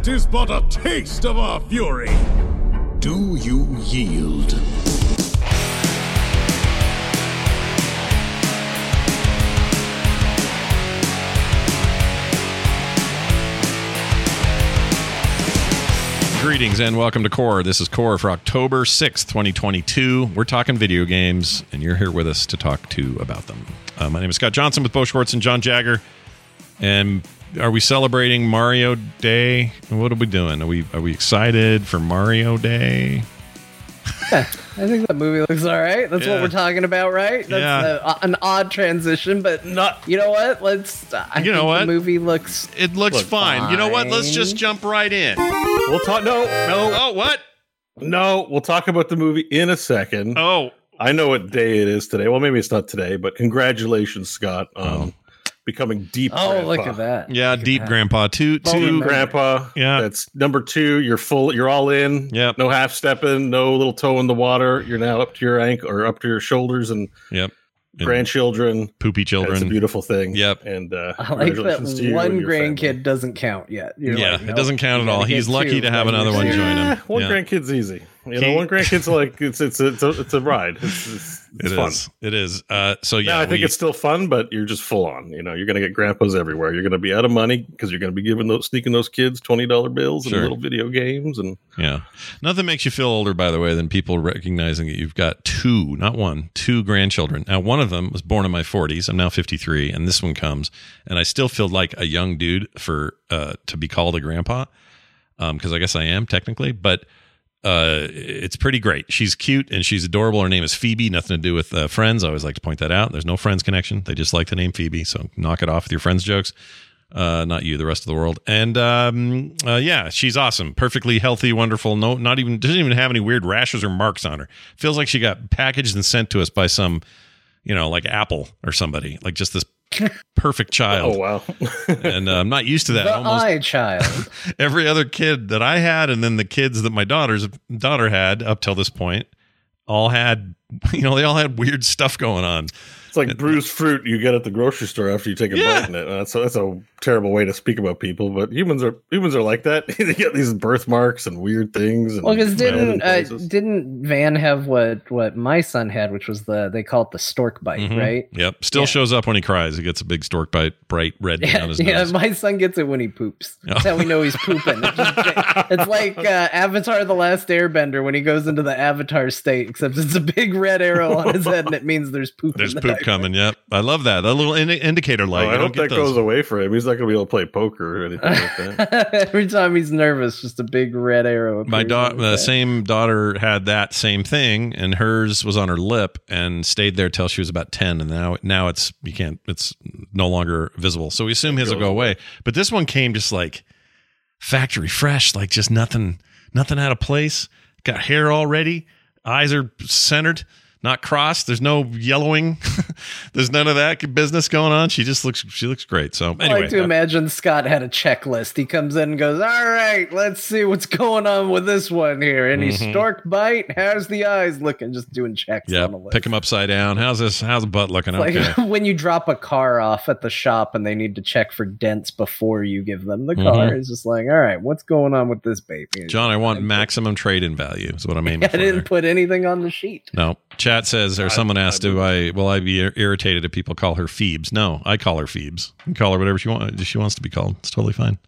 That is but a taste of our fury. Do you yield? Greetings and welcome to Core. This is Core for October 6th, 2022. We're talking video games, and you're here with us to talk to about them. Uh, my name is Scott Johnson with Bo Schwartz and John Jagger. And are we celebrating Mario Day? What are we doing? Are we are we excited for Mario Day? I think that movie looks all right. That's Yeah. what we're talking about, right? That's Yeah. a- uh, an odd transition, but Not- You know what? Let's. I You know what? The movie looks. It looks Look, fine. You know what? Let's just jump right in. We'll talk. No, no, Oh, what? no. We'll talk about the movie in a second. Oh, I know what day it is today. Well, maybe it's not today, but congratulations, Scott, on Oh. Becoming deep. Oh, grandpa. look at that! yeah, Look Deep that. Grandpa. Two, two. Remember. grandpa. Yeah. that's number two. You're full. You're all in. Yep. No half stepping. No little toe in the water. You're now up to your ankle or up to your shoulders and Yep. And grandchildren. Poopy children. It's a beautiful thing. Yep. And uh, I like that to you one grandkid family. doesn't count yet. You're Yeah, like, it doesn't count at all. He's lucky two to have another one there. join him. One Yeah. grandkid's easy. You know, one grandkid's like it's it's it's a, it's a ride. It's, it's, it's It fun. is. It is. Uh, so yeah, Yeah, I think we- it's still fun, but you're just full on. You know, you're going to get grandpas everywhere. You're going to be out of money because you're going to be giving those sneaking those kids twenty dollar bills Sure. and little video games and Yeah. Nothing makes you feel older, by the way, than people recognizing that you've got two, not one, two grandchildren. Now, one of them was born in my 40s. I'm now 53, and this one comes, and I still feel like a young dude for uh, to be called a grandpa, because I guess I am technically, but uh, it's pretty great. She's cute and she's adorable. Her name is Phoebe. Nothing to do with uh, Friends. I always like to point that out. There's no Friends connection. They just like the name Phoebe. So knock it off with your Friends jokes. Uh, not you, the rest of the world. And um, uh, yeah, she's awesome, perfectly healthy, wonderful. No, not even doesn't even have any weird rashes or marks on her. Feels like she got packaged and sent to us by some, you know, like Apple or somebody. Like just this perfect child. oh wow, And uh, I'm not used to that. The Almost eye child. every other kid that I had, and then the kids that my daughter's daughter had up till this point, all had, you know, they all had weird stuff going on. It's like bruised fruit you get at the grocery store after you take a Yeah. bite in it. That's a, that's a terrible way to speak about people, but humans are humans are like that. they get these birthmarks and weird things. And Well, because didn't uh, didn't Van have what what my son had, which was the they call it the stork bite, Mhm. right? Yep. Still Yeah. shows up when he cries. He gets a big stork bite, bright red Yeah, down his yeah, nose. my son gets it when he poops. That's how we know he's pooping. It's, just- it's like uh, Avatar: The Last Airbender when he goes into the Avatar state, except it's a big red arrow on his head, and it means there's poop. There's in the poop diaper. Coming. Yep. I love that. A little indi- indicator light. Oh, you I don't hope that those. goes away for him. He's not going to be able to play poker or anything like that. Every time he's nervous, just a big red arrow. my daughter, the same daughter had that same thing, and hers was on her lip and stayed there till she was about ten. And now, now it's you can't. It's no longer visible. So we assume his will goes go away. But this one came just like factory fresh, like just nothing, nothing out of place. Got hair already. Eyes are centered, not crossed. There's no yellowing. There's none of that business going on. She just looks. She looks great. So I anyway, like to imagine Scott had a checklist. He comes in and goes, "All right, let's see what's going on with this one here." Any Mhm. stork bite? How's the eyes looking? Just doing checks yeah, on the list. pick him upside down. How's this? How's the butt looking? Like Okay. when you drop a car off at the shop and they need to check for dents before you give them the car. Mhm. It's just like, all right, what's going on with this baby? John, I want maximum trade-in value. Is what I'm aiming I didn't there. put anything on the sheet. No. Chat says, or I- someone asked, do I will I be irritated if people call her Phoebes? No, I call her Phoebes. You call her whatever she wants. She wants to be called. It's totally fine.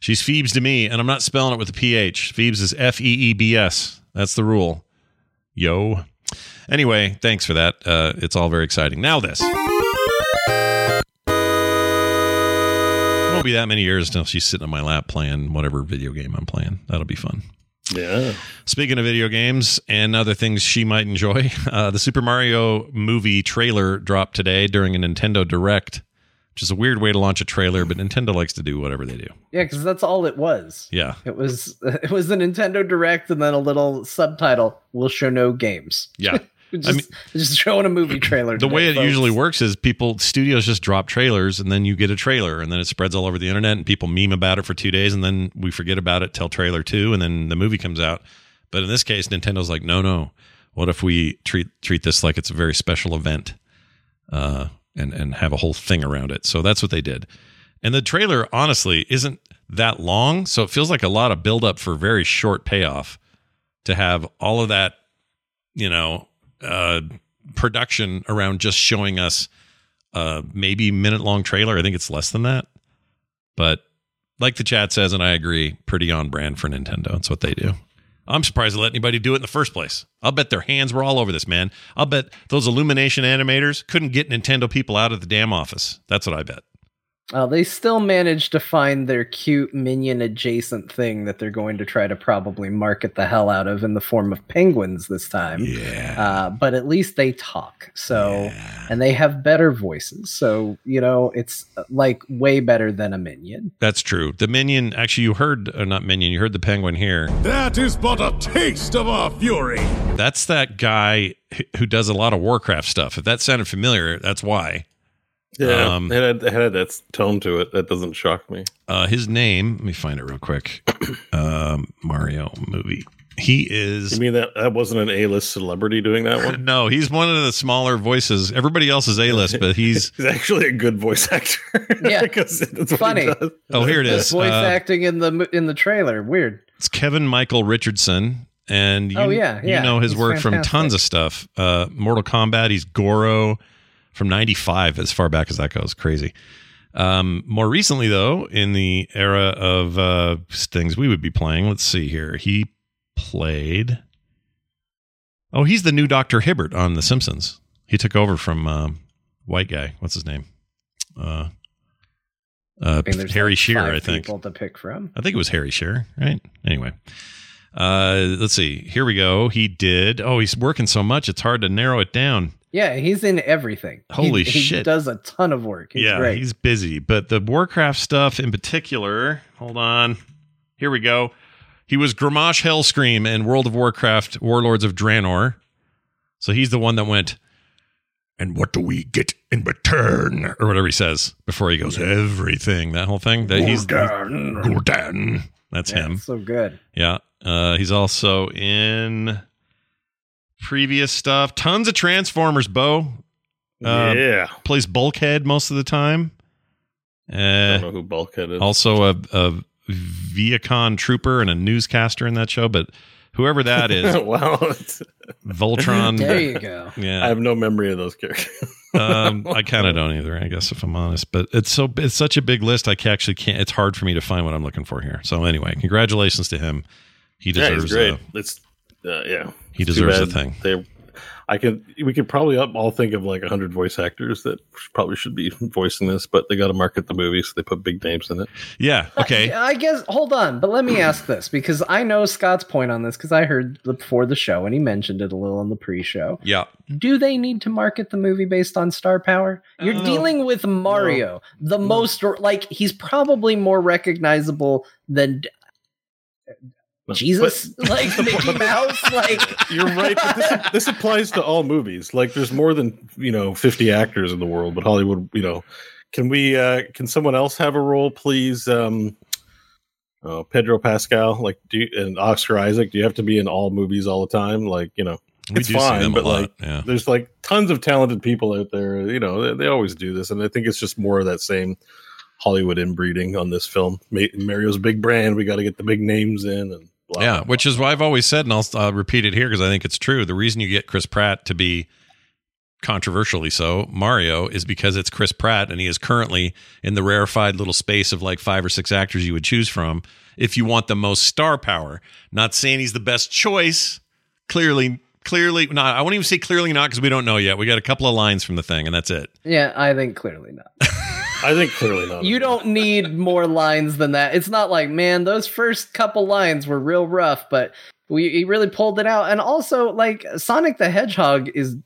She's Phoebes to me, and I'm not spelling it with a PH. Phoebes is F E E B S. That's the rule. Yo. Anyway, thanks for that. Uh, it's all very exciting. Now this. It won't be that many years until she's sitting on my lap playing whatever video game I'm playing. That'll be fun. Yeah. Speaking of video games and other things she might enjoy, uh, the Super Mario movie trailer dropped today during a Nintendo Direct, which is a weird way to launch a trailer, but Nintendo likes to do whatever they do. Yeah, because that's all it was. Yeah. It was it was the Nintendo Direct and then a little subtitle. We'll show no games. Yeah. Just, I mean- just showing a movie trailer. The way it folks. usually works is people, studios just drop trailers and then you get a trailer and then it spreads all over the internet and people meme about it for two days and then we forget about it till trailer two and then the movie comes out. But in this case, Nintendo's like, no, no. What if we treat treat this like it's a very special event, uh, and and have a whole thing around it? So that's what they did. And the trailer, honestly, isn't that long, so it feels like a lot of buildup for very short payoff. To have all of that, you know, uh, production around just showing us uh maybe minute long trailer. I think it's less than that, but like the chat says, and I agree, pretty on brand for Nintendo. That's what they do. I'm surprised they let anybody do it in the first place. I'll bet their hands were all over this, man. I'll bet those Illumination animators couldn't get Nintendo people out of the damn office. That's what I bet. Uh, they still managed to find their cute minion adjacent thing that they're going to try to probably market the hell out of in the form of penguins this time. Yeah. Uh, but at least they talk. So, and they have better voices. So, you know, it's uh, like way better than a minion. That's true. The minion, actually, you heard, uh, not minion, you heard the penguin here. That is but a taste of our fury. That's that guy who does a lot of Warcraft stuff. If that sounded familiar, that's why. Yeah, Um, it, had, it had that tone to it. That doesn't shock me. Uh, his name, let me find it real quick. um, Mario movie. He is. You mean that that wasn't an A-list celebrity doing that one? No, he's one of the smaller voices. Everybody else is A list, but he's. He's actually a good voice actor. Yeah. because that's what Funny. He. Oh, here it is. Voice Uh, acting in the in the trailer. Weird. It's Kevin Michael Richardson, and you, Oh, yeah, you know his he's work from tons of stuff. Uh, Mortal Kombat. He's Goro from '95, as far back as that goes. Crazy. Um, more recently, though, in the era of uh, things we would be playing, let's see here. He played. Oh, he's the new Doctor Hibbert on The Simpsons. He took over from um, white guy. What's his name? Uh, uh, Harry like Shearer, I think. People to pick from. I think it was Harry Shearer, right? Anyway, uh, let's see. Here we go. He did. Oh, he's working so much; it's hard to narrow it down. Yeah, he's in everything. Holy he, He shit. does a ton of work. He's yeah, great. he's busy. But the Warcraft stuff in particular. Hold on. Here we go. He was Grommash Hellscream in World of Warcraft: Warlords of Draenor. So he's the one that went. And what do we get in return, or whatever he says before he goes everything. That whole thing. That he's Gul'dan. That's Yeah, him. so good. Yeah. Uh, he's also in previous stuff. Tons of Transformers, Bo. Uh, yeah. Plays Bulkhead most of the time. I don't Uh, know who Bulkhead is. also a, a Vehicon trooper and a newscaster in that show, but whoever that is, wow. Voltron. There you go. Yeah. I have no memory of those characters. um, I kind of don't either, I guess, if I'm honest. But it's so it's such a big list. I actually can't. It's hard for me to find what I'm looking for here. So anyway, congratulations to him. He yeah, deserves he's great. a, it's uh, yeah. He It's deserves a thing. They, I can. We could probably all think of like a hundred voice actors that probably should be voicing this, but they got to market the movie, so they put big names in it. Yeah. Okay. I guess hold on, but let me ask this because I know Scott's point on this because I heard the, before the show and he mentioned it a little in the pre-show. Yeah. Do they need to market the movie based on star power? You're Uh, dealing with Mario, the most like he's probably more recognizable than Jesus, like Mickey Mouse, like You're right. But this, this applies to all movies. Like, there's more than you know 50 actors in the world, but Hollywood, you know, can we? uh Can someone else have a role, please? Um oh, Pedro Pascal, like, do you, and Oscar Isaac. Do you have to be in all movies all the time? Like, you know, We It's fine, but, lot. like, yeah. there's like tons of talented people out there. You know, they, they always do this, and I think it's just more of that same Hollywood inbreeding on this film. Mario's big brand. We got to get the big names in, and blah, Yeah, blah, which is why I've always said, and I'll, I'll repeat it here because I think it's true. The reason you get Chris Pratt to be controversially so Mario is because it's Chris Pratt, and he is currently in the rarefied little space of like five or six actors you would choose from if you want the most star power. Not saying he's the best choice. Clearly, clearly not. I won't even say clearly not because we don't know yet. We got a couple of lines from the thing, and that's it. yeah, I think clearly not. I think clearly not. You don't need more lines than that. It's not like, man, those first couple lines were real rough, but we he really pulled it out. And also, like Sonic the Hedgehog is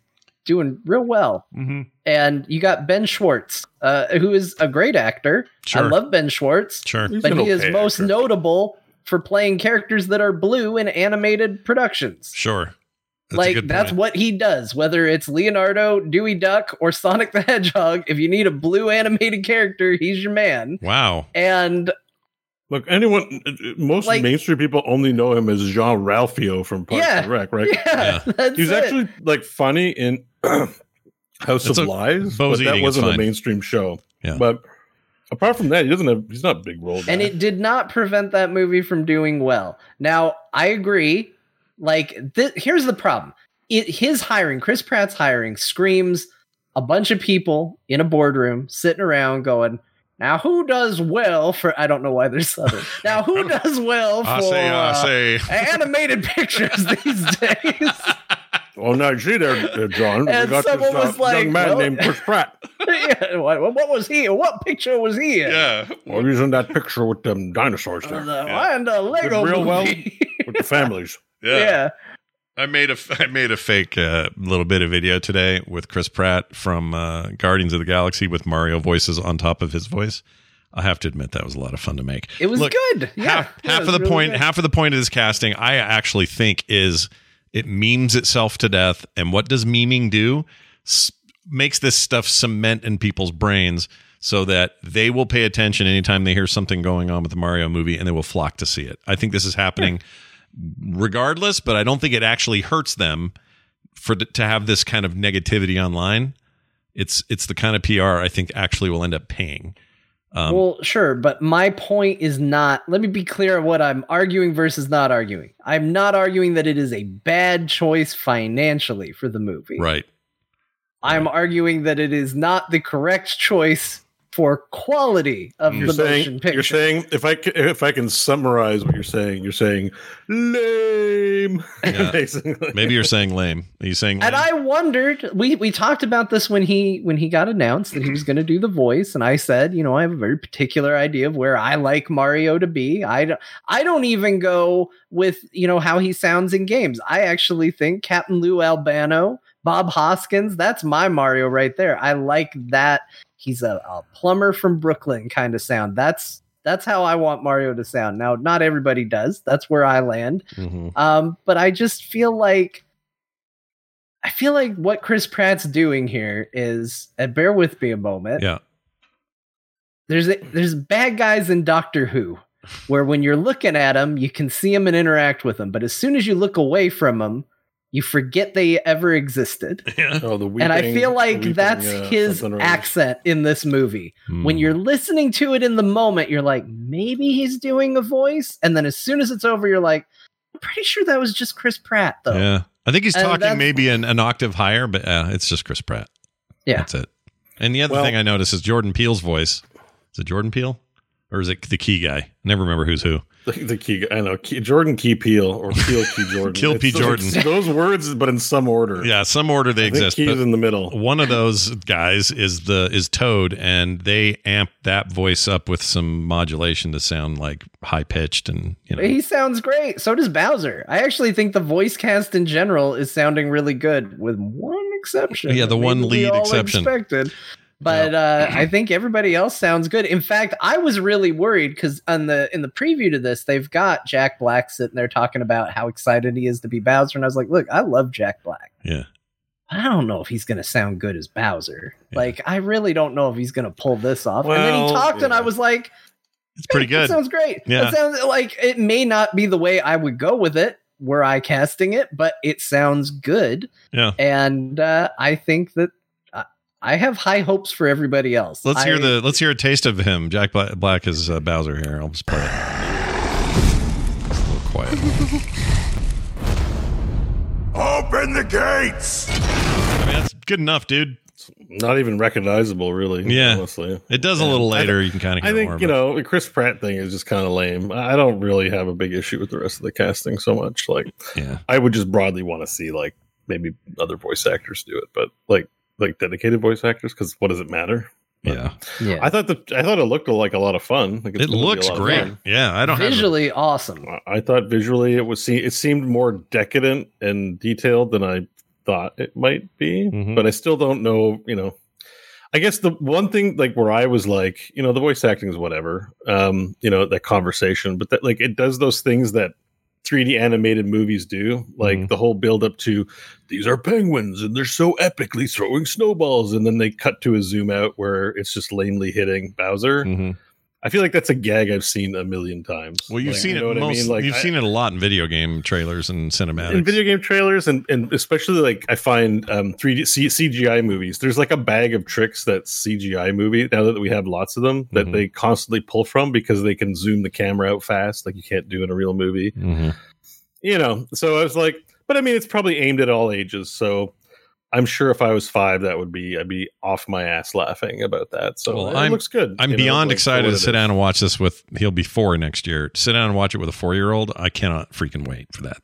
doing real well. Mm-hmm. And you got Ben Schwartz, uh, who is a great actor. Sure. I love Ben Schwartz, Sure. He's but he is okay most actor. notable for playing characters that are blue in animated productions. Sure. That's like that's what he does, whether it's Leonardo, Dewey Duck, or Sonic the Hedgehog. If you need a blue animated character, he's your man. Wow. And Look, anyone, most Like- mainstream people only know him as Jean Ralphio from Parks Yeah. and Rec, right? yeah, that's He's it. actually like funny in House It's of a- Lies, but that wasn't a mainstream show. Yeah. But Apart from that, he doesn't have. He's not a big role. and it did not prevent that movie from doing well. Now, I agree. Like, th- here's the problem: it, his hiring, Chris Pratt's hiring, screams a bunch of people in a boardroom sitting around going. Now, who does well for? I don't know why they're southern. Now, who does well for I say, I uh, animated pictures these days? Oh, now you see there, uh, John. we And got this someone uh, was like, young man well- named Chris Pratt. yeah, what, what was he? What picture was he in? Yeah. Well, he's in that picture with them dinosaurs there, The, Yeah. And the Lego real well. movie. with the families. Yeah. yeah. I made a I made a fake uh, little bit of video today with Chris Pratt from uh, Guardians of the Galaxy with Mario voices on top of his voice. I have to admit that was a lot of fun to make. It was Look, good. Yeah, half, yeah, half of the really point good. half of the point of this casting i actually think is it memes itself to death and what does memeing do S- makes this stuff cement in people's brains so that they will pay attention anytime they hear something going on with the mario movie and they will flock to see it i think this is happening regardless but i don't think it actually hurts them for to have this kind of negativity online it's it's the kind of pr i think actually will end up paying um, well, sure, but my point is not. Let me be clear on what I'm arguing versus not arguing. I'm not arguing that it is a bad choice financially for the movie. right I'm arguing that it is not the correct choice for quality of You're the saying, motion picture. you're saying if I ca- if I can summarize what you're saying, you're saying lame. Yeah. Maybe you're saying lame are you saying and? I wondered. We we talked about this when he when he got announced that he was going to do the voice, and I said, you know, I have a very particular idea of where I like Mario to be. I don't I don't even go with you know how he sounds in games. I actually think Captain Lou Albano, Bob Hoskins, that's my Mario right there. I like that. He's a, a plumber from Brooklyn kind of sound. That's that's how I want Mario to sound. Now, not everybody does. That's where I land. Mhm. Um, but I just feel like I feel like what Chris Pratt's doing here is, and bear with me a moment. Yeah. There's a, there's bad guys in Doctor Who, where when you're looking at them, you can see them and interact with them, but as soon as you look away from them, you forget they ever existed. oh, the and I feel like weeping, that's uh, his accent in this movie. When Hmm. you're listening to it in the moment, you're like, maybe he's doing a voice, and then as soon as it's over, you're like, I'm pretty sure that was just Chris Pratt, though. Yeah. I think he's And talking maybe an, an octave higher, but uh, it's just Chris Pratt. Yeah. That's it. And the other Well- thing I noticed is Jordan Peele's voice. Is it Jordan Peele? Or is it the key guy? Never remember who's who. The, the key, I know Key, Jordan Key Peel or Peel Key Jordan. Kill P. Jordan. it's those words, but in some order. Yeah, some order they I think exist. Key's in the middle. one of those guys is the is Toad, and they amp that voice up with some modulation to sound like high pitched and you know. He sounds great. So does Bowser. I actually think the voice cast in general is sounding really good, with one exception. Yeah, the one lead exception. Expected. But uh, I think everybody else sounds good. In fact, I was really worried because on the in the preview to this, they've got Jack Black sitting there talking about how excited he is to be Bowser, and I was like, "Look, I love Jack Black. Yeah. I don't know if he's going to sound good as Bowser. Yeah. Like, I really don't know if he's going to pull this off." and then he Well, talked, and I was like, It's pretty That good. sounds great. Yeah. That sounds like it may not be the way I would go with it were I casting it, but it sounds good. Yeah. And uh, I think that I have high hopes for everybody else. Let's hear the let's hear a taste of him. Jack Black, Black is uh, Bowser here. I'll just play it. A little quiet. Open the gates! I mean, that's good enough, dude. Not even recognizable, really. Yeah. honestly. It does a little later. you can kind of. I think you know the Chris Pratt thing is just kind of lame. I don't really have a big issue with the rest of the casting so much. Like, Yeah. I would just broadly want to see like maybe other voice actors do it, but like like dedicated voice actors because what does it matter? But Yeah. yeah. I thought the I thought it looked like a lot of fun. Like, it's It gonna be a looks great. Yeah. I don't have. visually awesome. I thought visually it was see it seemed more decadent and detailed than I thought it might be, Mhm. but I still don't know. You know, I guess the one thing like where I was like, you know, the voice acting is whatever. Um, you know, that conversation, but that like it does those things that 3D animated movies do, like Mhm. the whole build up to these are penguins and they're so epically throwing snowballs, and then they cut to a zoom out where it's just lamely hitting Bowser. Mhm. I feel like that's a gag I've seen a million times. Well, you've Like, seen you it know what I mean? Like, you've I- seen it a lot in video game trailers and cinematics. in video game trailers and, and especially like I find um 3D C- CGI movies. There's like a bag of tricks that CGI movie now that we have lots of them that Mhm. they constantly pull from because they can zoom the camera out fast like you can't do in a real movie. Mhm. You know, so I was like, but I mean, it's probably aimed at all ages. So I'm sure if I was five, that would be I'd be off my ass laughing about that. So Well, it I'm- looks good. I'm you know, beyond like, excited to sit down and watch this with. He'll be four next year. Sit down and watch it with a four year old. I cannot freaking wait for that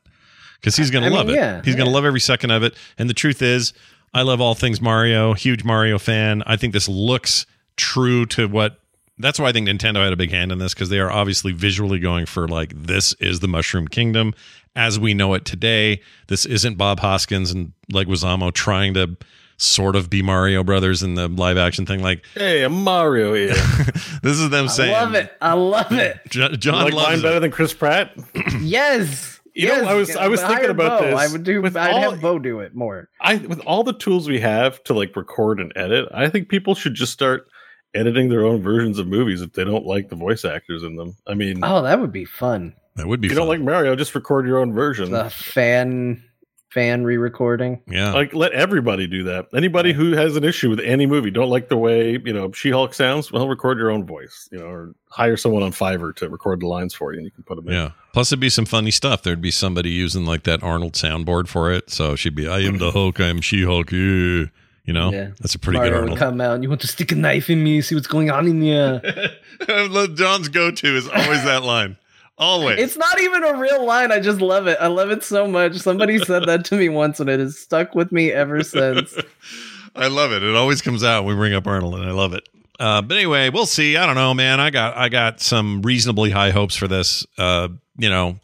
because he's going I to mean, love it. yeah, he's going to love every second of it. And the truth is, I love all things Mario. Huge Mario fan. I think this looks true to what. That's why I think Nintendo had a big hand in this because they are obviously visually going for like this is the Mushroom Kingdom as we know it today. This isn't Bob Hoskins and Leguizamo trying to sort of be Mario Brothers in the live action thing. Like Hey, I'm Mario here. this is them saying, I love it. I love it. Jo- John like mine better it. than Chris Pratt. Yes. You know. I was- I was thinking about Bo. this. I would do. With I'd all- have Bo do it more. I with all the tools we have to like record and edit, I think people should just start editing their own versions of movies if they don't like the voice actors in them. I mean, Oh, that would be fun. That would be if you fun. don't like Mario, just record your own version. The fan fan re-recording. yeah. Like let everybody do that. Anybody who has an issue with any movie, don't like the way you know She-Hulk sounds, well, record your own voice, you know, or hire someone on Fiverr to record the lines for you, and you can put them in. yeah. Plus, it'd be some funny stuff. There'd be somebody using like that Arnold soundboard for it. So she'd be, I am the Hulk, I am She Hulk. Yeah. You know, Yeah. that's a pretty Mario good would Arnold. come out and you want to stick a knife in me, see what's going on in you. John's go to is always that line. Always. It's not even a real line. I just love it. I love it so much. Somebody said that to me once and it has stuck with me ever since. I love it. It always comes out when we bring up Arnold, and I love it. Uh, but anyway, we'll see. I don't know, man. I got I got some reasonably high hopes for this. Uh, you know,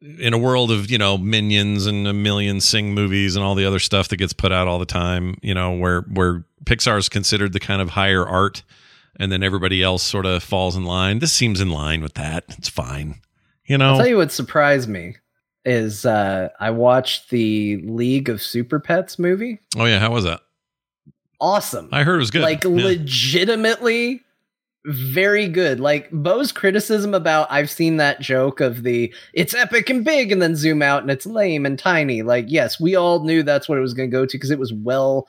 in a world of you know minions and a million sing movies and all the other stuff that gets put out all the time. You know, where where Pixar is considered the kind of higher art, and then everybody else sort of falls in line. This seems in line with that. It's fine. You know, I'll tell you what surprised me is uh, I watched the League of Super Pets movie. oh yeah, how was that? Awesome. I heard it was good. Like Yeah. legitimately very good. Like Bo's criticism about I've seen that joke of the it's epic and big and then zoom out and it's lame and tiny. Like yes, we all knew that's what it was going to go to because it was well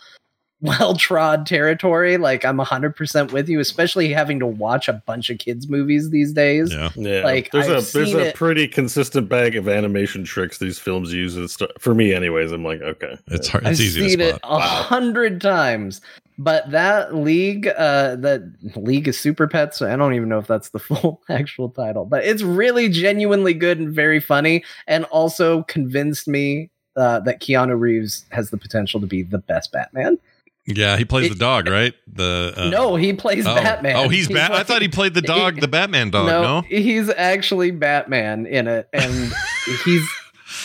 well trod territory. Like I'm 100% with you, especially having to watch a bunch of kids movies these days. yeah. Yeah, Like, there's I've a there's a it- pretty consistent bag of animation tricks these films use. and stuff. For me, anyways, I'm like, okay, It's hard. I've It's easy seen to it spot. a hundred times. But that league, uh, that league of super pets. I don't even know if that's the full actual title, but it's really genuinely good and very funny, and also convinced me uh, that Keanu Reeves has the potential to be the best Batman. Yeah, he plays It- the dog, right? The uh, no, he plays oh. Batman. Oh, he's Bat. I like- thought he played the dog, he- the Batman dog. No, he's actually Batman in it, and he's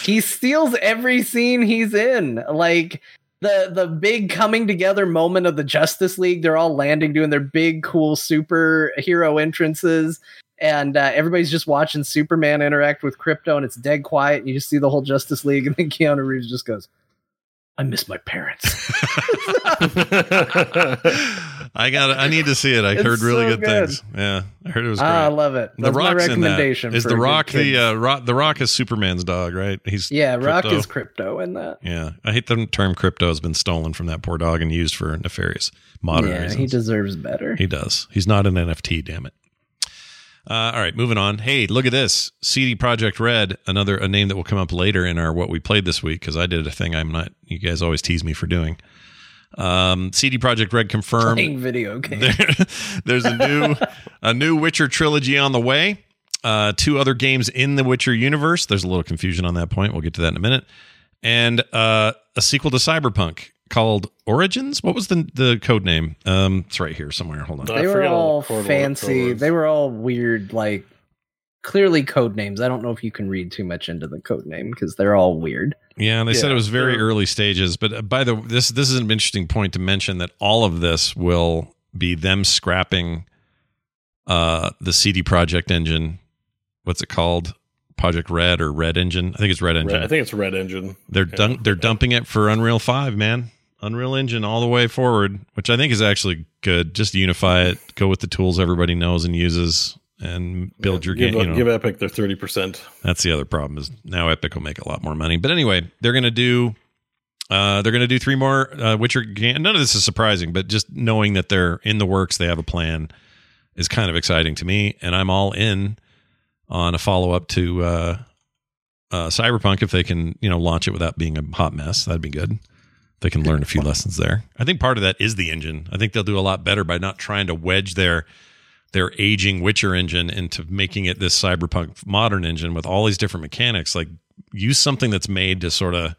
he steals every scene he's in. Like the the big coming together moment of the Justice League, they're all landing, doing their big cool superhero entrances. And uh, everybody's just watching Superman interact with Krypto, and it's dead quiet. And you just see the whole Justice League, and then Keanu Reeves just goes, "I miss my parents." I got. I need to see it. I It's heard really so good, good. things. Yeah, I heard it was great. Ah, I love it. the That's my Rock's in that. recommendation. Is for the Rock the uh, Rock? The Rock is Superman's dog, right? He's yeah, Rock Krypto. is Krypto in that. Yeah, I hate the term crypto has been stolen from that poor dog and used for nefarious modern yeah, reasons. he deserves better. He does. He's not an NFT. Damn it. Uh, all right, moving on. Hey, look at this. CD Projekt Red, another a name that will come up later in our what we played this week because I did a thing I'm not. You guys always tease me for doing. Um, CD Projekt Red confirmed Playing video games. there, there's a new a new Witcher trilogy on the way. Uh, two other games in the Witcher universe. There's a little confusion on that point. We'll get to that in a minute. And uh, a sequel to Cyberpunk called Origins. What was the the code name? Um, it's right here somewhere. Hold on. I they were all all the code word- fancy. They were all weird, like clearly code names. I don't know if you can read too much into the code name because they're all weird. Yeah, and they said it was very they're- early stages. But uh, by the this this is an interesting point to mention that all of this will be them scrapping uh the CD Projekt engine. What's it called? Project Red or Red Engine? I think it's Red Engine. Red, I think it's Red Engine. They're Yeah. dun- they're dumping it for Unreal Five, man. Unreal Engine all the way forward, which I think is actually good. Just unify it, go with the tools everybody knows and uses, and build your give, game. You know, give Epic their thirty percent. that's the other problem is now Epic will make a lot more money. But anyway, they're gonna do. Uh, they're going to do three more uh, Witcher games. None of this is surprising, but just knowing that they're in the works, they have a plan, is kind of exciting to me. And I'm all in on a follow up to uh, uh, Cyberpunk if they can, you know, launch it without being a hot mess. That'd be good. They can learn a few lessons there. I think part of that is the engine. I think they'll do a lot better by not trying to wedge their their aging Witcher engine into making it this Cyberpunk modern engine with all these different mechanics. Like use something that's made to sort of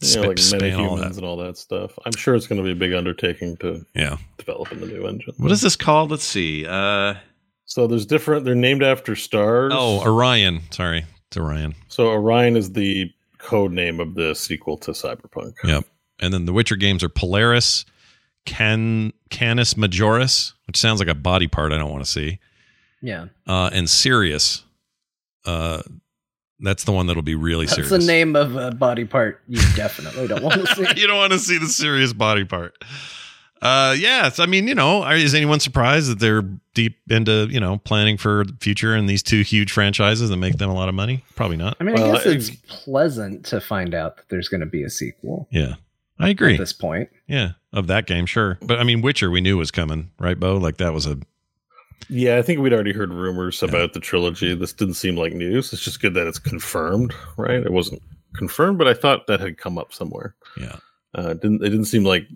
You know, like metahumans and all that stuff. I'm sure it's going to be a big undertaking to Yeah. develop in the new engine. What is this called? Let's see. Uh So there's different. They're named after stars. oh, Orion. Sorry. It's Orion. so Orion is the code name of the sequel to Cyberpunk. Yep. And then the Witcher games are Polaris, Can Canis Majoris, which sounds like a body part I don't want to see. Yeah, Uh and Sirius. Uh that's the one that'll be really that's serious. the name of a body part you definitely don't want to see. you don't want to see the serious body part. Uh, yeah, I mean, you know, is anyone surprised that they're deep into you know planning for the future and these two huge franchises that make them a lot of money? Probably not. I mean, Well, I guess it's ex- pleasant to find out that there's going to be a sequel Yeah, I agree. at this point. Yeah, of that game, sure. But I mean, Witcher, we knew was coming, right, Bo? Like that was a Yeah, I think we'd already heard rumors about the trilogy. This didn't seem like news. It's just good that it's confirmed, right? It wasn't confirmed, but I thought that had come up somewhere. yeah. Uh, it didn't it didn't seem like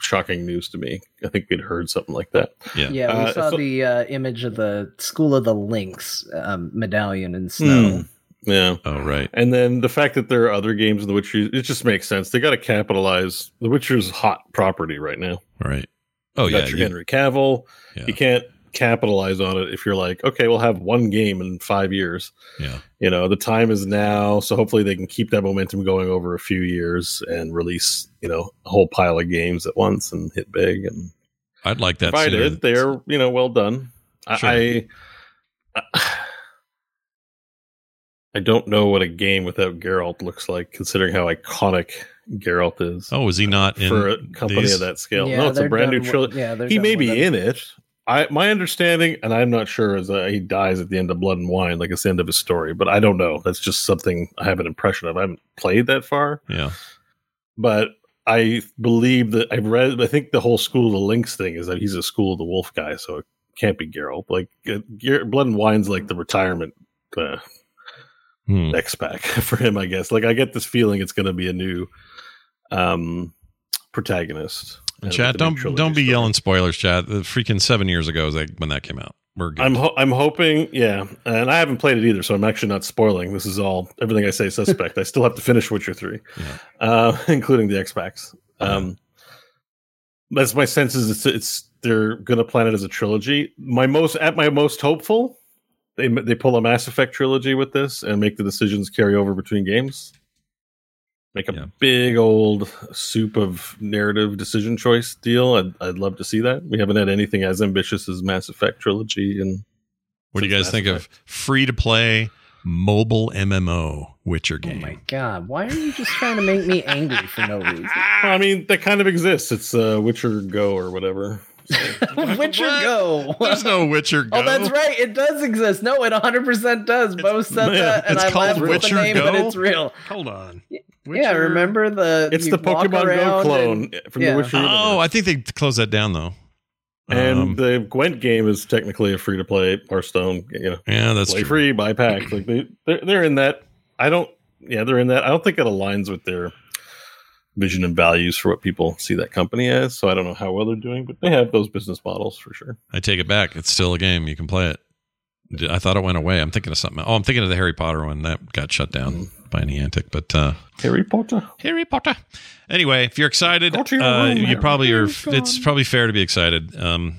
shocking news to me. I think we'd heard something like that. Yeah. Yeah, we Uh, saw so- the uh, image of the School of the Lynx um, medallion in snow. Yeah. Oh, right. And then the fact that there are other games in The Witcher, it just makes sense. They got to capitalize. The Witcher's hot property right now. Right. Oh You yeah. got your you- Henry Cavill. yeah. You can't capitalize on it if you're like, okay, we'll have one game in five years. Yeah. You know, the time is now. So hopefully they can keep that momentum going over a few years and release, you know, a whole pile of games at once and hit big. And I'd like that. provided sooner. they're, you know, well done. I, Sure. I, I don't know what a game without Geralt looks like, considering how iconic Geralt is Oh, is he not in for a company these? of that scale. Yeah, no, it's a brand new done with- trilogy. Yeah, He may be in it. I my understanding, and I'm not sure, is that he dies at the end of Blood and Wine, like it's the end of his story. But I don't know. That's just something I have an impression of. I haven't played that far, Yeah. but I believe that I've read. I think the whole School of the Lynx thing is that he's a School of the Wolf guy, so it can't be Geralt. Like uh, Ger- Blood and Wine's like the retirement uh, Hmm. X pack for him, I guess. Like I get this feeling it's going to be a new um protagonist. And chat, don't don't be story. yelling spoilers, chat. The freaking seven years ago is like when that came out. We're good. I'm ho- I'm hoping, yeah, and I haven't played it either, so I'm actually not spoiling. This is all everything I say is suspect. I still have to finish Witcher three, Yeah. uh, including the X packs. Um, that's my sense is it's, it's they're going to plan it as a trilogy. My most at my most hopeful, they they pull a Mass Effect trilogy with this and make the decisions carry over between games. Make a Yeah. big old soup of narrative decision choice deal. I'd, I'd love to see that. We haven't had anything as ambitious as Mass Effect trilogy and what do you guys Mass think of free to play mobile MMO Witcher game? Oh my god! Why are you just trying to make me angry for no reason? I mean, that kind of exists. It's uh, Witcher Go or whatever. Witcher What? Go. There's no Witcher Go. Oh, that's right. It does exist. No, it 100% does. Bo said yeah, that, and it's I called laughed at Witcher the name, but Go? it's real. Hold on. Yeah, remember the? It's the Pokemon Go clone and- from yeah. the Witcher Oh, universe. I think they closed that down though. and Um, the Gwent game is technically a free to play Hearthstone. You know, yeah, that's play true. free, buy packs. Like they, they're, they're in that. I don't. Yeah, they're in that. I don't think it aligns with their vision and values for what people see that company as. So I don't know how well they're doing, but they have those business models for sure. I take it back. It's still a game. You can play it. I thought it went away. I'm thinking of something. Oh, I'm thinking of the Harry Potter one that got shut down Mm-hmm. By Niantic. But uh, Harry Potter. Harry Potter. Anyway, if you're excited, uh, you probably are. It's probably fair to be excited. Um,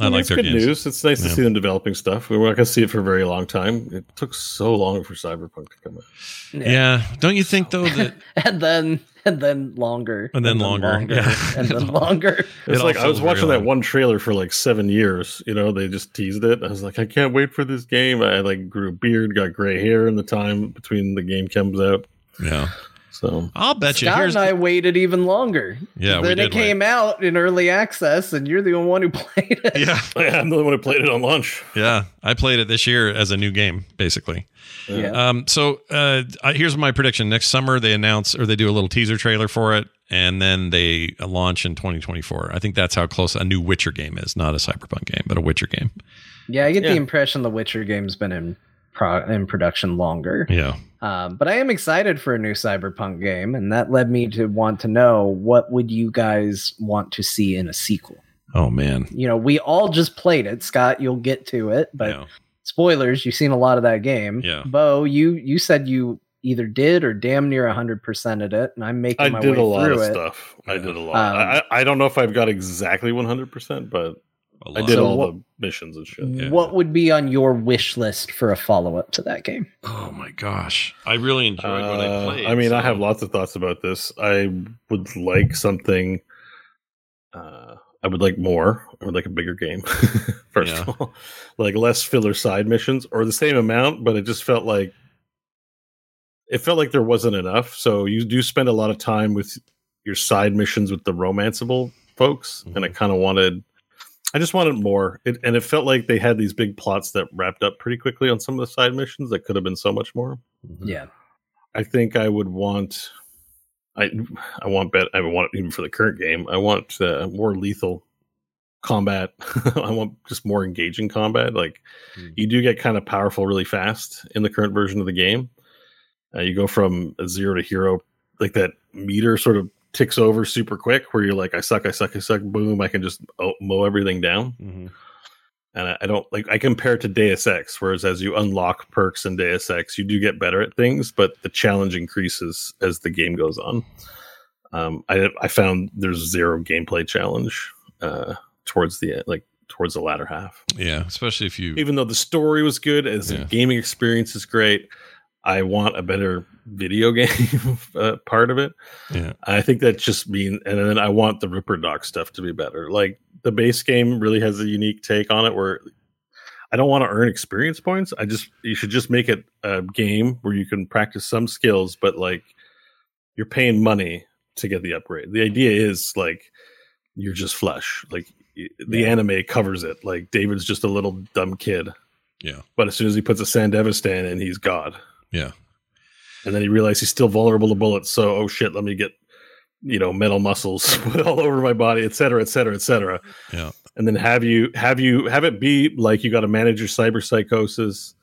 I mean, like it's their good games. news. It's nice to see them developing stuff. We we're not going to see it for a very long time. It took so long for Cyberpunk to come out. Yeah. Don't you think though that and then and then longer, And then longer, yeah. and then longer. It's all like I was watching very that one trailer for like seven years. You know, they just teased it. I was like, I can't wait for this game. I like grew a beard, got gray hair in the time between the game comes out. yeah? So I'll bet you. Scott Here's and I waited even longer. Yeah, we then did it came out in early access, and you're the only one who played it. yeah, I'm the only one who played it on launch. yeah. I played it this year as a new game, basically. Yeah. Um, so uh, I- here's my prediction: next summer they announce or they do a little teaser trailer for it, and then they launch in 2024. I think that's how close a new Witcher game is, not a Cyberpunk game, but a Witcher game. Yeah, I get Yeah. the impression the Witcher game's been in pro- in production longer. Yeah, Um, but I am excited for a new Cyberpunk game, and that led me to want to know what would you guys want to see in a sequel. Oh man, You know, we all just played it. Scott, you'll get to it, but yeah. spoilers, you've seen a lot of that game. Yeah. Bo, you you said you either did or damn near 100%ed it, and I'm making I my did way a lot through of it. stuff. I did a lot. Um, I, I I don't know if I've got exactly 100, percent but A I lot. did So all what- the missions and shit. Yeah. What would be on your wish list for a follow up to that game? Oh my gosh, I really enjoyed what I Uh, played. I mean, I have lots of thoughts about this. I would like something. Uh, I would like more. I would like a bigger game. First Yeah. of all, like less filler side missions, or the same amount, but it just felt like it felt like there wasn't enough. So you do spend a lot of time with your side missions with the romanceable folks, and I kind of wanted. I just wanted more, it, and it felt like they had these big plots that wrapped up pretty quickly on some of the side missions that could have been so much more. Yeah. I think I would want. I I want bet I want even for the current game. I want uh, more lethal combat. I want just more engaging combat. Like Hmm. you do get kind of powerful really fast in the current version of the game. Uh, you go from a zero to hero, like that meter sort of ticks over super quick, where you're like, I suck, I suck, I suck. Boom! I can just mow everything down Mhm. and I, I don't like I compare it to Deus Ex, whereas as you unlock perks in Deus Ex, you do get better at things, but the challenge increases as the game goes on. Um, I I found there's zero gameplay challenge uh, towards the like towards the latter half. Yeah, especially if you. Even though the story was good, as Yeah. the gaming experience is great, I want a better video game uh, part of it. Yeah. I think that just mean, and then I want the Ripper Doc stuff to be better. Like the base game really has a unique take on it where I don't want to earn experience points. I just you should just make it a game where you can practice some skills, but like you're paying money to get the upgrade. The idea is like you're just flesh. Like the Yeah. anime covers it. Like David's just a little dumb kid. Yeah. But as soon as he puts a Sandevistan in, he's God. Yeah. And then he realized he's still vulnerable to bullets. So, oh shit, let me get, you know, metal muscles put all over my body, et cetera, et cetera, et cetera. Yeah. And then have you have you have it be like you got to manage your cyber psychosis.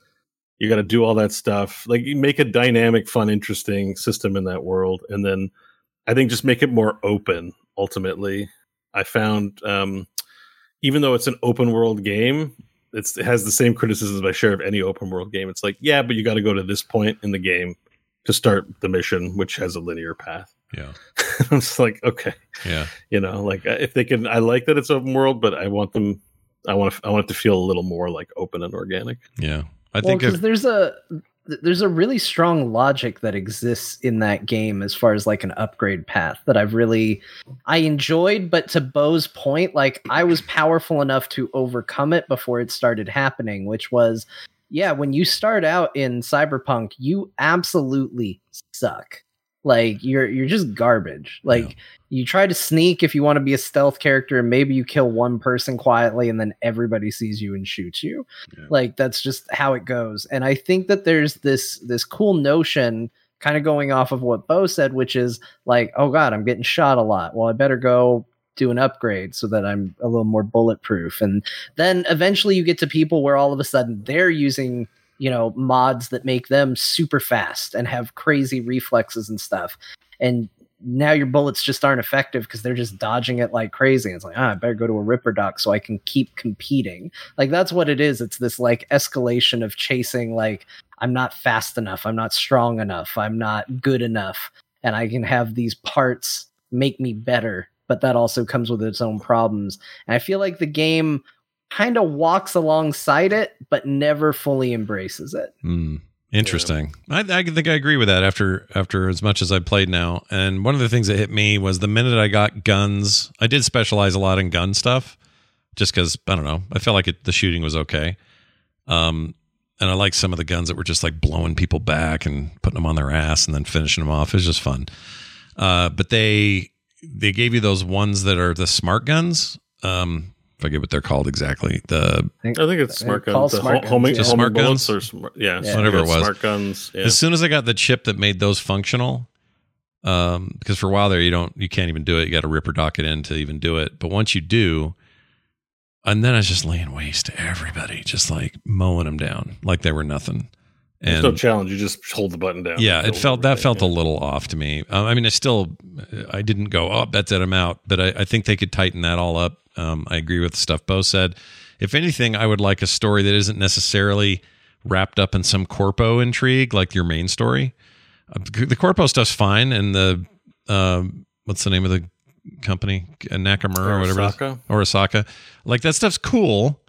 You got to do all that stuff. Like you make a dynamic, fun, interesting system in that world, and then I think just make it more open. Ultimately, I found um, even though it's an open world game, it's, it has the same criticisms I share of any open world game. It's like, yeah, but you got to go to this point in the game to start the mission, which has a linear path. Yeah. I'm just like, okay, Yeah. you know, like uh, if they can, I like that it's open world, but I want them, I want to, I want it to feel a little more like open and organic. Yeah. I well, think because if, there's a there's a really strong logic that exists in that game as far as like an upgrade path that I've really I enjoyed, but to Bo's point, like I was powerful enough to overcome it before it started happening, which was yeah, when you start out in Cyberpunk, you absolutely suck. Like you're you're just garbage. Like Yeah. you try to sneak if you want to be a stealth character and maybe you kill one person quietly and then everybody sees you and shoots you Yeah. like that's just how it goes and i think that there's this this cool notion kind of going off of what bo said which is like oh god i'm getting shot a lot well i better go do an upgrade so that i'm a little more bulletproof and then eventually you get to people where all of a sudden they're using you know mods that make them super fast and have crazy reflexes and stuff and now your bullets just aren't effective because they're just dodging it like crazy. It's like, ah, I better go to a Ripper Doc so I can keep competing. Like that's what it is. It's this like escalation of chasing like I'm not fast enough, I'm not strong enough, I'm not good enough, and I can have these parts make me better. But that also comes with its own problems. And I feel like the game kind of walks alongside it, but never fully embraces it. Hmm. Interesting. I, I think I agree with that after after as much as I played now. And one of the things that hit me was the minute I got guns. I did specialize a lot in gun stuff, just because I don't know. I felt like it, the shooting was okay. Um, and I like some of the guns that were just like blowing people back and putting them on their ass and then finishing them off. It was just fun. Uh, but they they gave you those ones that are the smart guns. Um, forget what they're called exactly. The I think it's smart guns. The smart ho- homing, guns, yeah. homing Smart guns? or smart, yeah, Yeah. Whatever it was. Smart guns. Yeah. as soon as I got the chip that made those functional, um, because for a while there you don't you can't even do it. You got to ripper dock it in to even do it. But once you do, and then I was just laying waste to everybody, just like mowing them down like they were nothing. There's no challenge. You just hold the button down. yeah, it felt that felt a little off to me. Um, I mean, I still I didn't go, oh, that's it, I'm out. But I, I think they could tighten that all up. Um, I agree with the stuff Bo said. If anything, I would like a story that isn't necessarily wrapped up in some corpo intrigue like your main story. Uh, the corpo stuff's fine, and the um, what's the name of the company, Uh, Nakamura or whatever, it is? Arasaka? or Osaka, like that stuff's cool.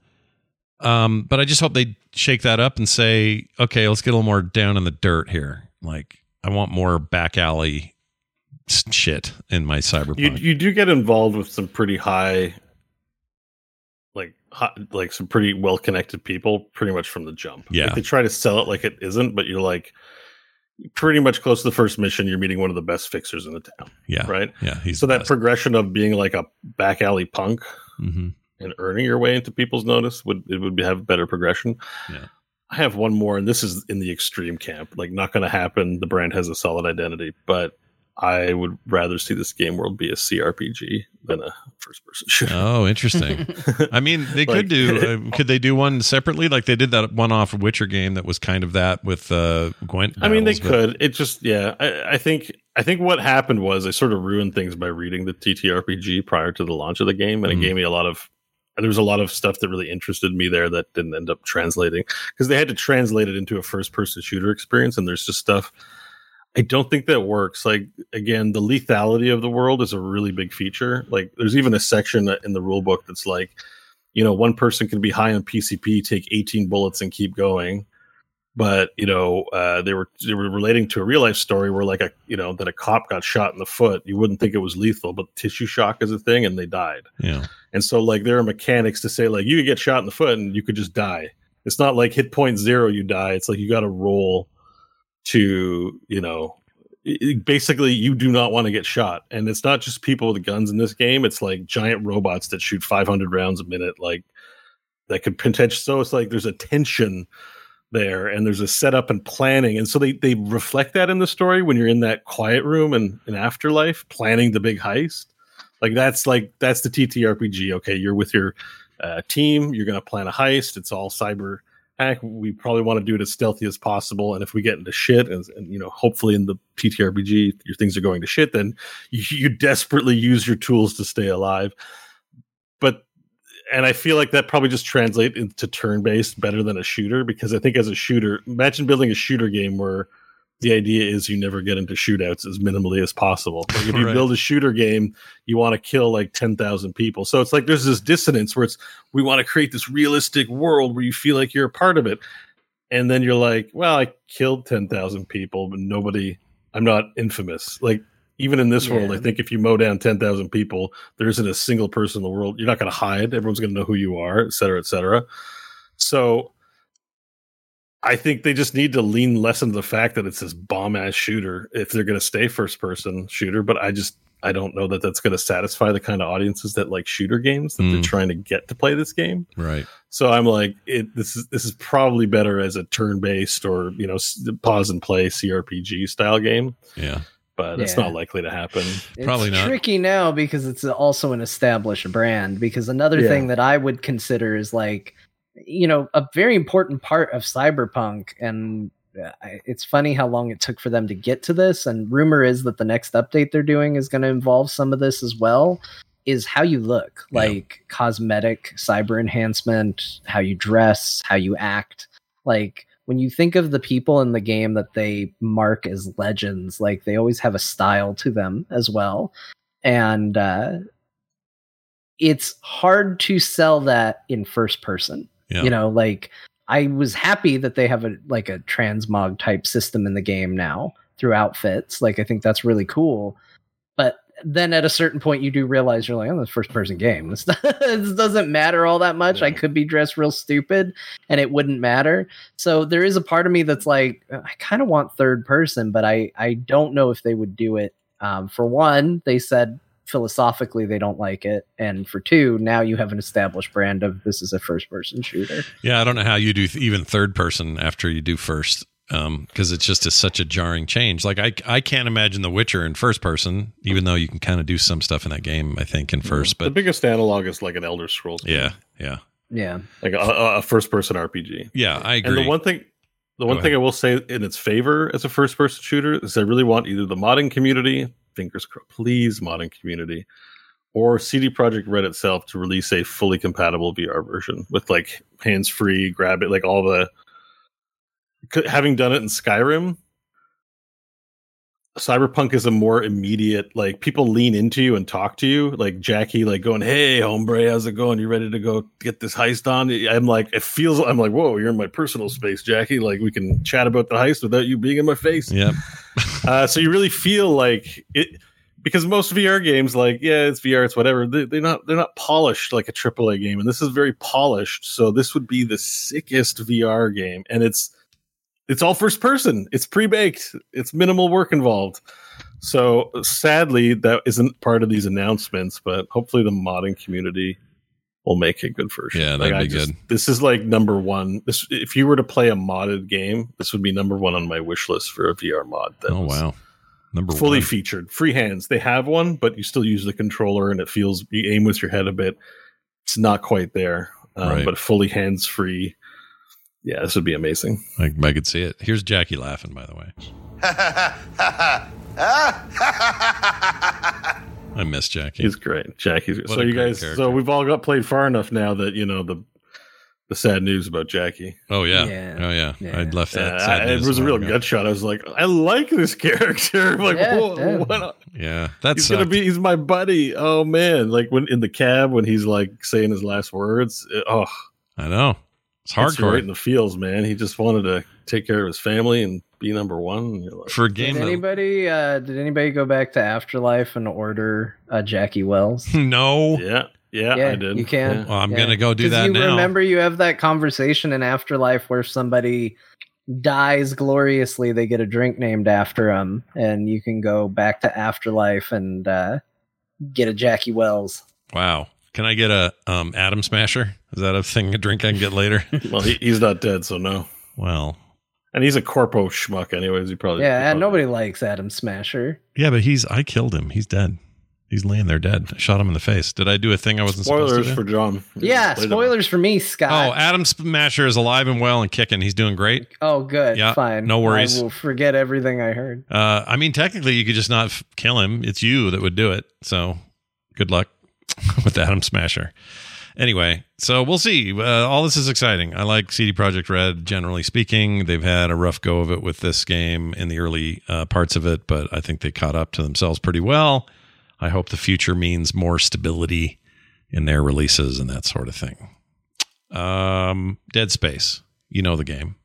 Um, but I just hope they shake that up and say, okay, let's get a little more down in the dirt here. Like, I want more back alley shit in my cyberpunk. you do get involved with some pretty high, like hot, like some pretty well connected people, pretty much from the jump. Yeah. Like, they try to sell it like it isn't, but you're like pretty much close to the first mission. You're meeting one of the best fixers in the town, yeah, right? yeah. So that best. progression of being like a back alley punk Mhm. And earning your way into people's notice would it would have better progression. Yeah. I have one more, and this is in the extreme camp. Like, not going to happen. The brand has a solid identity, but I would rather see this game world be a CRPG than a first-person shooter. Oh, interesting. I mean, they could do. Uh, could they do one separately? Like they did that one-off Witcher game that was kind of that with uh, Gwent. I mean, they but- could. It just, yeah. I, I think, I think what happened was I sort of ruined things by reading the TTRPG prior to the launch of the game, and Mhm. it gave me a lot of. There was a lot of stuff that really interested me there that didn't end up translating because they had to translate it into a first-person shooter experience, and there's just stuff. I don't think that works. Like again, the lethality of the world is a really big feature. Like there's even a section in the rule book that's like, you know, one person can be high on PCP, take 18 bullets and keep going. But you know, uh, they were they were relating to a real life story where like a you know that a cop got shot in the foot. You wouldn't think it was lethal, but tissue shock is a thing, and they died. yeah, And so like there are mechanics to say like you could get shot in the foot and you could just die. It's not like hit point zero you die. It's like you got to roll to you know i- i- basically you do not want to get shot and it's not just people with guns in this game it's like giant robots that shoot 500 rounds a minute like that could potentially so it's like there's a tension there and there's a setup and planning and so they they reflect that in the story when you're in that quiet room and in afterlife planning the big heist like that's like that's the ttrpg okay you're with your uh, team you're going to plan a heist it's all cyber hack we probably want to do it as stealthy as possible and if we get into shit and, and you know hopefully in the ttrpg your things are going to shit then you, you desperately use your tools to stay alive. But and I feel like that probably just translate into turn based better than a shooter because I think as a shooter, imagine building a shooter game where the idea is you never get into shootouts as minimally as possible. Like if you Right. build a shooter game, you want to kill like 10,000 people. So it's like there's this dissonance where it's we want to create this realistic world where you feel like you're a part of it. And then you're like, well, I killed 10,000 people, but nobody, I'm not infamous. Like even in this world, I think if you mow down 10,000 people, there isn't a single person in the world. You're not going to hide. Everyone's going to know who you are, et cetera, et cetera. So I think they just need to lean less into the fact that it's this bomb ass shooter if they're going to stay first person shooter. But I just, I don't know that that's going to satisfy the kind of audiences that like shooter games that they're Mm. trying to get to play this game. right. So I'm like, it, this is this is probably better as a turn based or you know pause and play CRPG style game, Yeah. but it's Yeah. not likely to happen. It's Probably not. tricky now because it's also an established brand. Because another Yeah. thing that I would consider is like, you know, a very important part of cyberpunk. And uh, it's funny how long it took for them to get to this. And rumor is that the next update they're doing is going to involve some of this as well. Is how you look, Yeah. like cosmetic, cyber enhancement, how you dress, how you act. Like when you think of the people in the game that they mark as legends, like they always have a style to them as well. And uh, it's hard to sell that in first person. Yeah. You know, like I was happy that they have a like a transmog type system in the game now through outfits. Like I think that's really cool. But then at a certain point you do realize you're like, oh, this first person game. This, this doesn't matter all that much. I could be dressed real stupid and it wouldn't matter. So there is a part of me that's like, I kind of want third person, but I I don't know if they would do it. Um, for one, they said philosophically they don't like it, and for two, now you have an established brand of this is a first person shooter. Yeah, I don't know how you do th- even third person after you do first, um, because it's just a, such a jarring change. Like I, I can't imagine The Witcher in first person, even though you can kind of do some stuff in that game. I think in mm-hmm. first, the but biggest analog is like an Elder Scrolls. game, yeah, yeah, Yeah, like a, a first person RPG. yeah. I agree And the one thing, the one Go thing ahead. I will say in its favor as a first person shooter is I really want either the modding community, fingers crossed, please modding community, or CD Projekt Red itself to release a fully compatible VR version with like hands free, grab it, like all the. Having done it in Skyrim, Cyberpunk is a more immediate like people lean into you and talk to you like Jackie like going hey hombre how's it going? You ready to go get this heist on? I'm like it feels I'm like whoa you're in my personal space Jackie. Like we can chat about the heist without you being in my face. Yeah uh, so you really feel like it because most VR games like yeah it's VR it's whatever they, they're not they're not polished like a AAA game and this is very polished so this would be the sickest VR game and it's it's all first person. It's pre-baked. It's minimal work involved. So sadly, that isn't part of these announcements. But hopefully, the modding community will make a good version. Yeah, that'd I be good. This is like number one. This if you were to play a modded game, this would be number one on my wish list for a VR mod. Oh wow. Number Fully one. featured, free hands. They have one, but you still use the controller, and it feels you aim with your head a bit. It's not quite there, um, Right. but fully hands free. Yeah, this would be amazing. I, I could see it. Here's Jackie laughing, by the way. I miss Jackie. He's great, Jackie's. What so you great guys, character. so we've all got played far enough now that you know the the sad news about Jackie. oh yeah. Yeah. Oh yeah. Yeah. I'd left that. Yeah, sad I- it was a real ago. gut shot. I was like, I like this character. like, Yeah, whoa, yeah. what? Yeah. That's He's gonna be. He's my buddy. Oh man, like when in the cab when he's like saying his last words. it- oh, I know. It's hits you hardcore right in the fields, man. He just wanted to take care of his family and be number one. Like, for a did game. that- anybody uh, did anybody go back to Afterlife and order uh, Jackie Wells? no. yeah, yeah, Yeah, I did. you can. Yeah. Well, I'm Yeah. gonna go do 'Cause that you now. remember you have that conversation in Afterlife where somebody dies gloriously, they get a drink named after them, and you can go back to Afterlife and uh, get a Jackie Wells. Wow. Can I get a um Adam Smasher? Is that a thing a drink I can get later? Well, he, he's not dead, so no. well, And he's a corpo schmuck, anyways. He probably Yeah, he probably- nobody likes Adam Smasher. yeah, but he's I killed him. He's dead. He's laying there dead. I shot him in the face. Did I do a thing I wasn't supposed Spoilers to do? for John. Yeah, Played him. spoilers for me, Scott. Oh, Scott. Adam Smasher is alive and well and kicking. He's doing great. Oh, good. Yeah, fine. no worries. I will forget everything I heard. Uh, I mean, technically, you could just not f- kill him. It's you that would do it. So, good luck with Adam Smasher. Anyway, so we'll see. Uh, all this is exciting. I like CD Projekt Red. Generally speaking, they've had a rough go of it with this game in the early uh, parts of it, but I think they caught up to themselves pretty well. I hope the future means more stability in their releases and that sort of thing. Um, Dead Space, you know the game.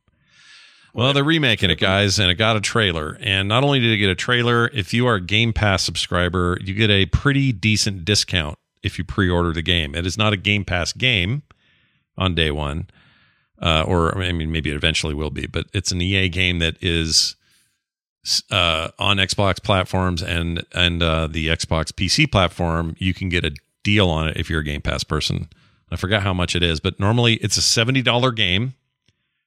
Well, they're remaking it, guys, and it got a trailer. And not only did it get a trailer, if you are a Game Pass subscriber, you get a pretty decent discount if you pre-order the game. It is not a Game Pass game on day one, uh, or I mean, maybe it eventually will be, but it's an EA game that is uh, on Xbox platforms and and uh, the Xbox PC platform. You can get a deal on it if you're a Game Pass person. I forgot how much it is, but normally it's a seventy dollar game.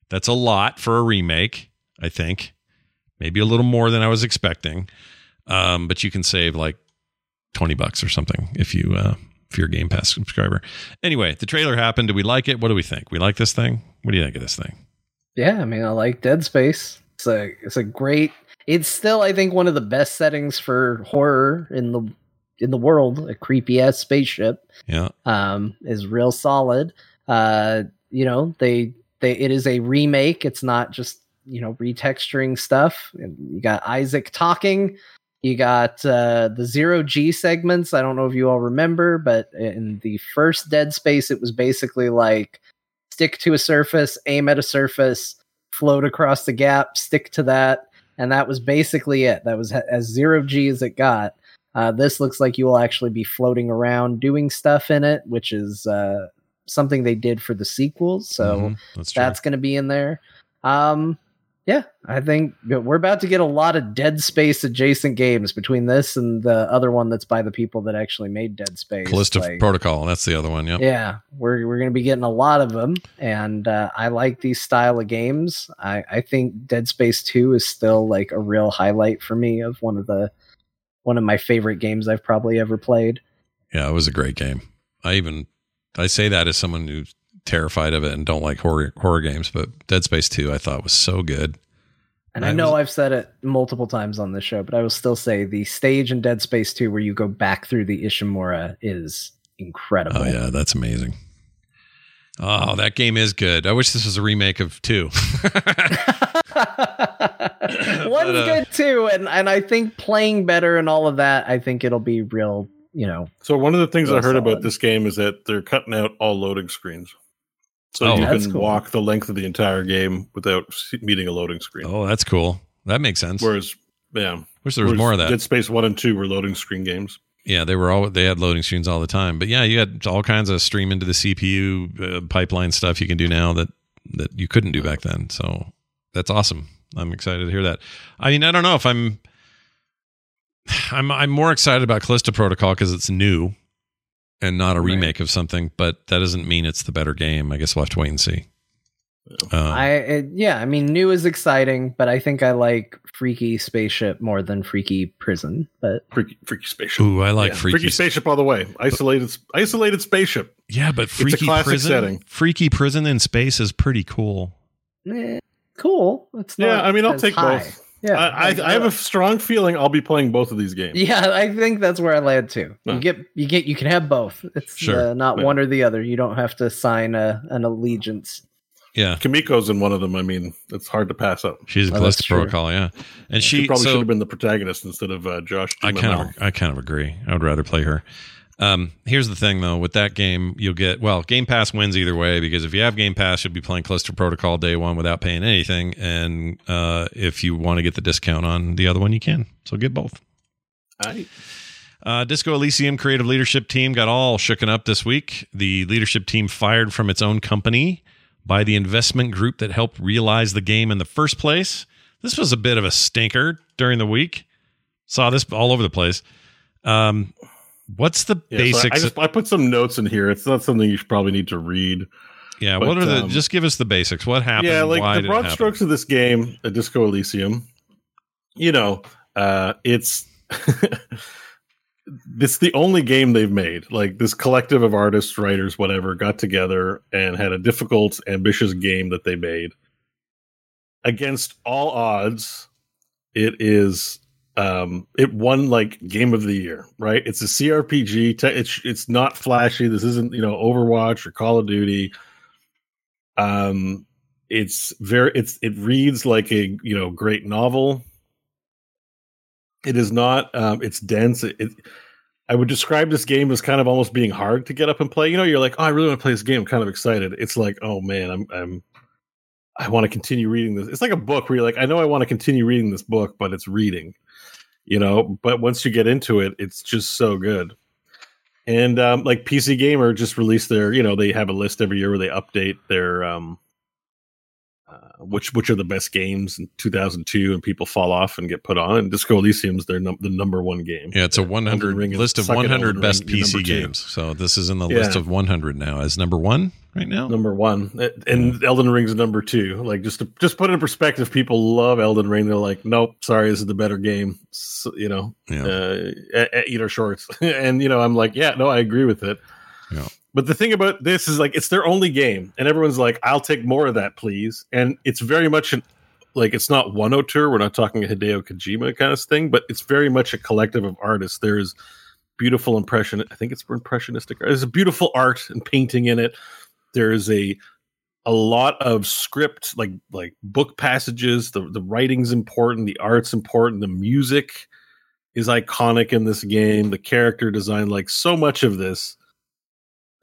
That's a lot for a remake, I think. Maybe a little more than I was expecting. Um, but you can save like 20 bucks or something if you uh if you're a Game Pass subscriber. Anyway, the trailer happened. Do we like it? What do we think? We like this thing? What do you think of this thing? Yeah, I mean, I like Dead Space. It's a it's a great. It's still, I think, one of the best settings for horror in the in the world. A creepy ass spaceship Yeah. um, is real solid. Uh, you know, they they it is a remake. It's not just you know retexturing stuff. And you got Isaac talking. You got uh, the zero G segments. I don't know if you all remember, but in the first Dead Space, it was basically like stick to a surface, aim at a surface, float across the gap, stick to that, and that was basically it. That was as zero G as it got. Uh, this looks like you will actually be floating around doing stuff in it, which is uh, something they did for the sequels. So Mhm, that's that's going to be in there. Um, yeah, I think we're about to get a lot of Dead Space adjacent games between this and the other one that's by the people that actually made Dead Space. Callisto Like, Protocol. That's the other one. Yeah, yeah, we're we're going to be getting a lot of them, and uh, I like these style of games. I I think Dead Space Two is still like a real highlight for me of one of the one of my favorite games I've probably ever played. Yeah, it was a great game. I even I say that as someone who's terrified of it and don't like horror horror games, but Dead Space 2 I thought was so good. And I know was- I've said it multiple times on this show, but I will still say the stage in Dead Space 2 where you go back through the Ishimura is incredible. Oh yeah, that's amazing. Oh, that game is good. I wish this was a remake of 2. One's uh, good too, and and I think playing better and all of that, I think it'll be real. You know, So one of the things I Real heard about this game is that they're cutting out all loading screens. So Oh. you can cool. walk the length of the entire game without meeting a loading screen. oh, that's cool. That makes sense. Whereas, yeah, wish there was more of that. Dead Space One and Two were loading screen games. Yeah, they were all they had loading screens all the time. But yeah, you had all kinds of stream into the CPU uh, pipeline stuff you can do now that that you couldn't do back then. So that's awesome. I'm excited to hear that. I mean, I don't know if I'm I'm I'm more excited about Callisto Protocol because it's new and not a Right. remake of something. But that doesn't mean it's the better game. I guess we'll have to wait and see. Uh, I it, yeah, I mean, new is exciting, but I think I like Freaky Spaceship more than Freaky Prison. But Freaky, freaky spaceship. ooh, I like Yeah, freaky. spaceship all the way. Isolated, isolated spaceship. yeah, but a freaky classic prison. setting. Freaky prison in space is pretty cool. eh, cool. It's Yeah, I mean, I'll take high. both. Yeah, I, I, like, I have a strong feeling I'll be playing both of these games. Yeah, I think that's where I land too. You get you get you can have both. It's Sure. uh, not Yeah. one or the other. You don't have to sign a, an allegiance. Yeah, Kimiko's in one of them. I mean, it's hard to pass up. she's a Oh, Callisto. Protocol. Yeah, and She, she, probably so should have been the protagonist instead of uh, Josh. I kind of I kind of agree. I would rather play her. Um, here's the thing though, with that game, you'll get well, Game Pass wins either way because if you have Game Pass, you'll be playing Callisto Protocol day one without paying anything, and uh, if you want to get the discount on the other one, you can. So get both. Aye. Uh, Disco Elysium creative leadership team got all shooken up this week. The leadership team fired from its own company by the investment group that helped realize the game in the first place. This was a bit of a stinker during the week. Saw this all over the place. Um, what's the Yeah, so I- basics? I, just, I put some notes in here. It's not something you should probably need to read. yeah, but, what are the? um, just give us the basics. What happened? yeah, like the broad strokes of this game, a Disco Elysium. You know, uh, it's it's the only game they've made. Like this collective of artists, writers, whatever, got together and had a difficult, ambitious game that they made. Against all odds, it is um it won like game of the year right? It's a crpg te- it's it's not flashy. This isn't you know overwatch or call of duty. Um it's very it's it reads like a you know great novel. It is not um it's dense. It, it i would describe this game as kind of almost being hard to get up and play. You know you're like oh i really want to play this game. I'm kind of excited. It's like oh man i'm i'm i want to continue reading this. It's like a book where you're like i know i want to continue reading this book but it's reading you know but once you get into it it's just so good. And um, like pc gamer just released their you know they have a list every year where they update their um uh, which which are the best games in 2002 and people fall off and get put on and disco elysium's their num- the number one game Yeah, it's a 100 Ring list of 100 best Ring, PC games. So this is in the Yeah. list of 100 now as number one right now. number one and elden ring's is number two like just to just put it in perspective people love elden ring they're like nope sorry this is the better game so, you know Yeah. uh, eat our shorts. and you know, I'm like, yeah, no, I agree with it. Yeah. But the thing about this is like it's their only game, and everyone's like, I'll take more of that, please. And it's very much an like it's not one auteur. We're not talking a Hideo Kojima kind of thing, but it's very much a collective of artists. There's beautiful impression. I think it's impressionistic. art. There's a beautiful art and painting in it. There's a a lot of script, like like book passages. The the writing's important. The art's important. The music is iconic in this game. The character design, like so much of this,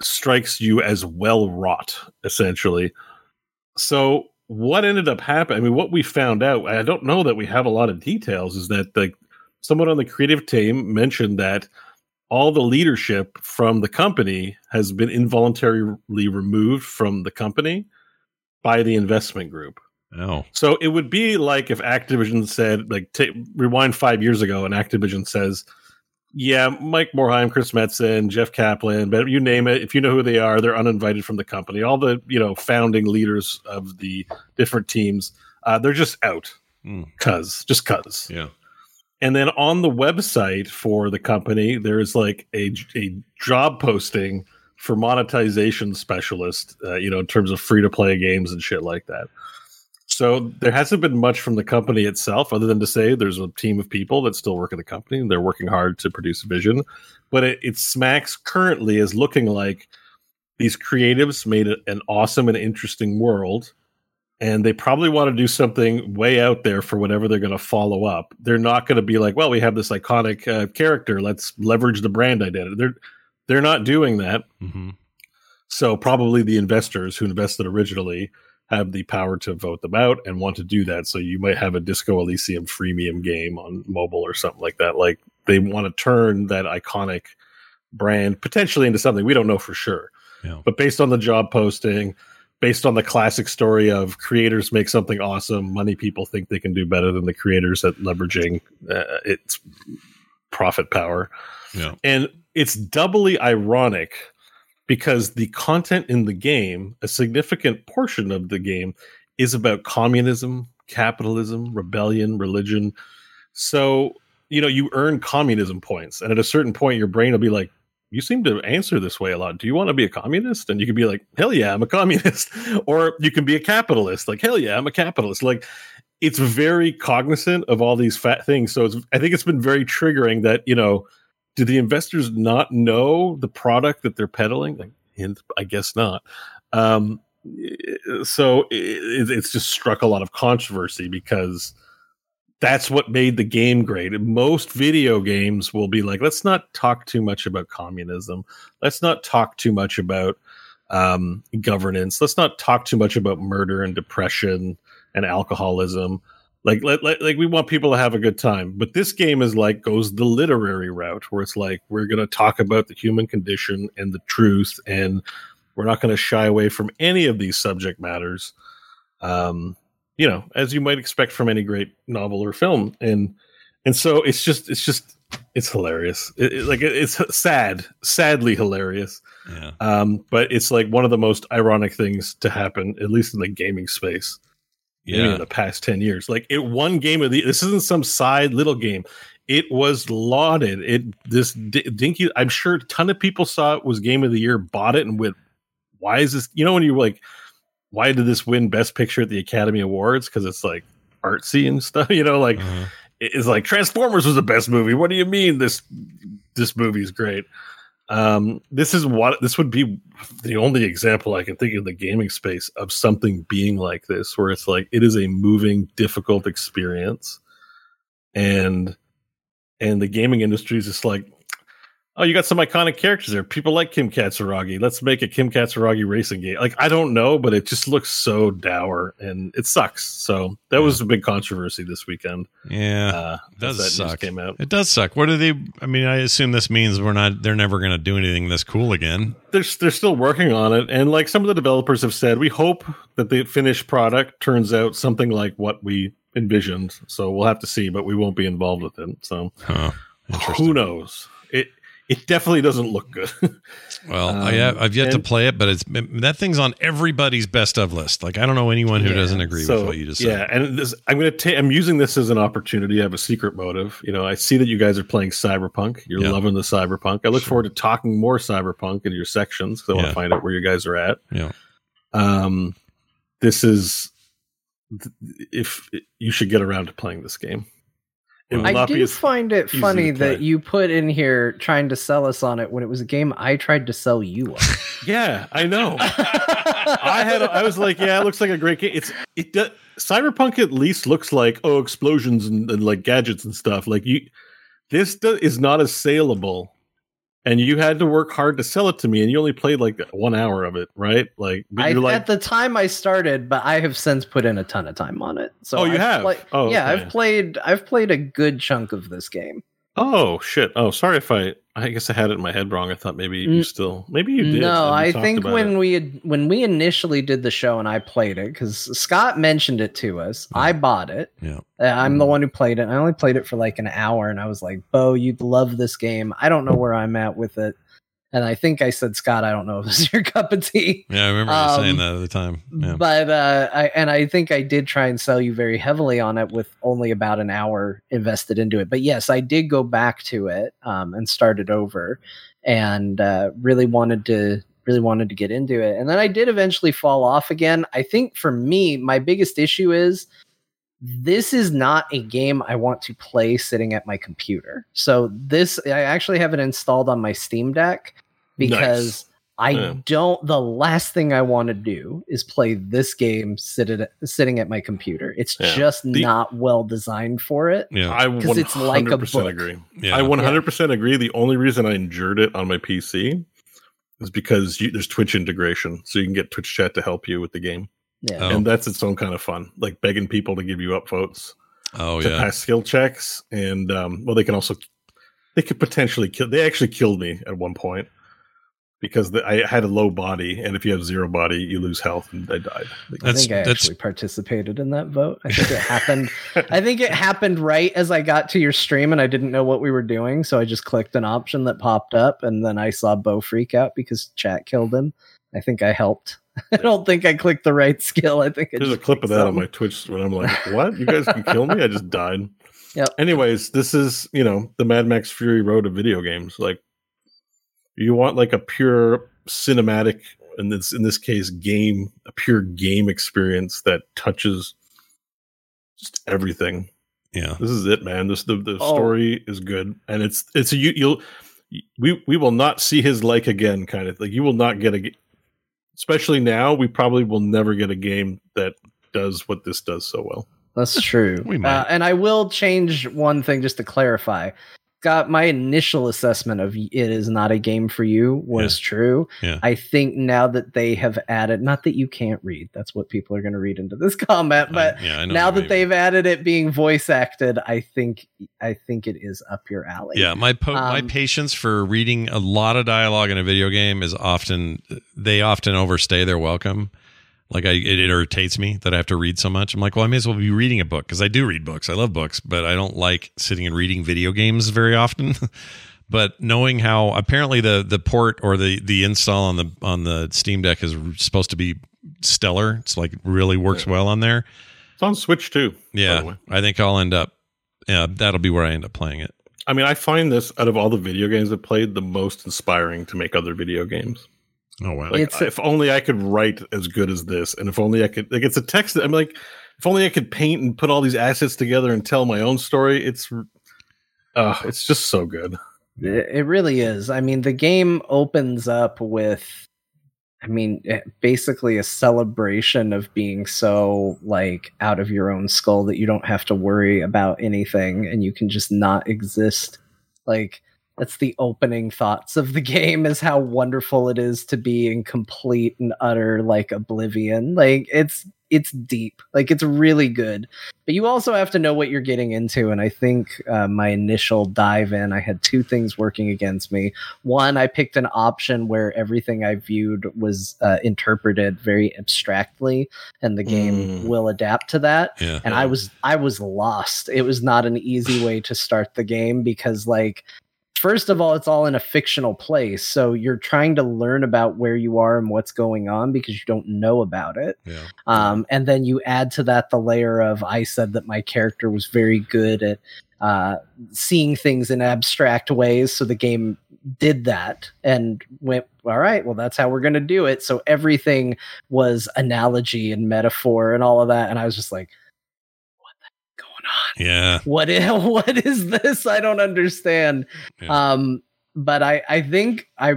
strikes you as well wrought, essentially. So what ended up happening? I mean, what we found out, I don't know that we have a lot of details, is that the someone on the creative team mentioned that all the leadership from the company has been involuntarily removed from the company by the investment group. Oh, So it would be like if Activision said, like, ta rewind five years ago, and Activision says, "Yeah, Mike Morhaime, Chris Metzen, Jeff Kaplan, but you name it. If you know who they are, they're uninvited from the company. All the you know founding leaders of the different teams, uh, they're just out, Hmm. cause just cause." yeah. And then on the website for the company, there's like a, a job posting for monetization specialist, uh, you know, in terms of free to play games and shit like that. So there hasn't been much from the company itself, other than to say there's a team of people that still work at the company and they're working hard to produce Vision. But it, it smacks currently as looking like these creatives made an awesome and interesting world and they probably want to do something way out there for whatever they're going to follow up. They're not going to be like, well, we have this iconic uh, character, let's leverage the brand identity. They're they're not doing that. hmm So probably the investors who invested originally have the power to vote them out and want to do that. So you might have a Disco Elysium freemium game on mobile or something like that. Like they want to turn that iconic brand potentially into something we don't know for sure. Yeah. But based on the job posting, based on the classic story of creators make something awesome, money people think they can do better than the creators at leveraging uh, its profit power. Yeah. And it's doubly ironic because the content in the game, a significant portion of the game, is about communism, capitalism, rebellion, religion. So, you know, you earn communism points. And at a certain point, your brain will be like, you seem to answer this way a lot. Do you want to be a communist? And you can be like, hell yeah, I'm a communist. or you can be a capitalist. Like, hell yeah, I'm a capitalist. Like, it's very cognizant of all these fat things. So I think it's been very triggering that, you know, do the investors not know the product that they're peddling? Like, I guess not. Um, so it, it's just struck a lot of controversy because that's what made the game great. Most video games will be like, let's not talk too much about communism. Let's not talk too much about um, governance. Let's not talk too much about murder and depression and alcoholism. Like, let, like we want people to have a good time, but this game is like goes the literary route, where it's like we're going to talk about the human condition and the truth, and we're not going to shy away from any of these subject matters. Um, you know, as you might expect from any great novel or film, and and so it's just it's just it's hilarious. It, it- like it, it's sad, sadly hilarious. Yeah. Um, but it's like one of the most ironic things to happen, at least in the gaming space Yeah. in the past 10 years. Like it won game of the this isn't some side little game. It was lauded. It this D- Dinky I'm sure a ton of people saw it was game of the year, bought it and went, why is this you know when you're like why did this win best picture at the Academy Awards cuz it's like artsy and stuff, you know, like Uh-huh. it's like Transformers was the best movie. What do you mean this this movie's great? Um, this is what this would be the only example I can think of in the gaming space of something being like this, where it's like it is a moving, difficult experience, and and the gaming industry is just like, oh, you got some iconic characters there. People like Kim Kitsuragi. Let's make a Kim Kitsuragi racing game. Like I don't know, but it just looks so dour and it sucks. So that was a big controversy this weekend. Yeah. Uh, it does that suck. came out. It does suck. What do they? I mean, I assume this means we're not. They're never going to do anything this cool again. they're they're still working on it, and like some of the developers have said, we hope that the finished product turns out something like what we envisioned. So we'll have to see, but we won't be involved with it. So Huh. Who knows? It it definitely doesn't look good. Well, Um, I have, I've yet to play it, but it's that thing's on everybody's best of list. Like I don't know anyone who Yeah, doesn't agree so, with what you just Yeah, said. Yeah, and this, I'm going to take. I'm using this as an opportunity. I have a secret motive. You know, I see that you guys are playing Cyberpunk. You're Yeah. loving the Cyberpunk. I look forward to talking more Cyberpunk in your sections because I want Yeah. to find out where you guys are at. Yeah. Um, this is th- if you should get around to playing this game. I do find it funny that you put in here trying to sell us on it when it was a game I tried to sell you on. yeah. I know. I had. I was like, yeah, it looks like a great game. It's it. does Cyberpunk at least looks like oh explosions and, and like gadgets and stuff. Like you, this do, is not as saleable and you had to work hard to sell it to me, and you only played like one hour of it, right? Like, I, like, at the time I started, but I have since put in a ton of time on it. So Oh, you I've have? play- Oh, yeah, okay. I've played. I've played a good chunk of this game. Oh shit, oh sorry if I, I guess I had it in my head wrong. I thought maybe you Mm. still, maybe you did. No, I think when it. we had when we initially did the show and I played it because Scott mentioned it to us. I bought it. Yeah. Uh, I'm the Mm. one who played it. I only played it for like an hour, and I was like, "Bo, you'd love this game." I don't know where I'm at with it, and I think I said, "Scott, I don't know if this is your cup of tea." Yeah, I remember you saying Um, that at the time. Yeah. But uh, I and I think I did try and sell you very heavily on it with only about an hour invested into it. But yes, I did go back to it um, and start it over, and uh, really wanted to really wanted to get into it. And then I did eventually fall off again. I think for me, my biggest issue is this is not a game I want to play sitting at my computer. So this I actually have it installed on my Steam Deck because Nice. I Yeah. don't. The last thing I want to do is play this game sitting at, sitting at my computer. It's Yeah. just The- not well designed for it. yeah. I 'Cause it's like a 100% book. agree. yeah. I 100% agree. The only reason I endured it on my PC is because you, there's Twitch integration, so you can get Twitch chat to help you with the game, Yeah, Oh. and that's its own kind of fun. Like begging people to give you upvotes oh to yeah. pass skill checks, and um, well, they can also they could potentially kill. They actually killed me at one point because the, I had a low body, and if you have zero body, you lose health, and I died. I That's- think I that's- actually participated in that vote. I think it happened. I think it happened right as I got to your stream, and I didn't know what we were doing, so I just clicked an option that popped up, and then I saw Bo freak out because chat killed him. I think I helped. I don't think I clicked the right skill. I think I There's a clip of clicked that on my. Twitch when I'm like, "What? You guys can kill me? I just died." Yep. Anyways, this is you know the Mad Max Fury Road of video games. Like, you want like a pure cinematic, in this in this case, game, a pure game experience that touches just everything. Yeah. This is it, man. This the the Oh. story is good, and it's it's a you you'll we we will not see his like again, kind of like you will not get a. g- Especially now, we probably will never get a game that does what this does so well. That's true. We might. Uh, and I will change one thing just to clarify. Got my initial assessment of it is not a game for you was true. Yeah. I think now that they have added, not that you can't read, that's what people are going to read into this comment, but I, yeah, I now that they've added it being voice acted, I think I think it is up your alley. Yeah, my po- my Um, patience for reading a lot of dialogue in a video game is often they often overstay their welcome. Like I, it irritates me that I have to read so much. I'm like, well, I may as well be reading a book because I do read books. I love books, but I don't like sitting and reading video games very often. but knowing how apparently the the port or the the install on the on the Steam Deck is supposed to be stellar. It's like really works well on there. It's on Switch too. by the Yeah, way. I think I'll end up. Yeah, that'll be where I end up playing it. I mean, I find this out of all the video games I've played the most inspiring to make other video games. Oh wow! Like, It's- if only I could write as good as this, and if only I could, like, it's a text. I'm like, if only I could paint and put all these assets together and tell my own story. It's, uh, it's just so good. It, it really is. I mean, the game opens up with, I mean, eh, basically a celebration of being so like out of your own skull that you don't have to worry about anything and you can just not exist. Like, that's the opening thoughts of the game is how wonderful it is to be in complete and utter like oblivion. Like, it's it's deep. Like it's really good. But you also have to know what you're getting into. And I think uh, my initial dive in, I had two things working against me. One, I picked an option where everything I viewed was uh, interpreted very abstractly, and the game Mm. will adapt to that. yeah, And I was I was lost. It was not an easy way to start the game because like first of all it's all in a fictional place so you're trying to learn about where you are and what's going on because you don't know about it yeah. um, and then you add to that the layer of I said that my character was very good at uh, seeing things in abstract ways. So the game did that and went, all right, well, that's how we're going to do it. So everything was analogy and metaphor and all of that. And I was just like, what the heck going on? Yeah. What is, what is this? I don't understand. Yeah. Um, but I, I think I,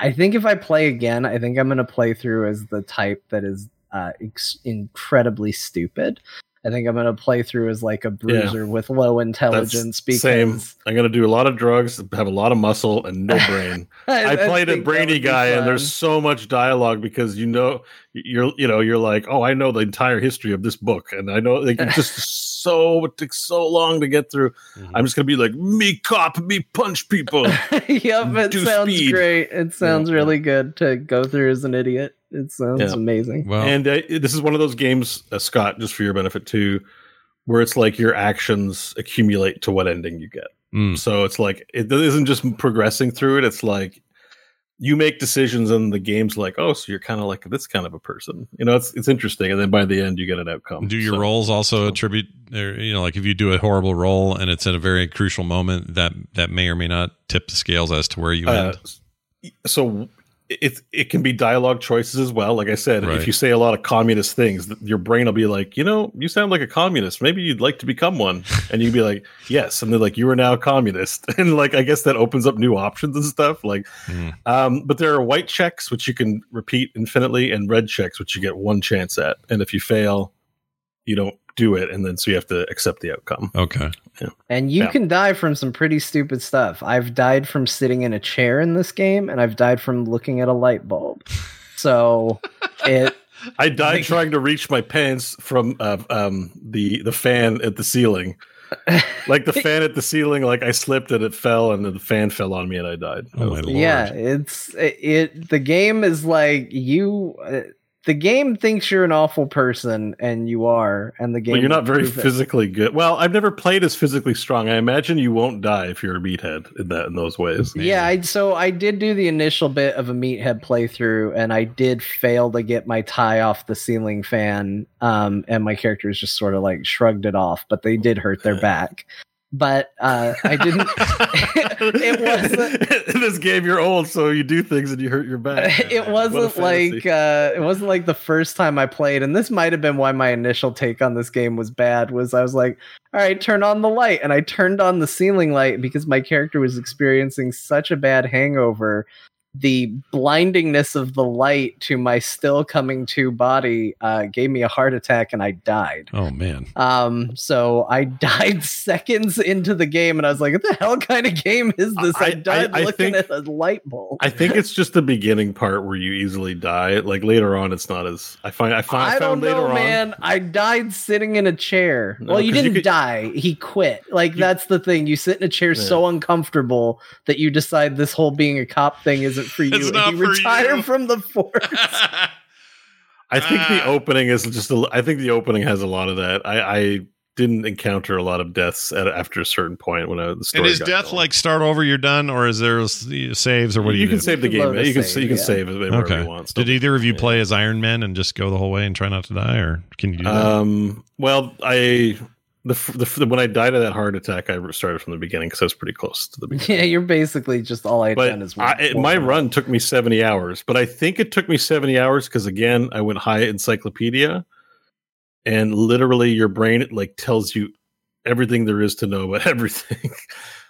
I think if I play again, I think I'm going to play through as the type that is uh, ex- incredibly stupid. I think I'm gonna play through as like a bruiser with low intelligence because same. I'm gonna do a lot of drugs, have a lot of muscle, and no brain. I, played a brainy guy, and there's so much dialogue because you know you're you know you're like, oh, I know the entire history of this book, and I know like just so it takes so long to get through. Mhm. I'm just gonna be like, me cop, me punch people. yep, it sounds speed. great. It sounds Yeah. really good to go through as an idiot. It sounds Yeah. amazing. well, and uh, this is one of those games, uh, Scott, just for your benefit too, where it's like your actions accumulate to what ending you get. mm, So it's like it isn't just progressing through it. It's like you make decisions, and the game's like, oh, so you're kind of like this kind of a person. You know, it's it's interesting, and then by the end, you get an outcome. do your So- roles also so- attribute, or, you know, like if you do a horrible role and it's at a very crucial moment, that that may or may not tip the scales as to where you Uh, end. so it it can be dialogue choices as well. Like I said, Right. if you say a lot of communist things, your brain will be like, you know, you sound like a communist. Maybe you'd like to become one, and you'd be like, yes, and they're like, you are now a communist, and like I guess that opens up new options and stuff. Like, Mm. um, but there are white checks which you can repeat infinitely, and red checks which you get one chance at, and if you fail, you don't do it, and then so you have to accept the outcome. Okay. And you Yeah. can die from some pretty stupid stuff. I've died from sitting in a chair in this game, and I've died from looking at a light bulb. So it I died Like- trying to reach my pants from uh, um, the the fan at the ceiling. like the fan at the ceiling, like I slipped and it fell, and the fan fell on me and I died. Oh, my Lord. yeah, it's it, it. The game is like you. The game thinks you're an awful person, and you are. And the game. But you're not very prove it. physically good. Well, I've never played as physically strong. I imagine you won't die if you're a meathead in that in those ways. Man. Yeah, I, so I did do the initial bit of a meathead playthrough, and I did fail to get my tie off the ceiling fan. Um, and my characters just sort of like shrugged it off, but they did hurt their back. But uh, I didn't. it wasn't. in this game. You're old, so you do things and you hurt your back. it wasn't like uh, it wasn't like the first time I played, and this might have been why my initial take on this game was bad. Was I was like, all right, turn on the light, and I turned on the ceiling light because my character was experiencing such a bad hangover. The blindingness of the light to my still coming to body uh, gave me a heart attack, and I died. Oh man. Um, so I died seconds into the game, and I was like, "What the hell kind of game is this?" I, I- I- died I looking think- at a light bulb. I think it's just the beginning part where you easily die. Like later on, it's not as I find. I find. I don't found later know, on. man. I died sitting in a chair. No, well, you 'cause you didn't could- die. He quit. Like You- that's the thing. You sit in a chair so uncomfortable that you decide this whole being a cop thing isn't for you. It's not you for retire you. from the force. I think the Ah. opening is just. A, I think the opening has a lot of that. I, I didn't encounter a lot of deaths at, after a certain point when I, the story. and is got death going. like start over? You're done, or is there saves, or what do you, you can do? save the game. You can save, you can yeah. save it wherever Okay. you want. Did either of you Yeah. play as Iron Man and just go the whole way and try not to die, or can you do that? Um. Well, I the, the when I died of that heart attack, I started from the beginning because I was pretty close to the beginning. yeah, you're basically just all I've done is I, it- my run took me 70 hours but i think it took me 70 hours because again i went high encyclopedia and literally your brain like tells you everything there is to know about everything.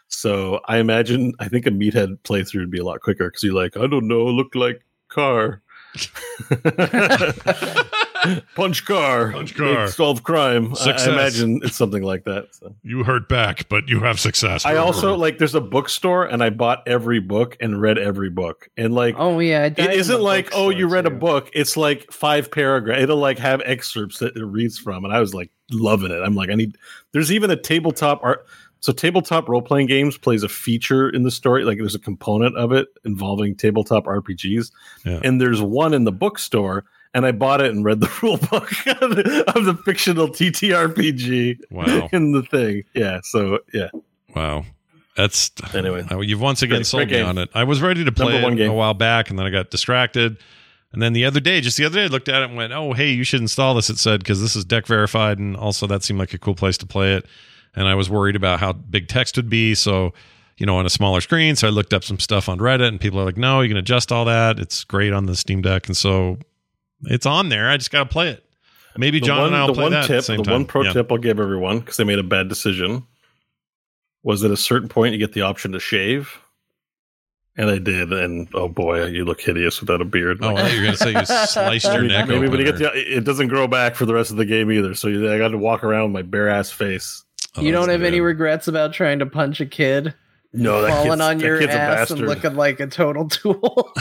So i imagine i think a meathead playthrough would be a lot quicker because you're like i don't know look like car punch car Punch car. solve crime I- Success. I, imagine it's something like that so. you hurt back, but you have success. I also like there's a bookstore and I bought every book and read every book. And like Oh yeah, I died it in isn't like oh you bookstore, read a book. It's like five paragraphs. It'll like have excerpts that it reads from and I was like loving it. I'm like I need there's even a tabletop art so tabletop role playing games plays a feature in the story like there's a component of it involving tabletop RPGs. Yeah. And there's one in the bookstore and I bought it and read the rule book of the, of the fictional TTRPG Wow. in the thing. Yeah, so yeah. Wow. That's Anyway. Uh, You've once again Great- sold great me on it. I was ready to play one it game. a while back, and then I got distracted. And then the other day, just the other day, I looked at it and went, "Oh, hey, you should install this." It said because this is deck verified, and also that seemed like a cool place to play it. And I was worried about how big text would be, so you know, on a smaller screen. So I looked up some stuff on Reddit, and people are like, "No, you can adjust all that. It's great on the Steam Deck." And so it's on there. I just got to play it. Maybe The John one, and I will the play one that at tip, the same the time. one pro Yeah. tip I'll give everyone because they made a bad decision was at a certain point you get the option to shave. And I did, and oh boy, you look hideous without a beard. Oh, I thought you were gonna say you sliced your neck maybe open. when you get or- to, it doesn't grow back for the rest of the game either. So you, I got to walk around with my bare ass face. Oh, you don't that's have any regrets about trying to punch a kid, No, that falling kid's, on that your kid's ass and looking like a total tool.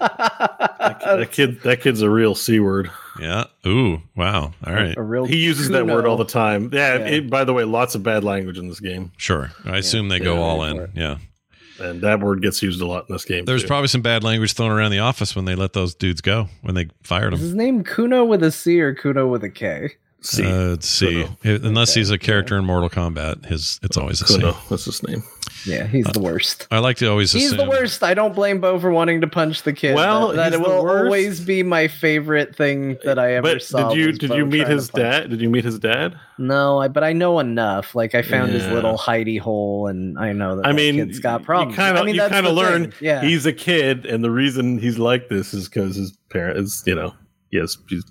that kid, that kid's a real c word. Yeah. Ooh. Wow. All right. a real He uses that Cuno. word all the time. Yeah. Yeah. It, by the way, lots of bad language in this game, Sure. I assume they go Yeah, all in. Yeah. and that word gets used a lot in this game. There's too. probably some bad language thrown around the office when they let those dudes go when they fired Is them. his name Cuno with a C or Kuno with a K? C. Uh, let's. Cuno. Unless Okay. he's a character in Mortal Kombat, his it's always the Kuno, same. that's his name. Yeah, he's uh, the worst. I like to always He's assume. the worst. I don't blame Bo for wanting to punch the kid. Well, that, that he's will worst. always be my favorite thing that I ever But saw. did you did Bo you meet his punch- dad? Did you meet his dad? No, I, but I know enough. Like I found his little hidey hole, and I know that I that mean, kid's got problems. You kind of I mean, you kind of learn. thing. Yeah, he's a kid, and the reason he's like this is because his parents, you know, yes, he's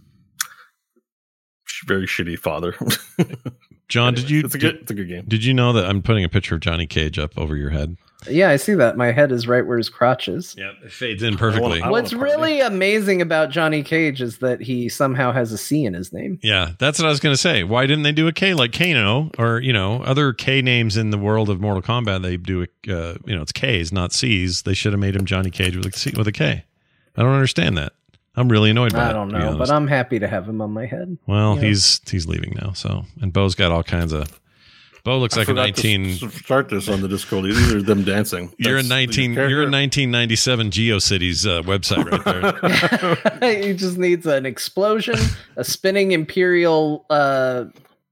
very shitty father. John, did you It's a good. It's a good game. did you know that I'm putting a picture of Johnny Cage up over your head? yeah. I see that. My head is right where his crotch is. Yeah, it fades in perfectly. What's wanna party. really amazing about Johnny Cage is that he somehow has a C in his name. Yeah, that's what I was going to say. Why didn't they do a K like Kano or you know other K names in the world of Mortal Kombat? They do a uh, you know it's K's not C's. They should have made him Johnny Cage with a C, with a K. I don't understand that. I'm really annoyed by it. I don't to be know, but I'm happy to have him on my head. well, yeah. he's he's leaving now. So and Bo's got all kinds of. Bo looks I like a forgot to 19. start this on the Discord. These are them dancing. You're a 19. your You're a 1997 GeoCities uh, website right there. he just needs an explosion, a spinning imperial uh,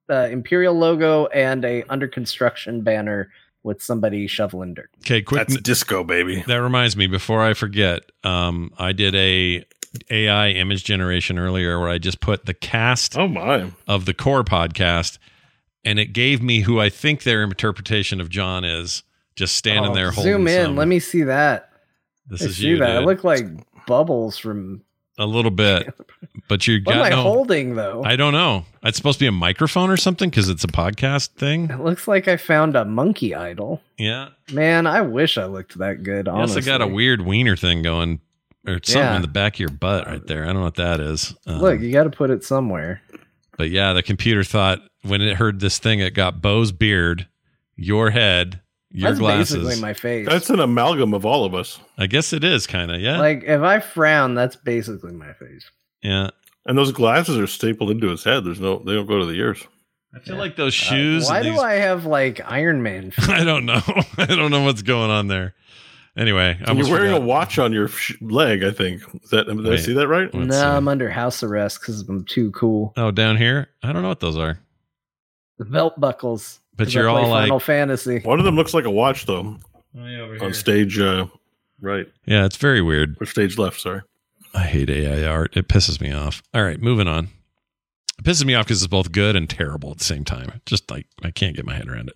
uh, imperial logo, and a under construction banner with somebody shoveling dirt. Okay, quick. That's disco, baby. That reminds me. Before I forget, um, I did a AI image generation earlier where I just put the cast Oh my! of the core podcast, and it gave me who I think their interpretation of John is. Just standing Oh, there holding. zoom in. some- Let me see that. This I is see you, that. It dude. look like bubbles from. A little bit, but you What am got I no. holding though? I don't know. It's supposed to be a microphone or something because it's a podcast thing. it looks like I found a monkey idol. Yeah. Man, I wish I looked that good. You also got a weird wiener thing going, or something Yeah. in the back of your butt right there. I don't know what that is. Um, Look, you got to put it somewhere. but yeah, the computer thought when it heard this thing, it got Bo's beard, your head, your That's glasses. basically my face. That's an amalgam of all of us. I guess it is kind of yeah, like if I frown, that's basically my face. yeah. And those glasses are stapled into his head. There's no, they don't go to the ears. I feel like those shoes. Uh, why and do I have like Iron Man? I don't know. I don't know what's going on there. Anyway, I And almost you're wearing forgot. a watch on your sh- leg. I think. Is that did I see that right? No, see. I'm under house arrest because I'm too cool. Oh, down here. I don't know what those are. The belt buckles. But 'cause I you're play all like- Final Fantasy. One of them looks like a watch though. On stage, uh, right Yeah, it's very weird. or stage left. Sorry. I hate AI art. It pisses me off. All right, moving on. It pisses me off because it's both good and terrible at the same time. Just like I can't get my head around it.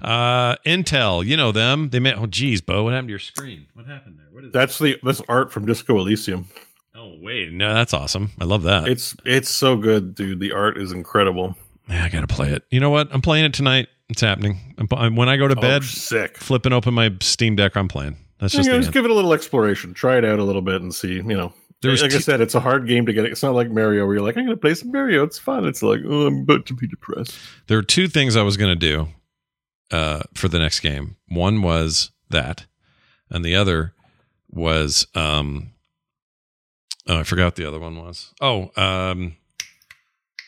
Uh, Intel, you know them. They made. Oh, geez, Bo, what happened to your screen? What happened there? What is That's the that's art from Disco Elysium. Oh, wait, no, that's awesome. I love that. It's it's so good, dude. The art is incredible. Yeah, I gotta play it. You know what? I'm playing it tonight. It's happening. I'm, when I go to bed, oh, sick. flipping open my Steam Deck, I'm playing. That's just just give it a little exploration. Try it out a little bit and see. You know, There's like I said, it's a hard game to get. It's not like Mario where you're like, I'm going to play some Mario. It's fun. It's like, oh, I'm about to be depressed. there are two things I was going to do uh, for the next game. One was that, and the other was um, oh, I forgot what the other one was. Oh, um,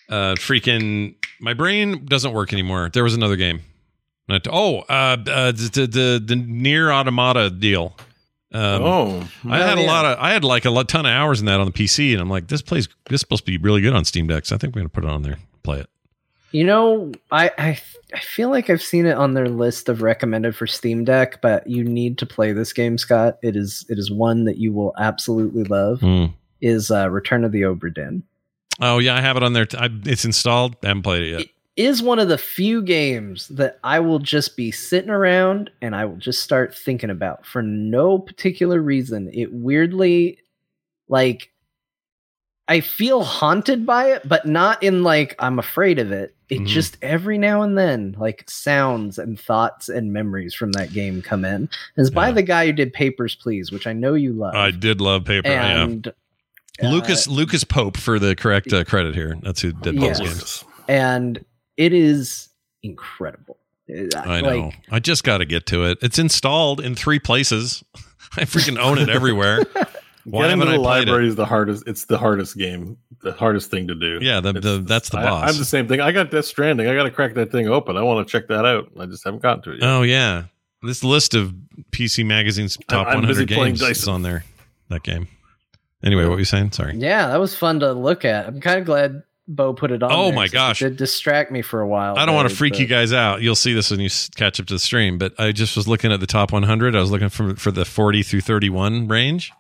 uh, freaking my brain doesn't work anymore. There was another game. Not- Oh, uh, uh, the the the Nier Automata deal. Um, oh, I had a yeah. lot of, I had like a lot, ton of hours in that on the PC, and I'm like, this plays, this is supposed to be really good on Steam Deck. So I think we're gonna put it on there, play it. You know, I, I I feel like I've seen it on their list of recommended for Steam Deck, but you need to play this game, Scott. It is it is one that you will absolutely love. Hmm. Is uh, Return of the Obra Dinn. Oh yeah, I have it on there. I, it's installed. I haven't played it yet. It is one of the few games that I will just be sitting around and I will just start thinking about for no particular reason. It weirdly, like, I feel haunted by it, but not in like I'm afraid of it. It Mhm. just every now and then, like sounds and thoughts and memories from that game come in. It's by the guy who did Papers, Please, which I know you love. I did love paper. yeah. And uh, Lucas Lucas Pope for the correct uh, credit here. That's who did Yes. those games. and it is incredible. Uh, I know. Like, I just got to get to it. It's installed in three places. I freaking own it everywhere. Why Getting haven't to I the played library is the hardest. It's the hardest game. The hardest thing to do. Yeah, the, the, that's the I- boss. I'm the same thing. I got Death Stranding. I got to crack that thing open. I want to check that out. I just haven't gotten to it yet. Oh yeah, this list of PC Magazine's top I'm 100 games is on there. That game. Anyway, what were you saying? Sorry. yeah, that was fun to look at. I'm kind of glad Bo put it on. Oh there, my 'cause gosh. it did distract me for a while. I don't want to there, freak you guys out. You'll see this when you catch up to the stream. But I just was looking at the top 100. I was looking for for the 40 through 31 range.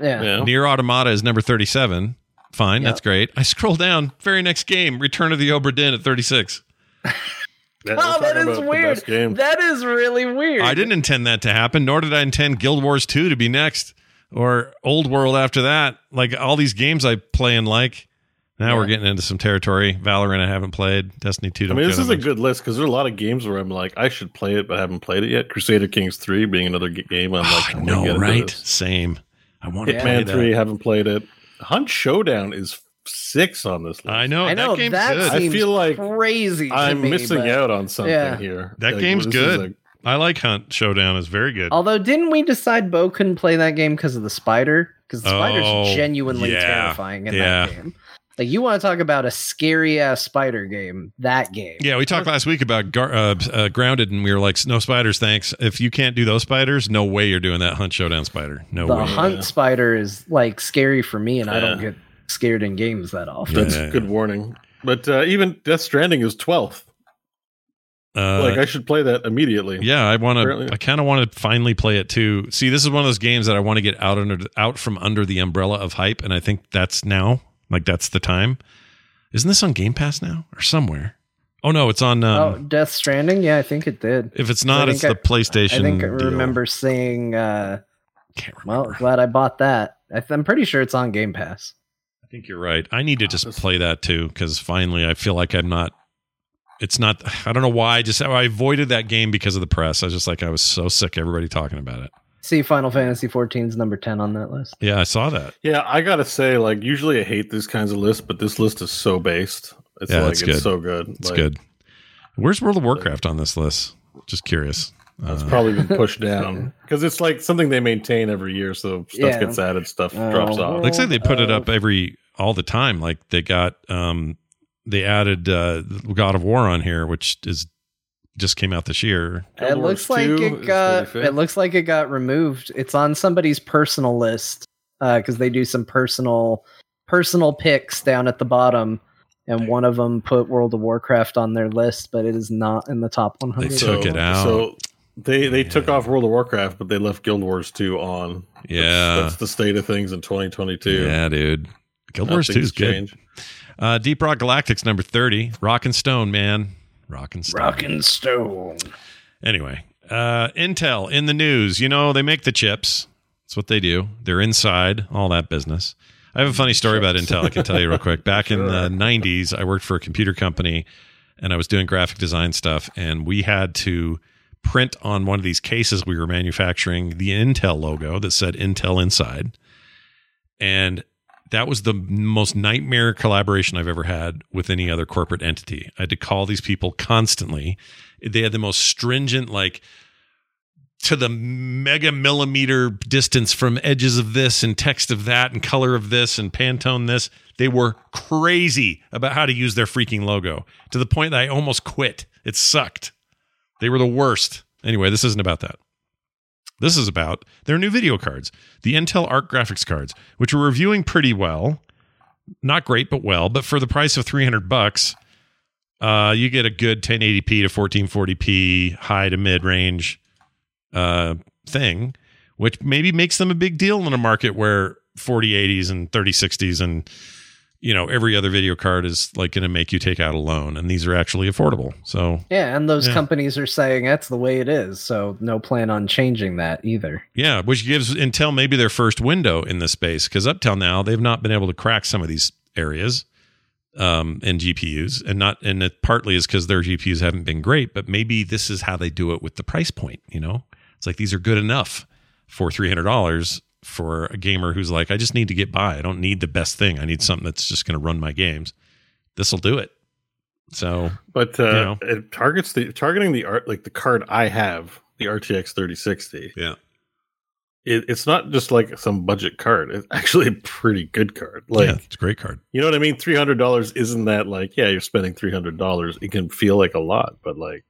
Yeah. Yeah. Nier Automata is number 37. Fine, Yep. that's great. I scroll down. Very next game, Return of the Obra Dinn at 36. Yeah, Oh, that talking is about the weird. That is really weird. I didn't intend that to happen, nor did I intend Guild Wars 2 to be next or Old World after that. Like all these games I play and like. Now we're getting into some territory. Valorant I haven't played. Destiny 2 I mean, this is a much. good list because there are a lot of games where I'm like, I should play it, but I haven't played it yet. Crusader Kings 3 being another game. I'm like, ah, I I'm gonna know, into right? this. Same. I want to play Hitman that. 3, haven't played it. Hunt Showdown is six on this list. I know. I know that game's that good. I feel like crazy. I'm me, missing but- out on something Yeah. here. That Like, game's this is good. A- I like Hunt Showdown. is very good. Although, didn't we decide Bo couldn't play that game because of the spider? Because the spider's Oh, genuinely yeah. terrifying in Yeah. that game. Like, you want to talk about a scary ass spider game? That game. Yeah, we talked last week about gar- uh, uh, Grounded, and we were like, "No spiders, thanks." If you can't do those spiders, no way you're doing that Hunt Showdown spider. No the way. The Hunt Yeah. spider is like scary for me, and I don't get scared in games that often. Yeah. That's good warning. But uh, even Death Stranding is 12th. Uh, like, I should play that immediately. yeah, I want to. I kind of want to finally play it too. See, this is one of those games that I want to get out under out from under the umbrella of hype, and I think that's now. Like that's the time. Isn't this on Game Pass now or somewhere? Oh no, it's on. Um, oh, Death Stranding? Yeah, I think it did. if it's not, it's think the PlayStation. I think I deal. remember seeing. Uh, Can't well, glad I bought that. I th- I'm pretty sure it's on Game Pass. I think you're right. I need to just play that too because finally I feel like I'm not. It's not. I don't know why. I just I avoided that game because of the press. I was just like I was so sick. of Everybody talking about it. See, Final Fantasy 14 is number 10 on that list. Yeah, I saw that. Yeah, I gotta say, like, usually I hate these kinds of lists, but this list is so based. It's Yeah, like it's it's, good. so good. It's Like, good. Where's World of Warcraft on this list? Just curious. It's Uh, probably been pushed down because it's like something they maintain every year. So stuff Yeah. gets added, stuff Oh, drops off. looks like they put it Uh, up every all the time. Like they got um they added uh God of War on here, which is just came out this year. Guild it Wars looks like it got it looks like it got removed. It's on somebody's personal list because they do some personal personal picks down at the bottom, and one of them put World of Warcraft on their list, but it is not in the top 100. They took it out. So they they took off World of Warcraft, but they left Guild Wars 2 on. Yeah. that's, the state of things in 2022. Yeah, dude. Guild Wars 2 is good. change. Uh, Deep Rock Galactic's number 30. Rock and Stone, man. Rock and Stone. Rock and Stone. Anyway, uh, Intel in the news. You know, they make the chips. That's what they do. They're inside, all that business. I have a funny story about Intel I can tell you real quick. Back in the 90s, I worked for a computer company and I was doing graphic design stuff, and we had to print on one of these cases we were manufacturing the Intel logo that said Intel inside. And that was the most nightmare collaboration I've ever had with any other corporate entity. I had to call these people constantly. They had the most stringent, like to the mega millimeter distance from edges of this and text of that and color of this and Pantone this. They were crazy about how to use their freaking logo to the point that I almost quit. It sucked. They were the worst. Anyway, this isn't about that. This is about their new video cards, the Intel Arc graphics cards, which we're reviewing pretty well. Not great, but well. But for the price of 300 bucks, uh, you get a good 1080p to 1440p high to mid range uh, thing, which maybe makes them a big deal in a market where 4080s and 3060s and you know, every other video card is like going to make you take out a loan, and these are actually affordable. So Yeah, and those Yeah. companies are saying that's the way it is, so no plan on changing that either. yeah, which gives Intel maybe their first window in this space because up till now they've not been able to crack some of these areas um, in GPUs, and not and it partly is because their GPUs haven't been great, but maybe this is how they do it with the price point. You know, it's like these are good enough for three hundred dollars for a gamer who's like, I just need to get by. I don't need the best thing. I need something that's just going to run my games. This will do it. So But uh, You know. it targets the targeting the art like the card I have, the RTX 3060. yeah, It, it's not just like some budget card. It's actually a pretty good card. Like yeah, it's a great card. you know what I mean? Three hundred dollars isn't that like yeah you're spending three hundred dollars. It can feel like a lot, but like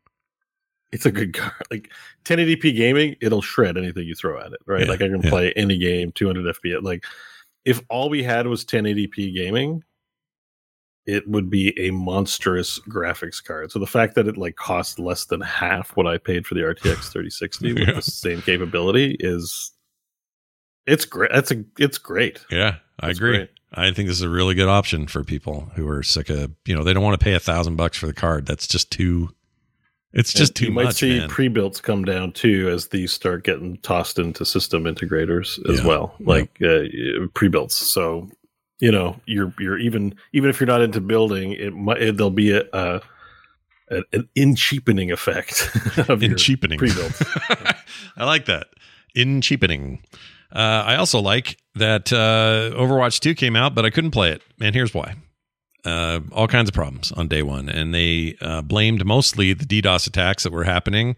it's a good card. Like 1080p gaming, it'll shred anything you throw at it. Right? Yeah, like I can yeah. play any game 200 FPS. Like if all we had was 1080p gaming, it would be a monstrous graphics card. So the fact that it like costs less than half what I paid for the RTX 3060 with Yeah. the same capability is it's great. That's a it's great. Yeah, I That's agree. great. I think this is a really good option for people who are sick of, you know, they don't want to pay a thousand bucks for the card. That's just too, it's just And too you might much, see man. pre-builts come down too as these start getting tossed into system integrators as Yeah. well like uh, pre-builts so you know you're you're even even if you're not into building it might it, there'll be a, a an, an in cheapening effect of in cheapening pre-builts I like that. In cheapening. Uh, I also like that uh, Overwatch 2 came out, but I couldn't play it. And here's why. Uh, all kinds of problems on day one. And they uh, blamed mostly the DDoS attacks that were happening,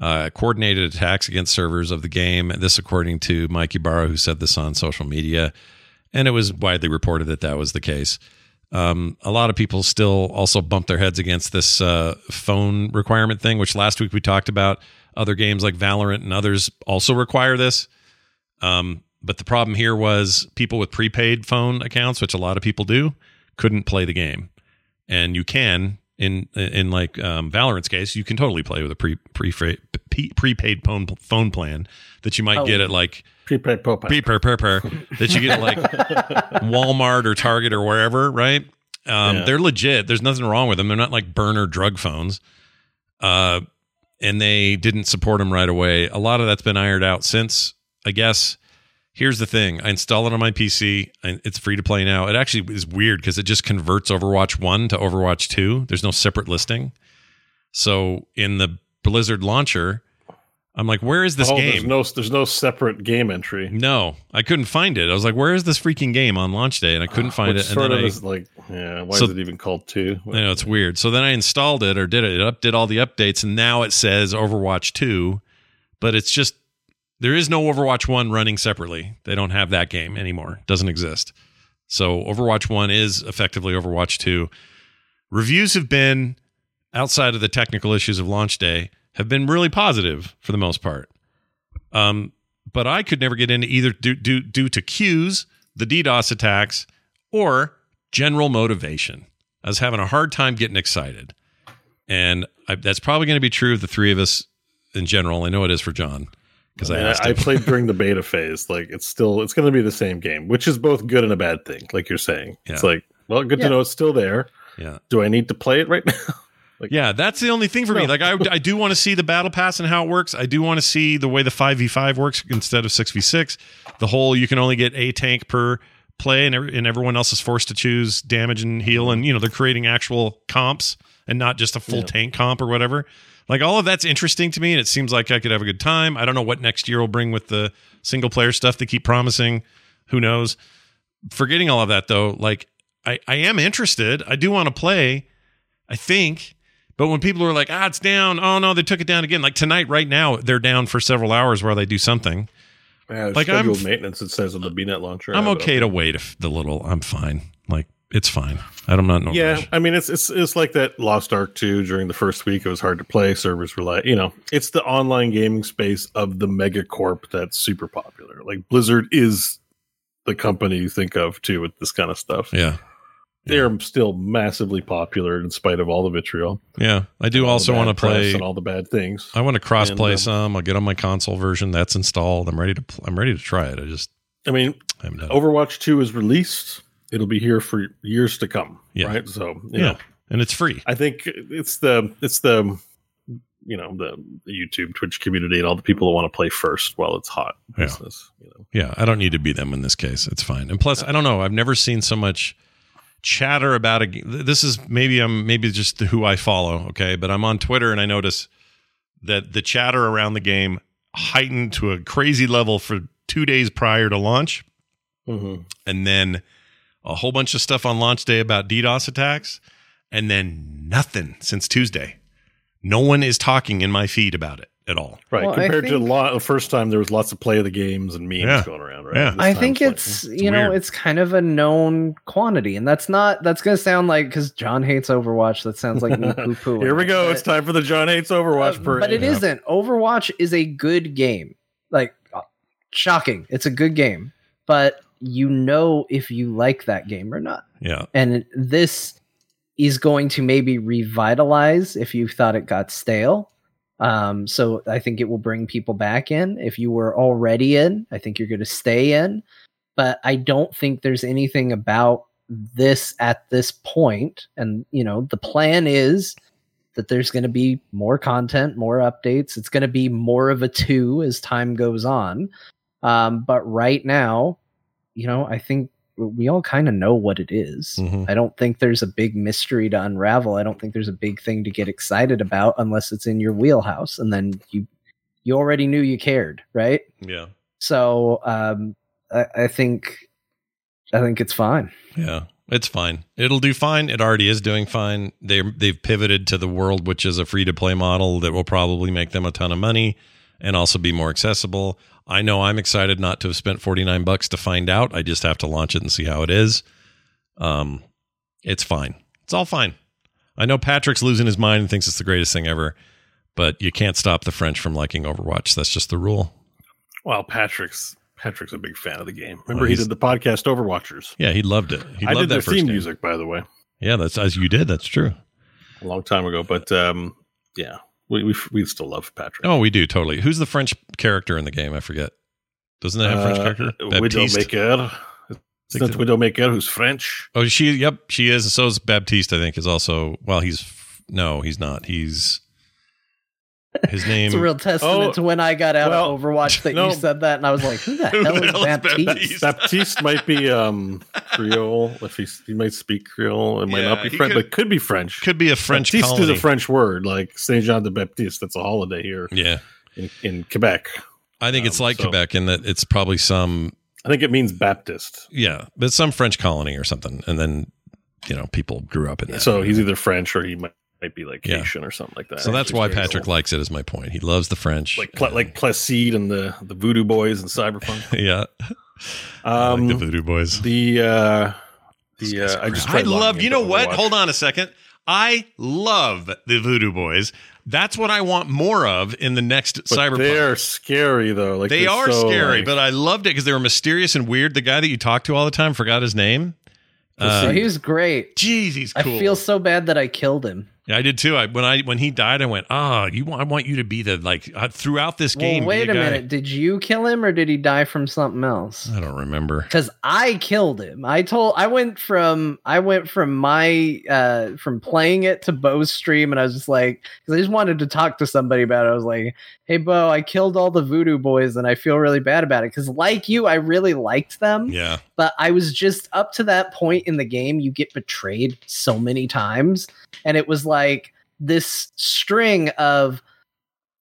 uh, coordinated attacks against servers of the game. This, according to Mike Ibarra, who said this on social media. And it was widely reported that that was the case. Um, a lot of people still also bump their heads against this uh, phone requirement thing, which last week we talked about. Other games like Valorant and others also require this. Um, but the problem here was people with prepaid phone accounts, which a lot of people do, couldn't play the game. And you can in in like um, Valorant's case, you can totally play with a pre pre pre prepaid phone phone plan that you might Oh. get at like prepaid pop pre per per per that you get at like Walmart or Target or wherever, right? Um, Yeah. They're legit. There's nothing wrong with them. They're not like burner drug phones. Uh, and they didn't support them right away. A lot of that's been ironed out since. I guess. Here's the thing: I install it on my PC. and It's free to play now. It actually is weird because it just converts Overwatch One to Overwatch Two. There's no separate listing. So in the Blizzard launcher, I'm like, where is this oh, game? there's no there's no separate game entry No, I couldn't find it. I was like, "Where is this freaking game on launch day?" And I couldn't ah, find Which it. And sort then of I, is like yeah why So- is it even called two I know it's weird. So then I installed it or did it. It updid all the updates, and now it says Overwatch Two, but it's just there is no Overwatch One running separately. They don't have that game anymore. Doesn't exist. So Overwatch One is effectively Overwatch Two. Reviews have been outside of the technical issues of launch day have been really positive for the most part. Um, but I could never get into either due, due, due to queues, the DDoS attacks, or general motivation. I was having a hard time getting excited. And I, that's probably going to be true of the three of us in general. I know it is for John because I I, I played during the beta phase. Like it's still it's going to be the same game, which is both good and a bad thing. Like you're saying, it's like well, good Yeah. to know it's still there. yeah. Do I need to play it right now? Like, yeah, that's the only thing for me. Like, I, I do want to see the battle pass and how it works. I do want to see the way the 5v5 works instead of 6v6. The whole you can only get a tank per play and, every, and everyone else is forced to choose damage and heal. And, you know, they're creating actual comps and not just a full Yeah. tank comp or whatever. Like, all of that's interesting to me. And it seems like I could have a good time. I don't know what next year will bring with the single player stuff they keep promising. Who knows? Forgetting all of that, though, like, I, I am interested. I do want to play. I think. But when people are like, ah, it's down. Oh no, they took it down again. Like tonight, right now, they're down for several hours while they do something. Yeah, Like, like I'm maintenance. It says on the BNet launcher. I'm I have it okay to wait if the little. I'm fine. Like it's fine. I'm not no Yeah, rush. I mean it's it's it's like that Lost Ark 2 during the first week it was hard to play, servers were like, you know, it's the online gaming space of the mega corp that's super popular. Like Blizzard is the company you think of too with this kind of stuff. Yeah, They're still massively popular in spite of all the vitriol. yeah. I do also want to play. and all the bad things. I want to cross play um, some. I'll get on my console version. That's installed. I'm ready to. Pl- I'm ready to try it. I just I mean, I haven't done. it. Overwatch 2 is released. It'll be here for years to come. Yeah. Right. So Yeah. know, And it's free. I think it's the it's the you know the, the YouTube Twitch community and all the people that want to play first while it's hot Yeah. business. You know. Yeah, I don't need to be them in this case. It's fine. And plus, I don't know. I've never seen so much chatter about a. This is maybe I'm maybe just who I follow. Okay, but I'm on Twitter and I notice that the chatter around the game heightened to a crazy level for two days prior to launch, Mhm. and then a whole bunch of stuff on launch day about DDoS attacks, and then nothing since Tuesday. No one is talking in my feed about it at all. Right. Well, I Compared to a lot the first time there was lots of play of the games and memes Yeah. going around, right? Yeah. This I time think like, it's, it's you know weird. it's kind of a known quantity, and that's not that's gonna sound like because John hates Overwatch. That sounds like poo poo. Here we go. It's time for the John hates Overwatch parade. but it Yeah. not Overwatch is a good game. Like uh, shocking, it's a good game, but you know if you like that game or not. Yeah, And this is going to maybe revitalize if you thought it got stale. Um, so I think it will bring people back in. If you were already in, I think you're going to stay in. But I don't think there's anything about this at this point. And, you know, the plan is that there's going to be more content, more updates. It's going to be more of a two as time goes on. Um, but right now, you know, I think we all kind of know what it is. Mhm. I don't think there's a big mystery to unravel. I don't think there's a big thing to get excited about unless it's in your wheelhouse, and then you you already knew you cared, right? yeah. So um, I, I think I think it's fine. Yeah, it's fine. It'll do fine. It already is doing fine. They they've pivoted to the world, which is a free to play model that will probably make them a ton of money and also be more accessible. I know I'm excited not to have spent 49 bucks to find out. I just have to launch it and see how it is. Um, it's fine. It's all fine. I know Patrick's losing his mind and thinks it's the greatest thing ever, but you can't stop the French from liking Overwatch. That's just the rule. Well, Patrick's Patrick's a big fan of the game. Well, Remember, he did the podcast Overwatchers. Yeah, he loved it. He I loved did their that theme game. music, by the way, Yeah, that's as you did. That's true. a long time ago. But um, yeah, we, we we still love Patrick. Oh, we do totally. Who's the French character in the game? I forget. Doesn't that have a French character? Uh, Baptiste. Widowmaker. It's not. Widowmaker who's French. Oh, she. Yep, she is. So is Baptiste. I think is also. Well, he's no, he's not. He's his name. It's a real testament Oh, to when I got out well, of Overwatch that no. you said that, and I was like, "Who the Who hell the is hell is Baptiste?" Baptiste? Baptiste might be um, Creole if he's, he might speak Creole. It might Yeah, not be French, could- but could be French. could be a French Baptiste colony. is a French word, like Saint Jean de Baptiste. That's a holiday here yeah, in, in Quebec. I think it's Um, like so- Quebec in that it's probably some. I think it means Baptist. Yeah, but some French colony or something, and then you know people grew up in that. So he's either French or he might, might be like Yeah. Haitian or something like that. So that's why Creole. Patrick likes it. Is my point. He loves the French. like Pla- like Placide and the the Voodoo Boys and Cyberpunk. yeah, I Um, like the Voodoo Boys. the uh, the uh, I just great. I love. You know what? Overwatch. Hold on a second. I love the Voodoo Boys. That's what I want more of in the next But Cyberpunk. they're scary though. Like they they're so, scary, like- but I loved it because they were mysterious and weird. The guy that you talk to all the time forgot his name. So Uh, he was great. Jeez, he's cool. I feel so bad that I killed him. Yeah, I did too. I when I when he died, I went, "Ah, you want? I want you to be the like uh, throughout this game." well, wait a guy." minute. Did you kill him or did he die from something else? I don't remember. Because I killed him. I told I went from I went from my uh from playing it to Bo's stream, and I was just like, because I just wanted to talk to somebody about it. I was like, "Hey, Bo, I killed all the Voodoo Boys, and I feel really bad about it." Because like you, I really liked them, Yeah, but I was just up to that point in the game. You get betrayed so many times, and it was like this string of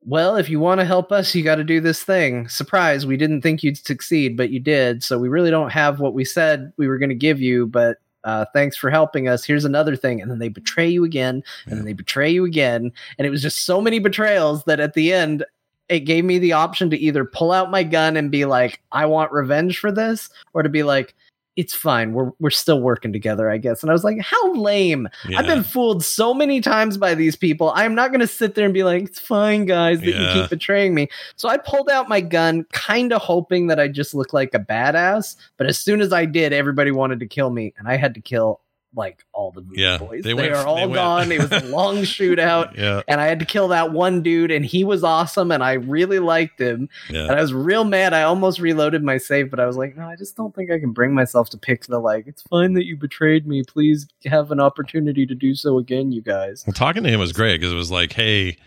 well, if you want to help us, you got to do this thing. Surprise, we didn't think you'd succeed, but you did. So we really don't have what we said we were going to give you, but uh, thanks for helping us. Here's another thing. And then they betray you again, and then they betray you again. And it was just so many betrayals that at the end, it gave me the option to either pull out my gun and be like, I want revenge for this, or to be like, it's fine. We're we're still working together, I guess. And I was like, how lame. yeah. I've been fooled so many times by these people. I'm not going to sit there and be like, it's fine, guys, that Yeah. you keep betraying me. So I pulled out my gun, kind of hoping that I just look like a badass. But as soon as I did, everybody wanted to kill me, and I had to kill like all the Yeah, boys. they They, went- are all they gone. it was a long shootout. Yeah, And I had to kill that one dude, and he was awesome, and I really liked him. yeah. And I was real mad. I almost reloaded my save, but I was like, no, I just don't think I can bring myself to pick the like. It's fine that you betrayed me. Please have an opportunity to do so again, you guys. Well, talking to him was great because it was like, hey,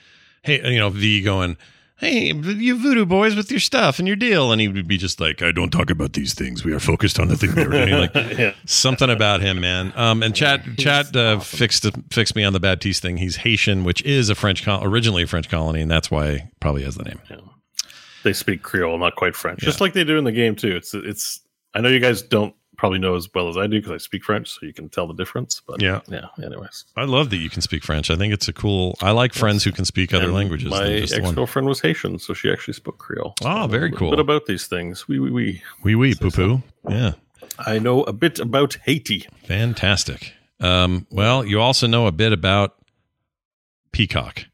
hey, you know, V going, hey, you voodoo boys with your stuff and your deal, and he would be just like, I don't talk about these things. We are focused on the thing we're doing. Like yeah. something about him, man. Um, and chat, chat uh, fixed fixed me on the Baptiste thing. He's Haitian, which is a French, col- originally a French colony, and that's why he probably has the name. They speak Creole, not quite French, Yeah. just like they do in the game too. It's it's. I know you guys don't probably know as well as I do because I speak French, so you can tell the difference. But Yeah. yeah. Anyways, I love that you can speak French. I think it's a cool. I like friends who can speak other And languages. My than just the ex girlfriend was Haitian, so she actually spoke Creole. So Oh, very a cool. Bit about these things. We we we. Wee wee poo poo. Yeah. I know a bit about Haiti. Fantastic. Um, well, you also know a bit about Peacock,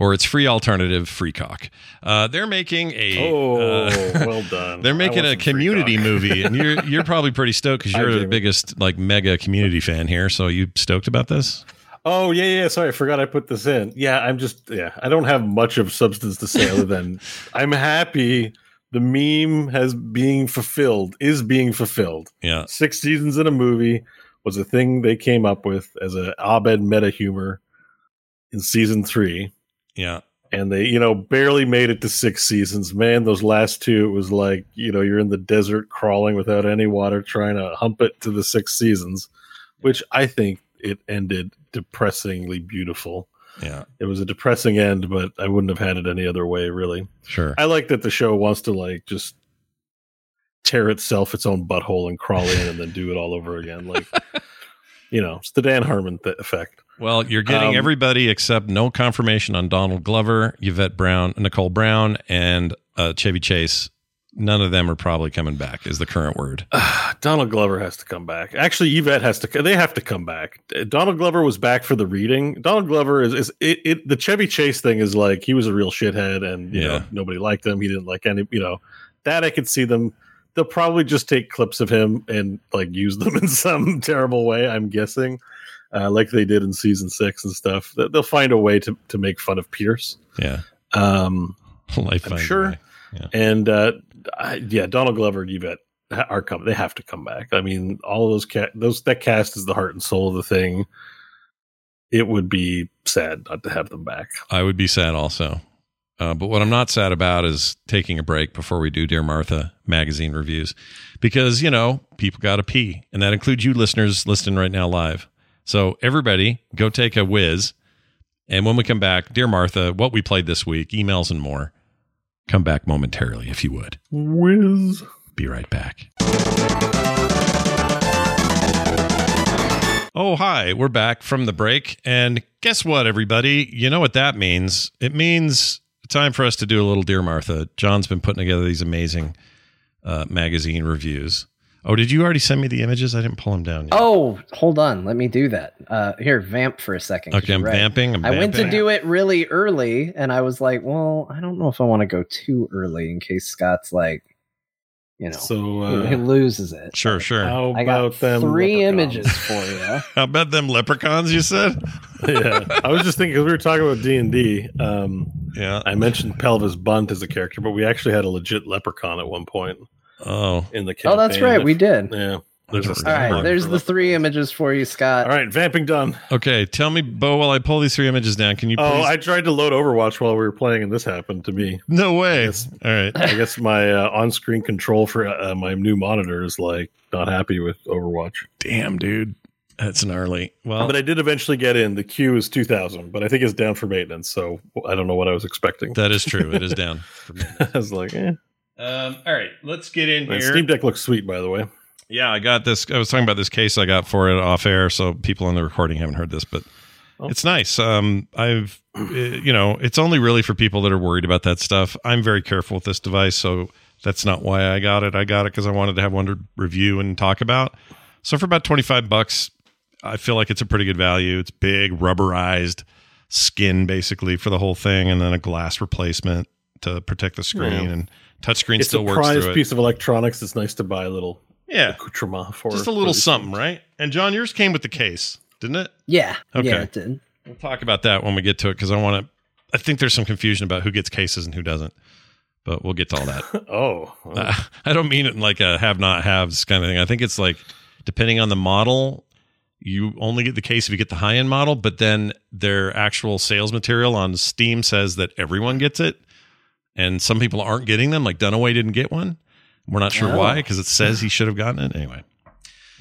or its free alternative, Freecock. Uh, they're making a. Oh, uh, well done. They're making a community movie, and you're you're probably pretty stoked because you're the biggest like mega community fan here. So you stoked about this? Oh yeah, yeah. Sorry, I forgot I put this in. Yeah, I'm just yeah. I don't have much of substance to say other than I'm happy the meme has being fulfilled is being fulfilled. Yeah, Six seasons in a movie was a thing they came up with as a Abed meta humor in season three, yeah, and they you know barely made it to six seasons. Man, those last two it was like you know you're in the desert crawling without any water, trying to hump it to the six seasons, which I think it ended depressingly beautiful. yeah. It was a depressing end, but I wouldn't have had it any other way, really. Sure. I like that the show wants to like just tear itself its own butthole and crawl in and then do it all over again. Like, you know, it's the Dan Harmon th- effect. Well, you're getting Um, everybody except no confirmation on Donald Glover, Yvette Brown, Nicole Brown, and uh, Chevy Chase. None of them are probably coming back. Is the current word? Donald Glover has to come back. Actually, Yvette has to. They have to come back. Donald Glover was back for the reading. Donald Glover is, is it, it. The Chevy Chase thing is like he was a real shithead, and you Yeah. know nobody liked him. He didn't like any. You know that I could see them. They'll probably just take clips of him and like use them in some terrible way. I'm guessing, uh, like they did in season six and stuff. They- They'll find a way to to make fun of Pierce. Yeah. Um, I'm sure. way. and uh, I, yeah, Donald Glover Yvette, are coming. They have to come back. I mean, all of those ca- those that cast is the heart and soul of the thing. It would be sad not to have them back. I would be sad also. Uh, but what I'm not sad about is taking a break before we do Dear Martha magazine reviews because, you know, people got to pee. And that includes you listeners listening right now live. So, everybody, go take a whiz. And when we come back, Dear Martha, what we played this week, emails and more. Come back momentarily if you would. Whiz. Be right back. Oh, hi. We're back from the break. And guess what, everybody? You know what that means? It means time for us to do a little Dear Martha. John's been putting together these amazing uh, magazine reviews. Oh, did you already send me the images? I didn't pull them down yet. Oh, hold on. Let me do that. Uh, here, vamp for a second. okay. I'm right. vamping. I'm I went to do it really early, and I was like, well, I don't know if I want to go too early in case Scott's like, you know, So he uh, loses it. Sure, sure. how I got about them? three leprechauns? images for you. How about them leprechauns you said? yeah, I was just thinking because we were talking about D and D. Um, Yeah. I mentioned Pelvis Bunt as a character, but we actually had a legit leprechaun at one point Oh, in the campaign. oh, that's right. We did. Yeah. There's a All All stand right, there's the three leprechauns. images for you, Scott. All right, vamping done. okay. Tell me, Bo, while I pull these three images down, can you please? Oh, I tried to load Overwatch while we were playing, and this happened to me. no way. Yes. All right. I guess my uh, on-screen control for uh, my new monitor is like not happy with Overwatch. Damn, dude. That's gnarly. Well, But I did eventually get in. The queue is 2,000, but I think it's down for maintenance, so I don't know what I was expecting. that is true. It is down. For me. I was like, eh. Um, all right, let's get in My here. Steam Deck looks sweet, by the way. Yeah, I got this. I was talking about this case I got for it off air, so people in the recording haven't heard this, but Oh. it's nice. Um, I've, uh, you know, it's only really for people that are worried about that stuff. I'm very careful with this device, so that's not why I got it. I got it because I wanted to have one to review and talk about. So for about 25 bucks, I feel like it's a pretty good value. It's big, rubberized skin basically for the whole thing, and then a glass replacement to protect the screen Yeah. and touchscreen It's still a works prized through it. piece of electronics. It's nice to buy a little, Yeah, accoutrement for just a little something, things. right? And John, yours came with the case, didn't it? Yeah. Okay. Yeah, it did. We'll talk about that when we get to it because I want to. I think there's some confusion about who gets cases and who doesn't, but we'll get to all that. Oh, oh. Uh, I don't mean it in like a have not haves kind of thing. I think it's like depending on the model, you only get the case if you get the high end model, but then their actual sales material on Steam says that everyone gets it, and some people aren't getting them. Like Dunaway didn't get one. We're not sure Oh. why because it says he should have gotten it anyway.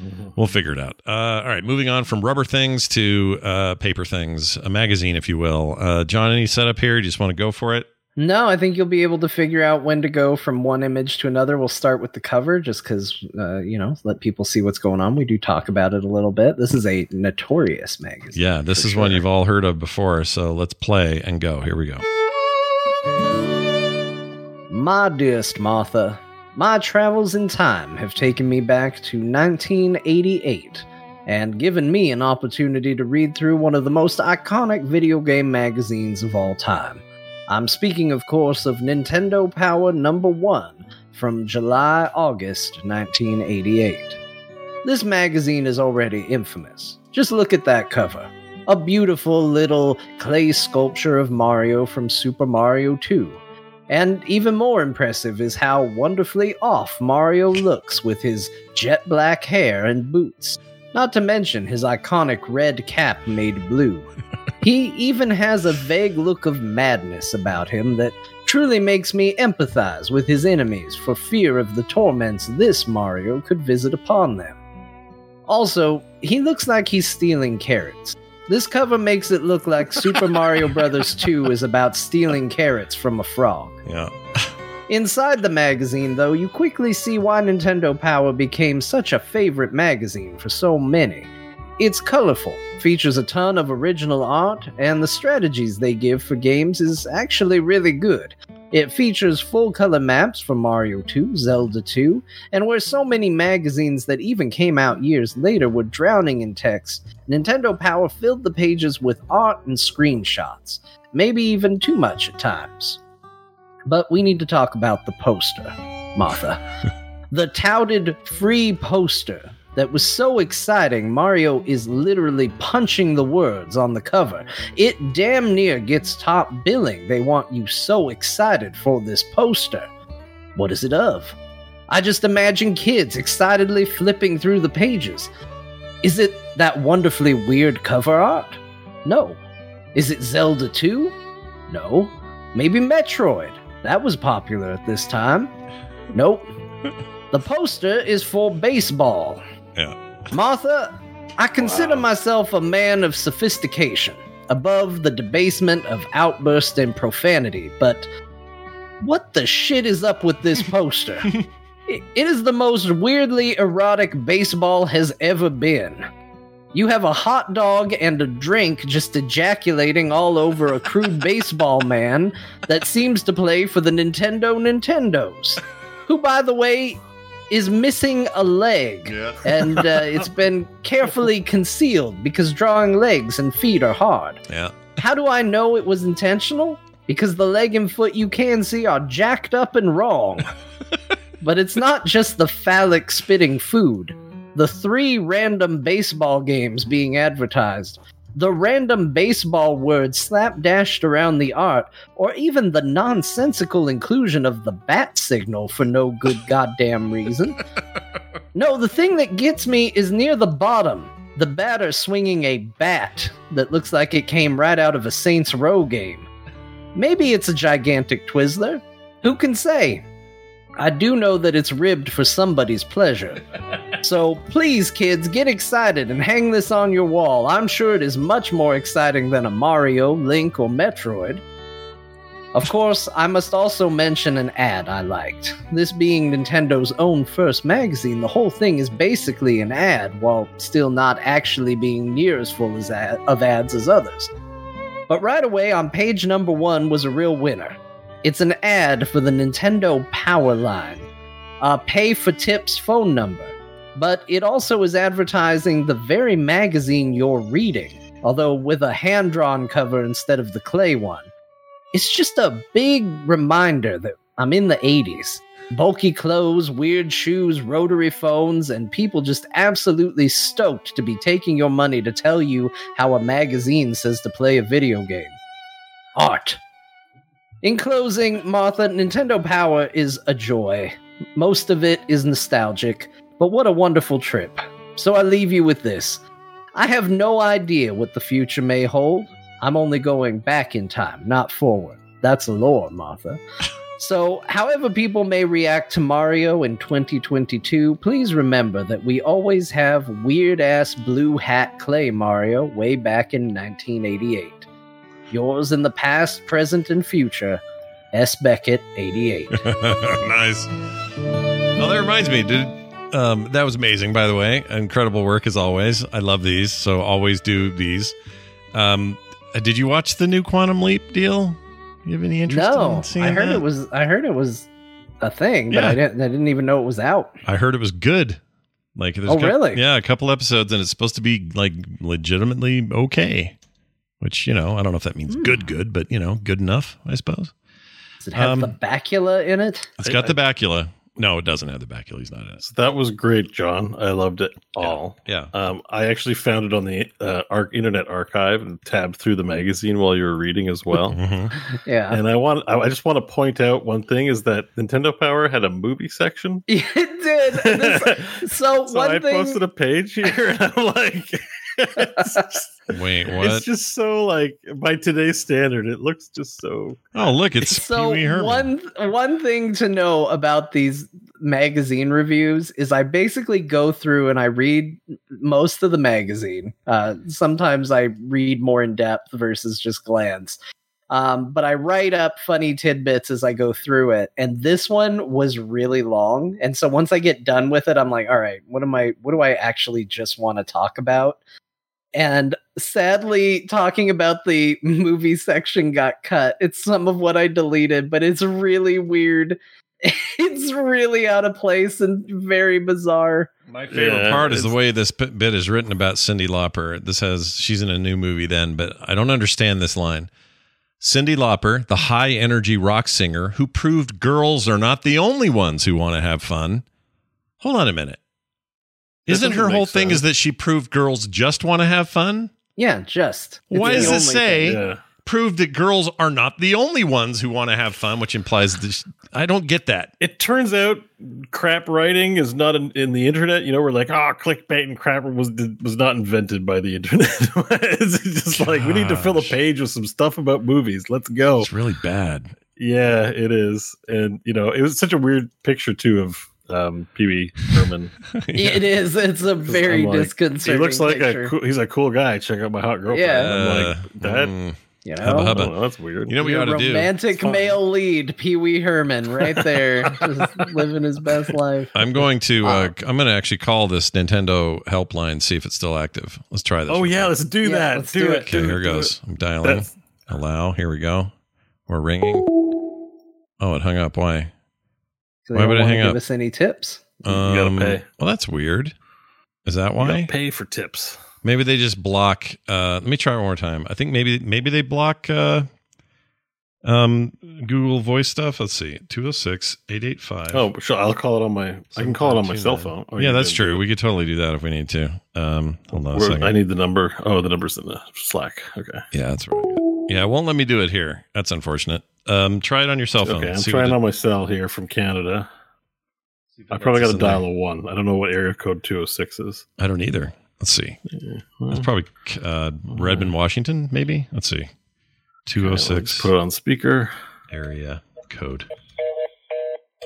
Mhm. We'll figure it out. Uh, all right, moving on from rubber things to uh, paper things, a magazine, if you will. Uh, John, any setup here? Do you just want to go for it? No, I think you'll be able to figure out when to go from one image to another. We'll start with the cover just because, uh, you know, let people see what's going on. We do talk about it a little bit. This is a notorious magazine. Yeah, this is one you've all heard of before. So let's play and go. Here we go. My dearest Martha, my travels in time have taken me back to 1988 and given me an opportunity to read through one of the most iconic video game magazines of all time. I'm speaking, of course, of Nintendo Power Number 1 from July August 1988. This magazine is already infamous. Just look at that cover. A beautiful little clay sculpture of Mario from Super Mario 2. And even more impressive is how wonderfully off Mario looks with his jet black hair and boots. Not to mention his iconic red cap made blue. he even has a vague look of madness about him that truly makes me empathize with his enemies for fear of the torments this Mario could visit upon them. Also, he looks like he's stealing carrots. This cover makes it look like Super Mario Bros. 2 is about stealing carrots from a frog. Yeah. Inside the magazine, though, you quickly see why Nintendo Power became such a favorite magazine for so many. It's colorful, features a ton of original art, and the strategies they give for games is actually really good. It features full color maps from Mario 2, Zelda 2, and where so many magazines that even came out years later were drowning in text, Nintendo Power filled the pages with art and screenshots, maybe even too much at times. But we need to talk about the poster, Martha. the touted free poster that was so exciting, Mario is literally punching the words on the cover. It damn near gets top billing. They want you so excited for this poster. What is it of? I just imagine kids excitedly flipping through the pages. Is it that wonderfully weird cover art? No. Is it Zelda 2? No. Maybe Metroid. That was popular at this time. Nope. The poster is for baseball. Yeah. Martha, I consider Wow. myself a man of sophistication, above the debasement of outburst and profanity, but what the shit is up with this poster? It is the most weirdly erotic baseball has ever been. You have a hot dog and a drink just ejaculating all over a crude baseball man that seems to play for the Nintendo Nintendos, who, by the way, is missing a leg Yeah. and uh, it's been carefully concealed because drawing legs and feet are hard. Yeah. How do I know it was intentional? Because the leg and foot you can see are jacked up and wrong. but it's not just the phallic spitting food. The three random baseball games being advertised, the random baseball words slapdashed around the art, or even the nonsensical inclusion of the bat signal for no good goddamn reason. No, the thing that gets me is near the bottom. The batter swinging a bat that looks like it came right out of a Saints Row game. Maybe it's a gigantic Twizzler. Who can say? I do know that it's ribbed for somebody's pleasure. So please, kids, get excited and hang this on your wall. I'm sure it is much more exciting than a Mario, Link, or Metroid. Of course, I must also mention an ad I liked. This being Nintendo's own first magazine, the whole thing is basically an ad, while still not actually being near as full as ad- of ads as others. But right away on page number one was a real winner. It's an ad for the Nintendo Power Line, a pay for tips phone number. But it also is advertising the very magazine you're reading, although with a hand drawn cover instead of the clay one. It's just a big reminder that I'm in the 80s. Bulky clothes, weird shoes, rotary phones, and people just absolutely stoked to be taking your money to tell you how a magazine says to play a video game. Art. In closing, Martha, Nintendo Power is a joy. Most of it is nostalgic, but what a wonderful trip. So I leave you with this. I have no idea what the future may hold. I'm only going back in time, not forward. That's a lore, Martha. So, however people may react to Mario in 2022, please remember that we always have weird ass blue hat clay Mario way back in 1988. Yours in the past, present, and future, S. Beckett 88. nice. Well, that reminds me, did um, that was amazing, by the way. Incredible work as always. I love these, so always do these. Um, uh, did you watch the new Quantum Leap deal? You have any interest no, in seeing I heard that? it was I heard it was a thing, but Yeah. I didn't I didn't even know it was out. I heard it was good. Like, there's Oh, a cou- really? Yeah, a couple episodes, and it's supposed to be like legitimately okay. Which you know, I don't know if that means Hmm. good, good, but you know, good enough, I suppose. Does it have Um, the Bakula in it? It's got the Bakula. No, it doesn't have the Bakula. He's not in it. So that was great, John. I loved it all. Yeah. Um, I actually found it on the uh, Arc Internet Archive and tabbed through the magazine while you were reading as well. Mhm. Yeah. and I want, I I just want to point out one thing is that Nintendo Power had a movie section. it did. This- so, so one I thing posted a page here, and I'm like, it's, just, Wait, what? it's just so like by today's standard, it looks just so. oh, look, it's so Pee Wee one one thing to know about these magazine reviews is I basically go through and I read most of the magazine. Uh, sometimes I read more in depth versus just glance. Um, but I write up funny tidbits as I go through it, and this one was really long. And so once I get done with it, I'm like, all right, what am I? What do I actually just want to talk about? And sadly, talking about the movie section got cut. It's some of what I deleted, but it's really weird. It's really out of place and very bizarre. My favorite Yeah, part is the way this p- bit is written about Cyndi Lauper. This has she's in a new movie then, but I don't understand this line. Cyndi Lauper, the high energy rock singer who proved girls are not the only ones who want to have fun. Hold on a minute. That Isn't her whole thing sense. is that she proved girls just want to have fun? Yeah, just. It's Why does it say- thing. Yeah. Proved that girls are not the only ones who want to have fun, which implies this. I don't get that. It turns out crap writing is not in, in the internet. You know, we're like, oh, clickbait and crap was was not invented by the internet. it's just like we need to fill a page with some stuff about movies. Let's go. It's really bad. Yeah, it is, and you know, it was such a weird picture too of um, Pee Wee Herman. It is. It's a very I'm like, disconcerting. he looks like picture, a cool, he's a cool guy. Check out my hot girlfriend. Yeah. I'm Uh, like that. mm, you know, hubba hubba. oh, that's weird. You know what we Your ought to do? romantic male lead, Pee Wee Herman, right there, just living his best life. I'm going to. Uh, Wow. I'm going to actually call this Nintendo helpline. See if it's still active. Let's try this. oh yeah, let's do Yeah, that. let's do, do it. it. Okay, do here it, do goes. I'm dialing. That's- Allow. Here we go. We're ringing. Oh, it hung up. Why? So Why would don't it wanna hang give up? us any tips? You gotta Um, pay. Well, that's weird. Is that why? gotta pay for tips. Maybe they just block. Uh, let me try one more time. I think maybe maybe they block uh, um, Google Voice stuff. Let's see. 206 885. Oh, sure. I'll call it on my. I can call it on my cell phone. Oh, yeah, that's true. We could totally do that if we need to. Um, hold on a second. I need the number. Oh, the number's in the Slack. Okay. yeah, that's right. Yeah, it won't let me do it here. That's unfortunate. Um, try it on your cell phone. Okay, I'm trying it- on my cell here from Canada. see if it I probably got us to dial there. a one. I don't know what area code 206 is. I don't either. Let's see. Yeah. It's probably uh, Redmond, Washington, maybe. Let's see. Okay, 206 let's Put it on speaker. area code.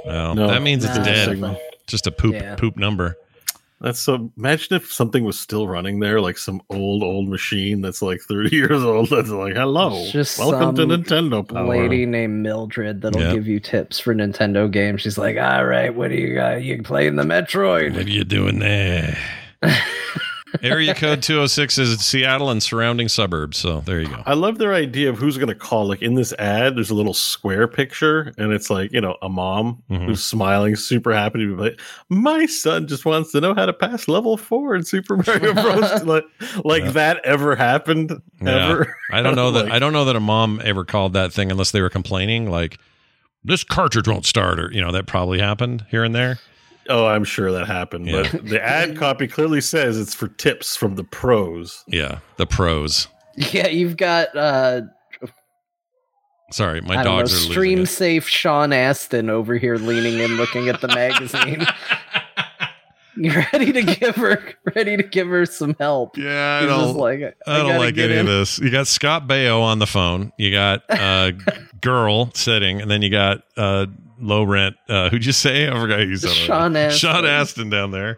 Well, No, that means it's Nah, dead. Just a poop Yeah. poop number. That's so. Imagine if something was still running there, like some old old machine that's like 30 years old. That's like, hello, just welcome to Nintendo Power. Lady named Mildred that'll Yeah. give you tips for Nintendo games. She's like, "All right, what do you got? You playing the Metroid?" What are you doing there? Area code 206 is Seattle and surrounding suburbs. So there you go. I love their idea of who's going to call. Like in this ad, there's a little square picture, and it's like you know a mom Mhm. who's smiling, super happy to be like, my son just wants to know how to pass level four in Super Mario Bros. like, like Yeah. that ever happened Yeah. ever? I don't know that Like- I don't know that a mom ever called that thing unless they were complaining like this cartridge won't start, or you know that probably happened here and there. Oh, I'm sure that happened. Yeah. But the ad copy clearly says it's for tips from the pros. Yeah, the pros. Yeah, you've got uh Sorry, my I don't know, dogs are stream losing safe Sean Astin over here leaning in looking at the magazine. You're ready to give her ready to give her some help. yeah, I He's don't. like I don't like get any of this. You got Scott Baio on the phone. You got uh, girl sitting, and then you got uh, low rent. Uh, who'd you say? I forgot you said it. Sean Astin. Sean Astin down there.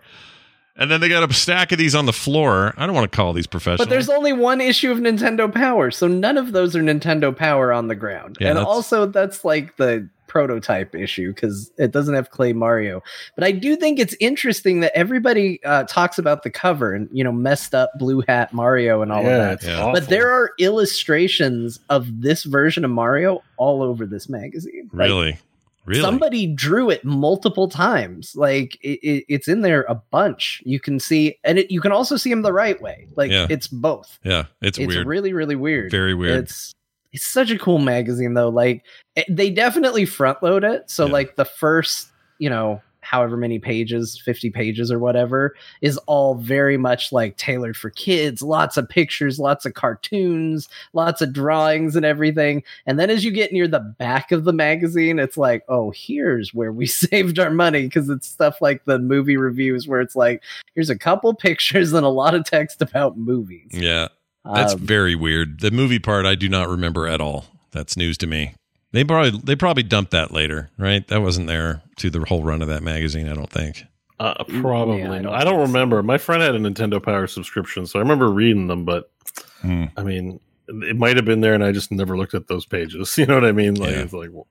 And then they got a stack of these on the floor. I don't want to call these professional. But there's only one issue of Nintendo Power, so none of those are Nintendo Power on the ground. Yeah, and that's- also that's like the prototype issue because it doesn't have Clay Mario. But I do think it's interesting that everybody uh, talks about the cover and you know messed up blue hat Mario and all yeah, of that. it's Yeah. awful. But there are illustrations of this version of Mario all over this magazine. Like, really. Somebody drew it multiple times. Like it, it, it's in there a bunch. You can see, and it, you can also see him the right way. Like Yeah. it's both. yeah, it's, It's weird. really, really weird. Very weird. It's it's such a cool magazine though. Like it, they definitely front load it. So Yeah. like the first, you know, however many pages, 50 pages or whatever, is all very much like tailored for kids. Lots of pictures, lots of cartoons, lots of drawings and everything. And then as you get near the back of the magazine, it's like, oh, here's where we saved our money because it's stuff like the movie reviews where it's like, here's a couple pictures and a lot of text about movies. yeah, that's Um, very weird. The movie part I do not remember at all. That's news to me. They probably they probably dumped that later, right? That wasn't there to the whole run of that magazine. I don't think. Uh, probably. Yeah, I I don't don't, I don't think so. remember. My friend had a Nintendo Power subscription, so I remember reading them. But Hmm. I mean, it might have been there, and I just never looked at those pages. You know what I mean? Like, Yeah. it's like, well,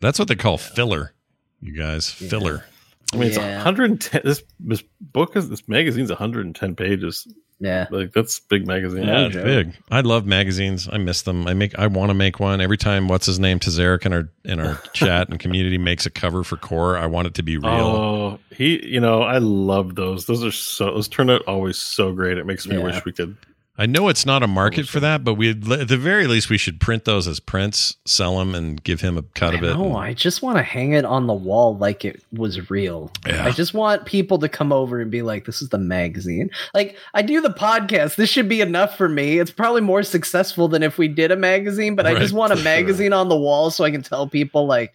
That's what they call filler. You guys, Yeah. filler. I mean, it's 110. This this book is this magazine's 110 pages. Yeah. Like that's big magazine. Yeah, No it's big. I love magazines. I miss them. I make. I want to make one every time. What's his name? Tazaric in our in our chat and community makes a cover for Core. I want it to be real. Oh, he, you know, I love those. Those are so, those turn out always so great. It makes me Yeah. wish we could. I know it's not a market for that, but we at the very least we should print those as prints, sell them, and give him a cut I of it. know. I just want to hang it on the wall like it was real. Yeah. I just want people to come over and be like, "This is the magazine." Like I do the podcast. This should be enough for me. It's probably more successful than if we did a magazine. But I just want a magazine on the wall so I can tell people like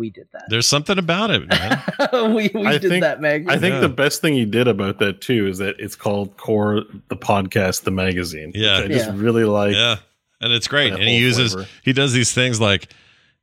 we did that. There's something about it, man. we we I did think- that magazine. I think Yeah. the best thing he did about that too is that it's called Core the podcast, the magazine. which Yeah. I just Yeah. really like. yeah, and it's great. And he uses flavor. he does these things like,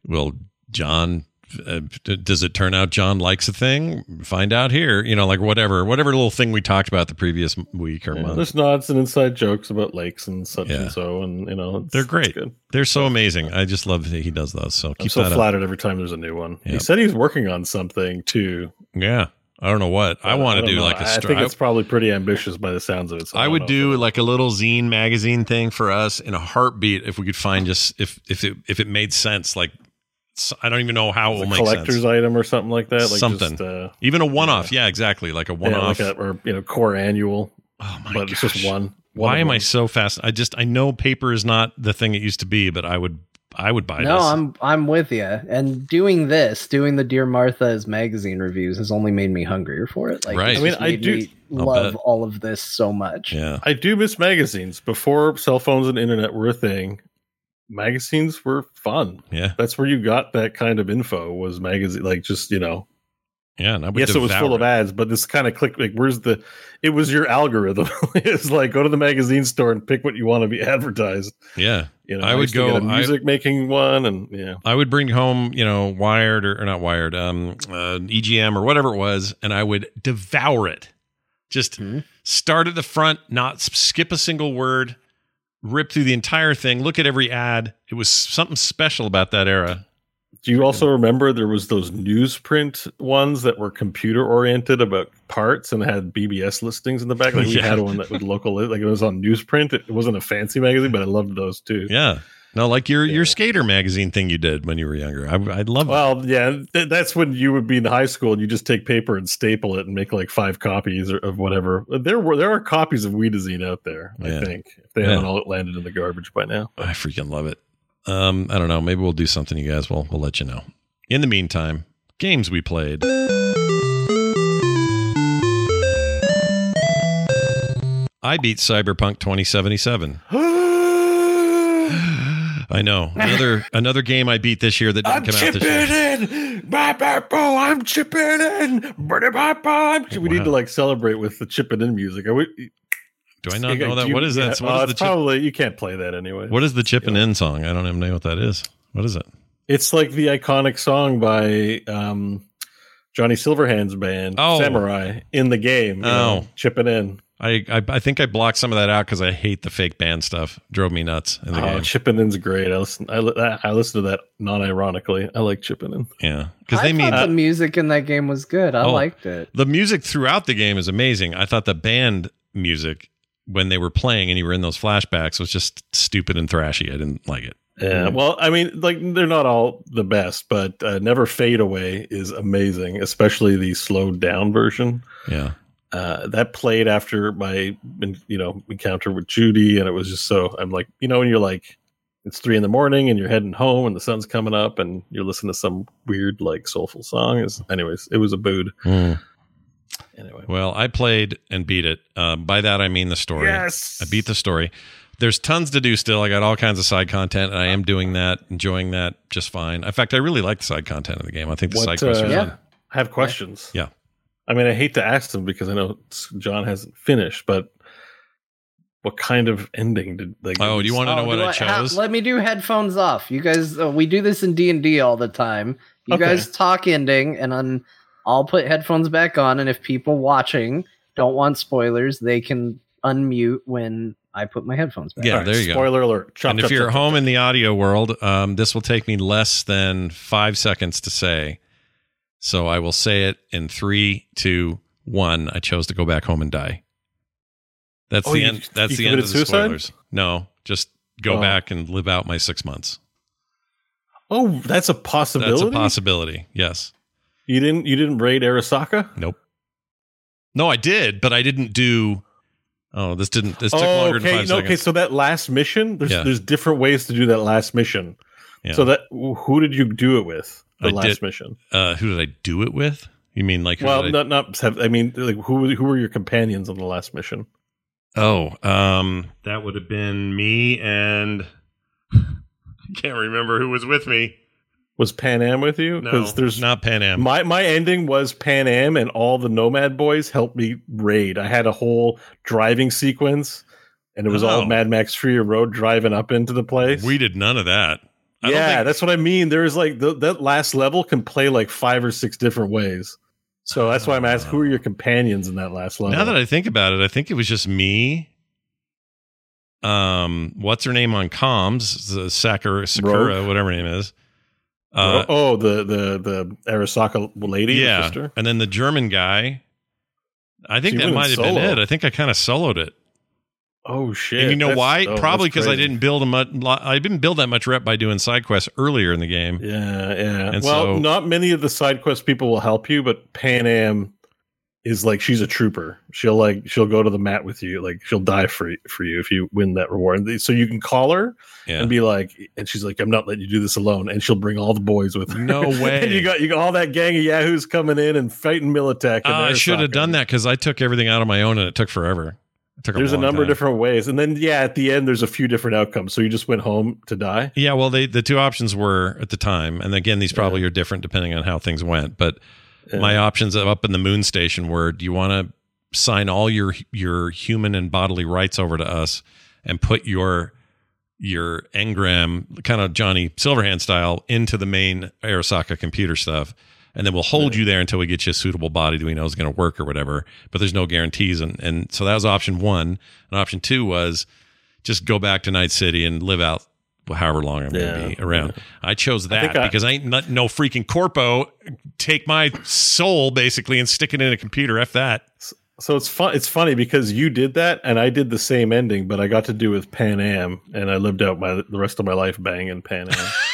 well, John. Uh, does it turn out John likes a thing? Find out here. You know, like whatever, whatever little thing we talked about the previous week or Yeah, month. there's nods and inside jokes about lakes and such Yeah. and so, and you know it's- They're great. They're so amazing. I just love that he does those. So I'm keep so that up. flattered every time there's a new one. He Yep. said he's working on something too. Yeah, I don't know what I want to don't know. Like a I stri- think it's probably pretty ambitious by the sounds of it. so I don't would do like a little zine magazine thing for us in a heartbeat if we could find just if if it if it made sense. Like I don't even know how it will a make collector's sense. item or something like that. Like Something. just, uh, Even a one off. Yeah. exactly. Like a one yeah, off. like a, or you know, core annual, oh my but gosh. it's just one. one Why of am I so fast? I just I know paper is not the thing it used to be, but I would I would buy no, this. I'm I'm with you. And doing this, doing the Dear Martha's magazine reviews, has only made me hungrier for it. Like, Right. I mean, I do- me love all of this so much. yeah. I do miss magazines. Before cell phones and internet were a thing, magazines were fun. Yeah. That's where you got that kind of info was magazine like just, you know, Yeah. And I would yes, it was devour full of ads, but this kind of click like where's the it was your algorithm. it's like go to the magazine store and pick what you want to be advertised. Yeah. You know, I would used to go- get a I- music making one and yeah. I would bring home, you know, Wired or, or not Wired, um, uh, EGM or whatever it was, and I would devour it. Just Hmm. start at the front, not skip a single word, rip through the entire thing, look at every ad. It was something special about that era. Do you also remember there was those newsprint ones that were computer oriented about parts and had BBS listings in the back? Like oh, we Yeah. had one that would local like it was on newsprint. It wasn't a fancy magazine, but I loved those too. Yeah. No, like your your skater magazine thing you did when you were younger. I I love it. Well, yeah, th- that's when you would be in high school and you just take paper and staple it and make like five copies or, of whatever. There were there are copies of Weedazine out there. Yeah. I think if they Yeah. haven't all landed in the garbage by now. I freaking love it. Um, I don't know. Maybe we'll do something, you guys. We'll we'll let you know. In the meantime, games we played. I beat Cyberpunk 2077. I know another another game I beat this year that didn't I'm come out this year. chipping in. Bah, bah, bah, I'm chipping in. Bah, bah, bah. We need to like celebrate with the chipping in music. Are we? Do I not know that? you- What is yeah, that? So well, the chip, probably you can't play that anyway. what is the chipping and in song? I don't even know what that is. What is it? It's like the iconic song by um, Johnny Silverhand's band, Oh. Samurai, in the game. Oh. know, chipping in. I, I I think I blocked some of that out because I hate the fake band stuff. Drove me nuts in the Oh, game. chipping in's great. I listen. I, li- I listen to that non-ironically. I like chipping in. Yeah, because I they mean thought the music in that game was good. I Oh. liked it. the music throughout the game is amazing. I thought the band music when they were playing and you were in those flashbacks was just stupid and thrashy. I didn't like it. Yeah, well, I mean, like they're not all the best, but uh, "Never Fade Away" is amazing, especially the slowed down version. Yeah, Uh, that played after my, you know, encounter with Judy, and it was just so. I'm like, you know, when you're like, it's three in the morning and you're heading home and the sun's coming up and you're listening to some weird like soulful song. Is anyways, it was a boot. Anyway, Well, I played and beat it. Uh, by that I mean the story. yes, I beat the story. There's tons to do still. I got all kinds of side content, and I am doing that, enjoying that just fine. In fact, I really like the side content of the game. I think the What, side quests are uh, Yeah. fun. I have questions. Yeah. I mean, I hate to ask them because I know John hasn't finished, but what kind of ending did like? Oh, do you want to know Oh, what do I ha- chose? let me do headphones off. You guys, uh, we do this in D and D all the time. You Okay. guys talk ending, and then I'll put headphones back on. And if people watching don't want spoilers, they can unmute when I put my headphones back. On. Yeah, All right, there you go. Spoiler alert. Chop, and if you're chop, home chop. in the audio world, um, this will take me less than five seconds to say. So I will say it in three, two, one. I chose to go back home and die. That's Oh, the you- end. That's the end of the suicide? spoilers. No, just go Oh. back and live out my six months. oh, that's a possibility. That's a possibility. Yes. You didn't. You didn't raid Arasaka. Nope. No, I did, but I didn't do. Oh, this didn't. This took Oh, longer than okay. five no, seconds. okay. So that last mission, there's Yeah. there's different ways to do that last mission. Yeah. So that who did you do it with? The I last did- mission. uh, who did I do it with? You mean like? Who Well, did I- not not. have- I mean, like who who were your companions on the last mission? Oh, um, that would have been me and I can't remember who was with me. Was Panam with you? No, there's not Panam. My my ending was Panam, and all the Nomad boys helped me raid. I had a whole driving sequence, and it was Oh. all Mad Max Fury Road driving up into the place. we did none of that. I yeah, think- that's what I mean. There's like the, that last level can play like five or six different ways. So that's why I'm asking who are your companions in that last level? now that I think about it, I think it was just me. Um, what's her name on comms? The Sakura, Sakura, Rogue? whatever her name is. Uh, oh, the the the Arasaka lady, yeah, sister. and then the German guy. I think you that might have been it. I think I kind of soloed it. Oh shit! and you know That's- why? oh, Probably because I didn't build a much. I didn't build that much rep by doing side quests earlier in the game. Yeah, yeah. And well, so- not many of the side quest people will help you, but Panam is like she's a trooper. She'll like she'll go to the mat with you. Like she'll die for you, for you if you win that reward. And So you can call her Yeah. and be like, and she's like, I'm not letting you do this alone. And she'll bring all the boys with her. No way. and you got you got all that gang of yahoos coming in and fighting Militech. And ah, I should have done that because I took everything out of my own and it took forever. There's a long number of different ways, and then yeah, at the end, there's a few different outcomes. So you just went home to die. Yeah, well, they the two options were at the time, and again, these probably are different depending on how things went. But Yeah. my options up in the moon station were: Do you want to sign all your your human and bodily rights over to us, and put your your engram, kind of Johnny Silverhand style, into the main Arasaka computer stuff, and then we'll hold you there until we get you a suitable body that we know is going to work or whatever. But there's no guarantees, and and so that was option one. And option two was just go back to Night City and live out however long I'm going to be around. I chose that think I- because I ain't not, no freaking corpo take my soul basically and stick it in a computer. F that. So it's fun. It's funny because you did that, and I did the same ending, but I got to do with Panam, and I lived out my the rest of my life banging Panam.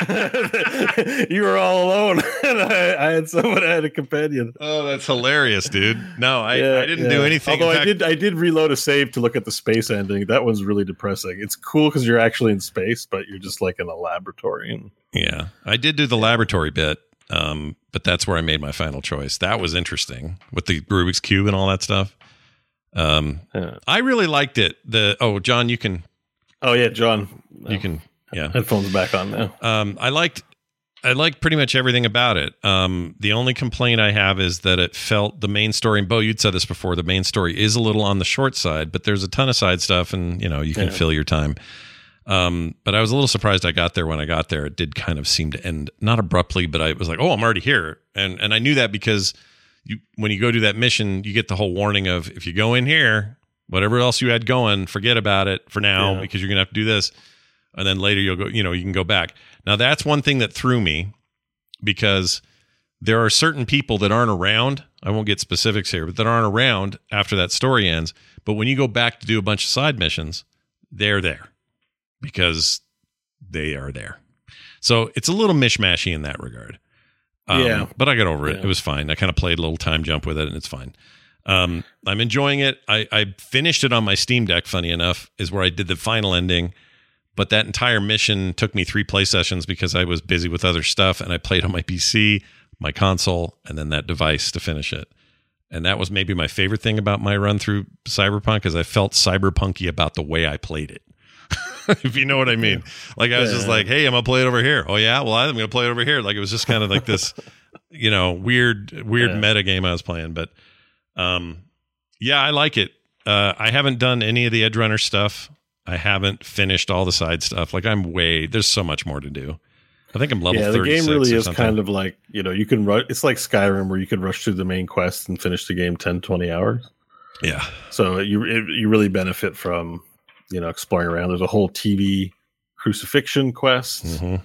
you were all alone, and I, I had someone. I had a companion. Oh, that's hilarious, dude. No, I, Yeah, I didn't yeah. do anything. In Although I did, I did reload a save to look at the space ending. That one's really depressing. It's cool because you're actually in space, but you're just like in a laboratory. And Yeah, I did do the laboratory bit, um, but that's where I made my final choice. That was interesting with the Rubik's cube and all that stuff. Um, yeah. I really liked it. The oh, John, you can oh yeah, John, you can yeah. headphones back on now. Um, I liked I liked pretty much everything about it. Um, the only complaint I have is that it felt the main story. And Bo, you'd said this before. The main story is a little on the short side, but there's a ton of side stuff, and you know you can Yeah. fill your time. Um, but I was a little surprised I got there when I got there. It did kind of seem to end not abruptly, but I was like, oh, I'm already here, and and I knew that because you when you go do that mission, you get the whole warning of if you go in here, whatever else you had going, forget about it for now Yeah. because you're gonna have to do this, and then later you'll go, you know, you can go back. Now that's one thing that threw me because there are certain people that aren't around. I won't get specifics here, but that aren't around after that story ends. But when you go back to do a bunch of side missions, they're there because they are there. So it's a little mishmashy in that regard. Um, Yeah. But I got over it. Yeah. It was fine. I kind of played a little time jump with it and it's fine. Um, I'm enjoying it. I, I finished it on my Steam Deck, funny enough, is where I did the final ending. But that entire mission took me three play sessions because I was busy with other stuff and I played on my PC, my console, and then that device to finish it. And that was maybe my favorite thing about my run through Cyberpunk because I felt cyberpunky about the way I played it. if you know what I mean. Like I was just like, hey, I'm gonna play it over here. Oh yeah, well I'm gonna play it over here. Like it was just kind of like this, you know, weird, weird Yeah. meta game I was playing. But um yeah, I like it. Uh I haven't done any of the Edge Runner stuff. I haven't finished all the side stuff. Like I'm way there's so much more to do. I think I'm level yeah, the game really is something. kind of like you know you can rush. It's like Skyrim where you could rush through the main quest and finish the game 10, 20 hours. yeah. So you it, you really benefit from you know exploring around. There's a whole TV crucifixion quest. Mhm.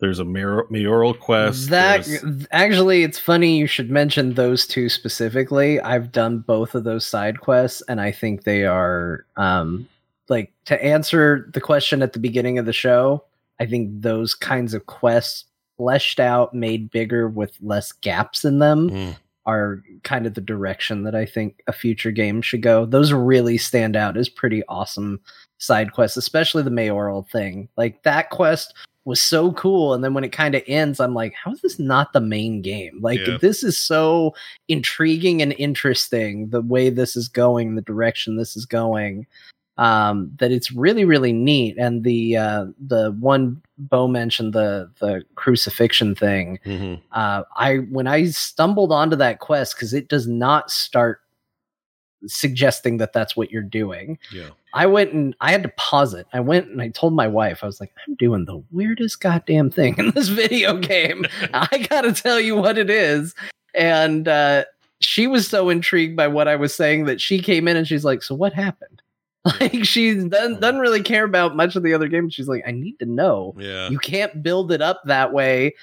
There's a mayor, mayoral quest. That There's- actually, it's funny you should mention those two specifically. I've done both of those side quests, and I think they are um, like to answer the question at the beginning of the show. I think those kinds of quests, fleshed out, made bigger with less gaps in them, Mm. are kind of the direction that I think a future game should go. Those really stand out as pretty awesome side quests, especially the mayoral thing. Like that quest was so cool, and then when it kind of ends, I'm like, how is this not the main game? Like Yeah. this is so intriguing and interesting the way this is going, the direction this is going. Um, that it's really really neat, and the uh, the one Bo mentioned the the crucifixion thing Mhm. uh, I when I stumbled onto that quest because it does not start suggesting that that's what you're doing. Yeah. I went and I had to pause it. I went and I told my wife I was like, I'm doing the weirdest goddamn thing in this video game. I gotta tell you what it is, and uh, she was so intrigued by what I was saying that she came in and she's like, so what happened? Like she doesn't, doesn't really care about much of the other game. She's like, I need to know Yeah. you can't build it up that way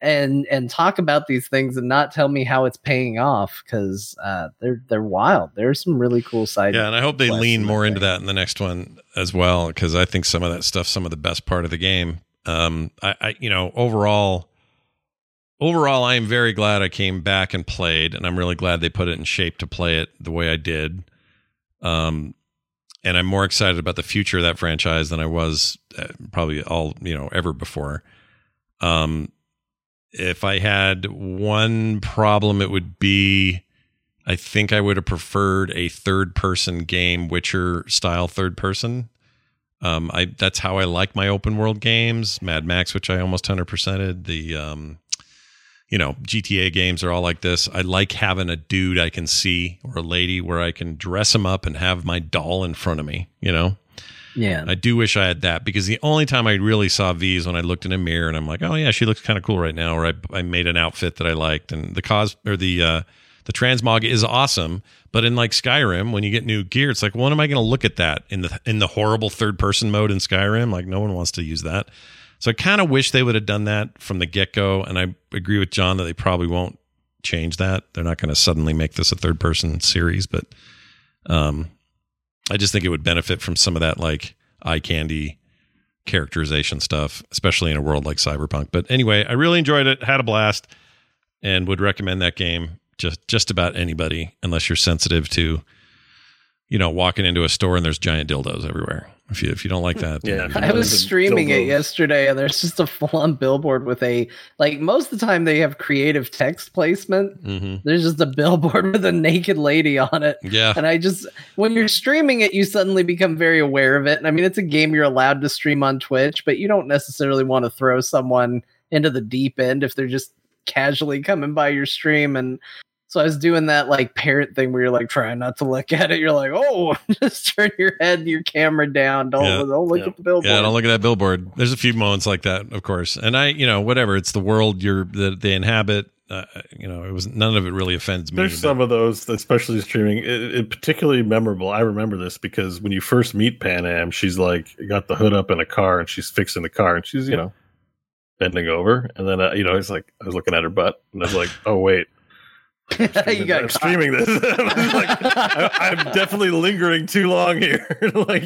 and and talk about these things and not tell me how it's paying off because uh, they're they're wild. There's some really cool side. Yeah, and I hope they lean more into that in the next one as well, because I think some of that stuff's some of the best part of the game. Um, I, I, you know, overall, overall, I am very glad I came back and played, and I'm really glad they put it in shape to play it the way I did. Um, and I'm more excited about the future of that franchise than I was uh, probably all you know ever before. Um, if I had one problem, it would be I think I would have preferred a third person game, Witcher style third person. Um, I that's how I like my open world games. Mad Max, which I almost hundred percented. The um, you know GTA games are all like this. I like having a dude I can see or a lady where I can dress him up and have my doll in front of me. You know. yeah. I do wish I had that because the only time I really saw V is when I looked in a mirror and I'm like, oh yeah, she looks kind of cool right now. Or I, I made an outfit that I liked, and the cos or the uh, the transmog is awesome. But in like Skyrim, when you get new gear, it's like, when am I going to look at that in the in the horrible third person mode in Skyrim? Like, no one wants to use that. So I kind of wish they would have done that from the get go. And I agree with John that they probably won't change that. They're not going to suddenly make this a third person series, but um, I just think it would benefit from some of that like eye candy characterization stuff, especially in a world like Cyberpunk. But anyway, I really enjoyed it, had a blast, and would recommend that game just just about anybody, unless you're sensitive to, you know, walking into a store and there's giant dildos everywhere. If you if you don't like that, Yeah. I was The streaming it yesterday, and there's just a full-on billboard with a like. Most of the time, they have creative text placement. hmm There's just a billboard with a naked lady on it, yeah, and I just when you're streaming it, you suddenly become very aware of it. And I mean, it's a game you're allowed to stream on Twitch, but you don't necessarily want to throw someone into the deep end if they're just casually coming by your stream and. So I was doing that like parent thing where you're like trying not to look at it. You're like, oh, just turn your head and your camera down. Don't Yeah. don't look Yeah. at the billboard. Yeah, don't look at that billboard. There's a few moments like that, of course. And I, you know, whatever. It's the world you're that they inhabit. Uh, you know, it was none of it really offends me. There's some of those, especially streaming, it, it particularly memorable. I remember this because when you first meet Panam, she's like got the hood up in a car and she's fixing the car and she's you know bending over, and then uh, you know it's like I was looking at her butt and I was like, oh wait, you I'm got caught. streaming this. I'm, like, I, I'm definitely lingering too long here. like,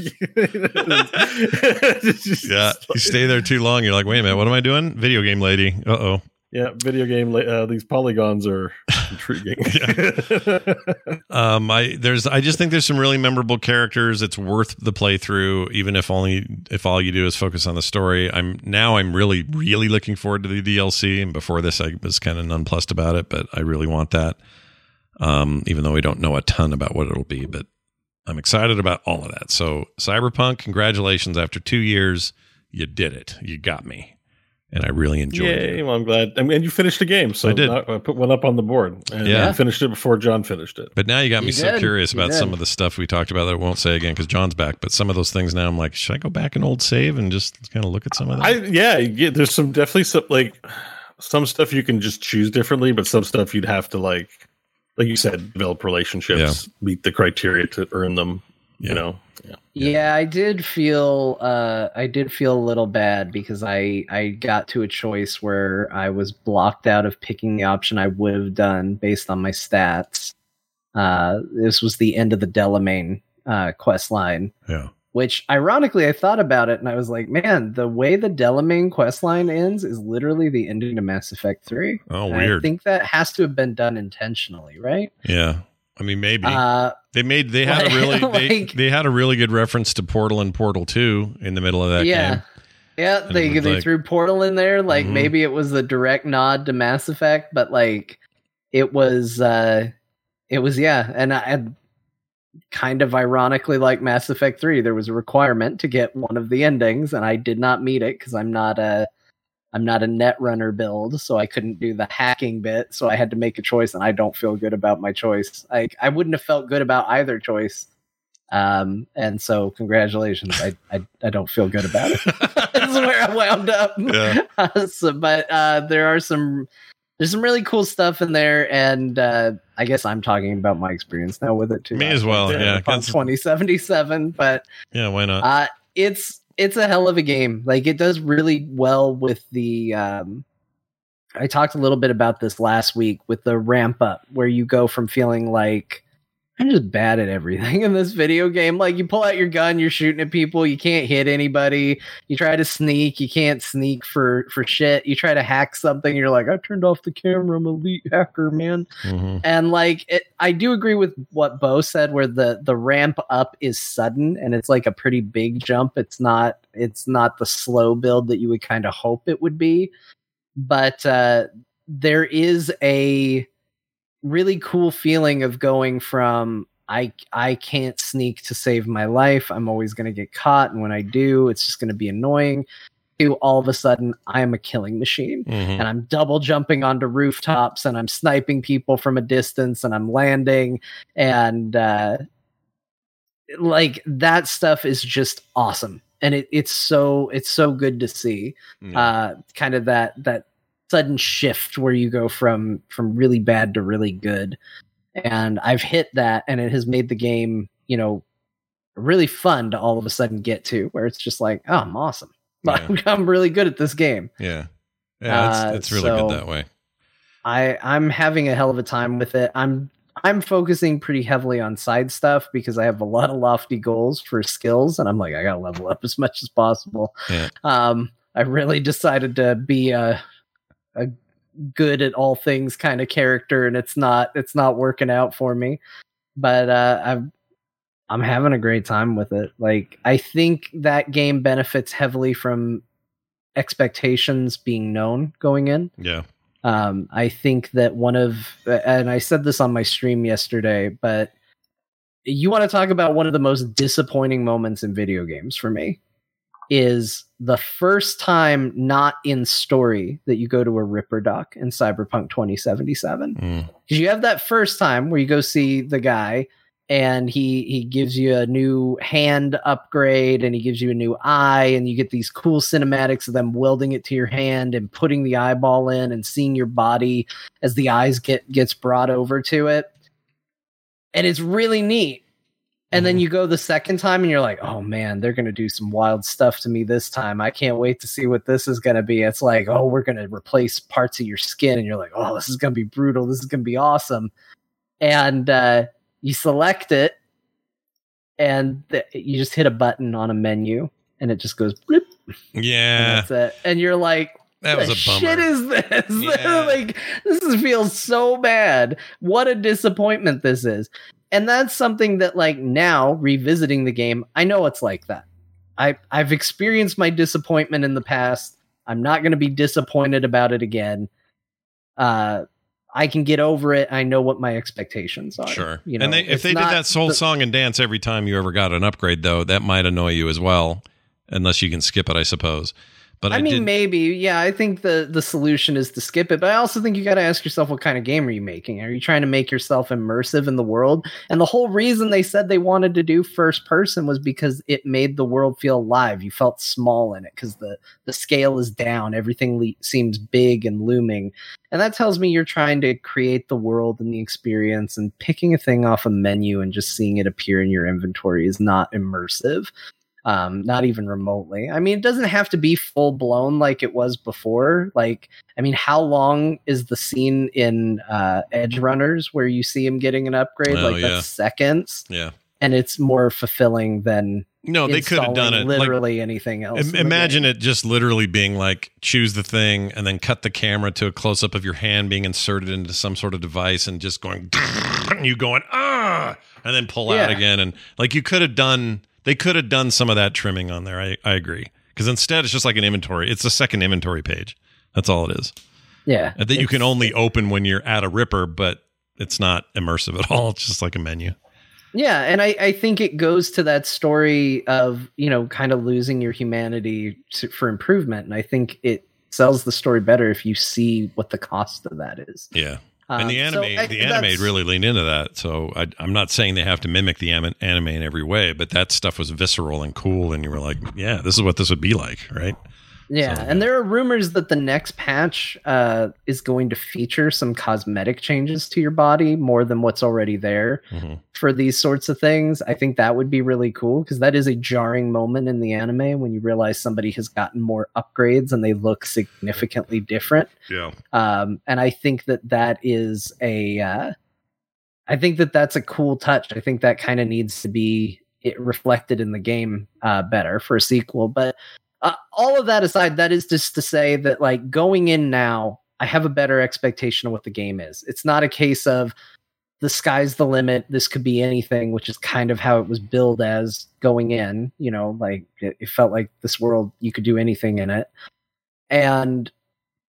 just- yeah, you stay there too long. You're like, wait a minute, what am I doing? Video game lady. Uh oh. Yeah. Video game. Uh, these polygons are intriguing. Um, I there's I just think there's some really memorable characters. It's worth the playthrough, even if only if all you do is focus on the story. I'm now I'm really really looking forward to the DLC. And before this, I was kind of nonplussed about it, but I really want that. Um, even though we don't know a ton about what it'll be, but I'm excited about all of that. So Cyberpunk, congratulations! After two years, you did it. You got me, and I really enjoyed Yay! it. Well, I'm glad. I mean, you finished the game, so I did. I put one up on the board, and Yeah. I finished it before John finished it. But now you got me You so did. curious You about some of the stuff we talked about that I won't say again because John's back. But some of those things now I'm like, should I go back and old save and just kind of look at some of that? I yeah, yeah, there's some definitely some like some stuff you can just choose differently, but some stuff you'd have to like, like you said, develop relationships, meet the criteria to earn them. Yeah. You know, yeah. Yeah, I did feel uh I did feel a little bad because I I got to a choice where I was blocked out of picking the option I would have done based on my stats. Uh this was the end of the Delamain uh quest line, yeah. which ironically I thought about it and I was like, man, the way the Delamain quest line ends is literally the ending to Mass Effect 3. Oh, And weird. I think that has to have been done intentionally, right? yeah. I mean, maybe Uh they made they had a really they, like- they had a really good reference to Portal and Portal Two in the middle of that yeah. game. Yeah, And they they like- threw Portal in there. Like Mhm. maybe it was a direct nod to Mass Effect, but like it was uh it was yeah, and I and kind of ironically like Mass Effect 3, there was a requirement to get one of the endings, and I did not meet it because I'm not a I'm not a net runner build, so I couldn't do the hacking bit. So I had to make a choice, and I don't feel good about my choice. I I wouldn't have felt good about either choice. Um, and so congratulations. I, I, I don't feel good about it. That's where I wound up. Yeah. so, but uh, there are some there's some really cool stuff in there, and uh, I guess I'm talking about my experience now with it too. Me as well. Yeah, Yeah. on 'cause- 2077, but yeah. Why not? uh, it's it's a hell of a game. Like it does really well with the. Um, I talked a little bit about this last week with the ramp up, where you go from feeling like I'm just bad at everything in this video game. Like you pull out your gun, you're shooting at people, you can't hit anybody. You try to sneak, you can't sneak for for shit. You try to hack something, you're like, I turned off the camera. I'm elite hacker, man Mhm. and like it, i do agree with what bo said where the the ramp up is sudden and it's like a pretty big jump it's not it's not the slow build that you would kind of hope it would be but uh there is a really cool feeling of going from I I can't sneak to save my life. I'm always going to get caught and when I do, it's just going to be annoying. To all of a sudden I am a killing machine Mhm. and I'm double jumping onto rooftops and I'm sniping people from a distance and I'm landing and uh like that stuff is just awesome and it, it's so it's so good to see uh kind of that that sudden shift where you go from from really bad to really good and I've hit that and it has made the game you know really fun to all of a sudden get to where it's just like oh I'm awesome Yeah. I'm really good at this game yeah. Yeah. It's, uh, it's really so- good that way. I I'm having a hell of a time with it. I'm I'm focusing pretty heavily on side stuff because I have a lot of lofty goals for skills, and I'm like, I gotta level up as much as possible. Yeah. Um, I really decided to be a a good at all things kind of character, and it's not it's not working out for me. But uh, I'm I'm having a great time with it. Like I think that game benefits heavily from expectations being known going in. Yeah. Um, I think that one of, and I said this on my stream yesterday, but you want to talk about one of the most disappointing moments in video games for me is the first time not in story that you go to a Ripperdoc in Cyberpunk 2077. Mm. Because you have that first time where you go see the guy and he he gives you a new hand upgrade and he gives you a new eye and you get these cool cinematics of them welding it to your hand and putting the eyeball in and seeing your body as the eyes get gets brought over to it and it's really neat and then Mhm. you go the second time and you're like oh man they're going to do some wild stuff to me this time. I can't wait to see what this is going to be. It's like oh we're going to replace parts of your skin. And you're like oh this is going to be brutal. This is going to be awesome. And uh you select it and th- you just hit a button on a menu and it just goes bloop, and Yeah. that's it. And you're like That was the a bummer. shit is this? Yeah. like this is, feels so bad. What a disappointment this is and that's something that like now revisiting the game i know it's like that. I i've experienced my disappointment in the past. I'm not going to be disappointed about it again. Uh i can get over it. I know what my expectations are Sure. you know? and they, if they did that soul the- song and dance every time you ever got an upgrade, though, that might annoy you as well, unless you can skip it, I suppose. But I, I mean, did, maybe, yeah. I think the the solution is to skip it, but I also think you got to ask yourself, what kind of game are you making? Are you trying to make yourself immersive in the world? And the whole reason they said they wanted to do first person was because it made the world feel alive. You felt small in it because the the scale is down. Everything le- seems big and looming, and that tells me you're trying to create the world and the experience. And picking a thing off a menu and just seeing it appear in your inventory is not immersive um not even remotely i mean it doesn't have to be full blown like it was before like i mean how long is the scene in uh edge runners where you see him getting an upgrade Oh, like yeah. that's seconds yeah. and it's more fulfilling than No, they could have done it. Like, literally anything else Im- imagine it just literally being like choose the thing and then cut the camera to a close up of your hand being inserted into some sort of device and just going and you going ah and then pull out again and like you could have done they could have done some of that trimming on there. I I agree because instead it's just like an inventory. It's a second inventory page. That's all it is. yeah that you can only open when you're at a ripper, but it's not immersive at all. It's just like a menu. Yeah, and I, I think it goes to that story of you know kind of losing your humanity to, for improvement, and I think it sells the story better if you see what the cost of that is. Yeah. Um, and the so anime, I- the anime really leaned into that. So I, I'm not saying they have to mimic the anime in every way, but that stuff was visceral and cool, and you were like, "Yeah, this is what this would be like," right? Yeah, So- and there are rumors that the next patch uh, is going to feature some cosmetic changes to your body more than what's already there Mhm. for these sorts of things. I think that would be really cool because that is a jarring moment in the anime when you realize somebody has gotten more upgrades and they look significantly different. Yeah, um, and I think that that is a, uh, I think that that's a cool touch. I think that kind of needs to be it reflected in the game uh, better for a sequel. But uh, all of that aside, that is just to say that like going in now, I have a better expectation of what the game is. It's not a case of the sky's the limit. This could be anything, which is kind of how it was billed as going in. You know, like it, it felt like this world you could do anything in it, and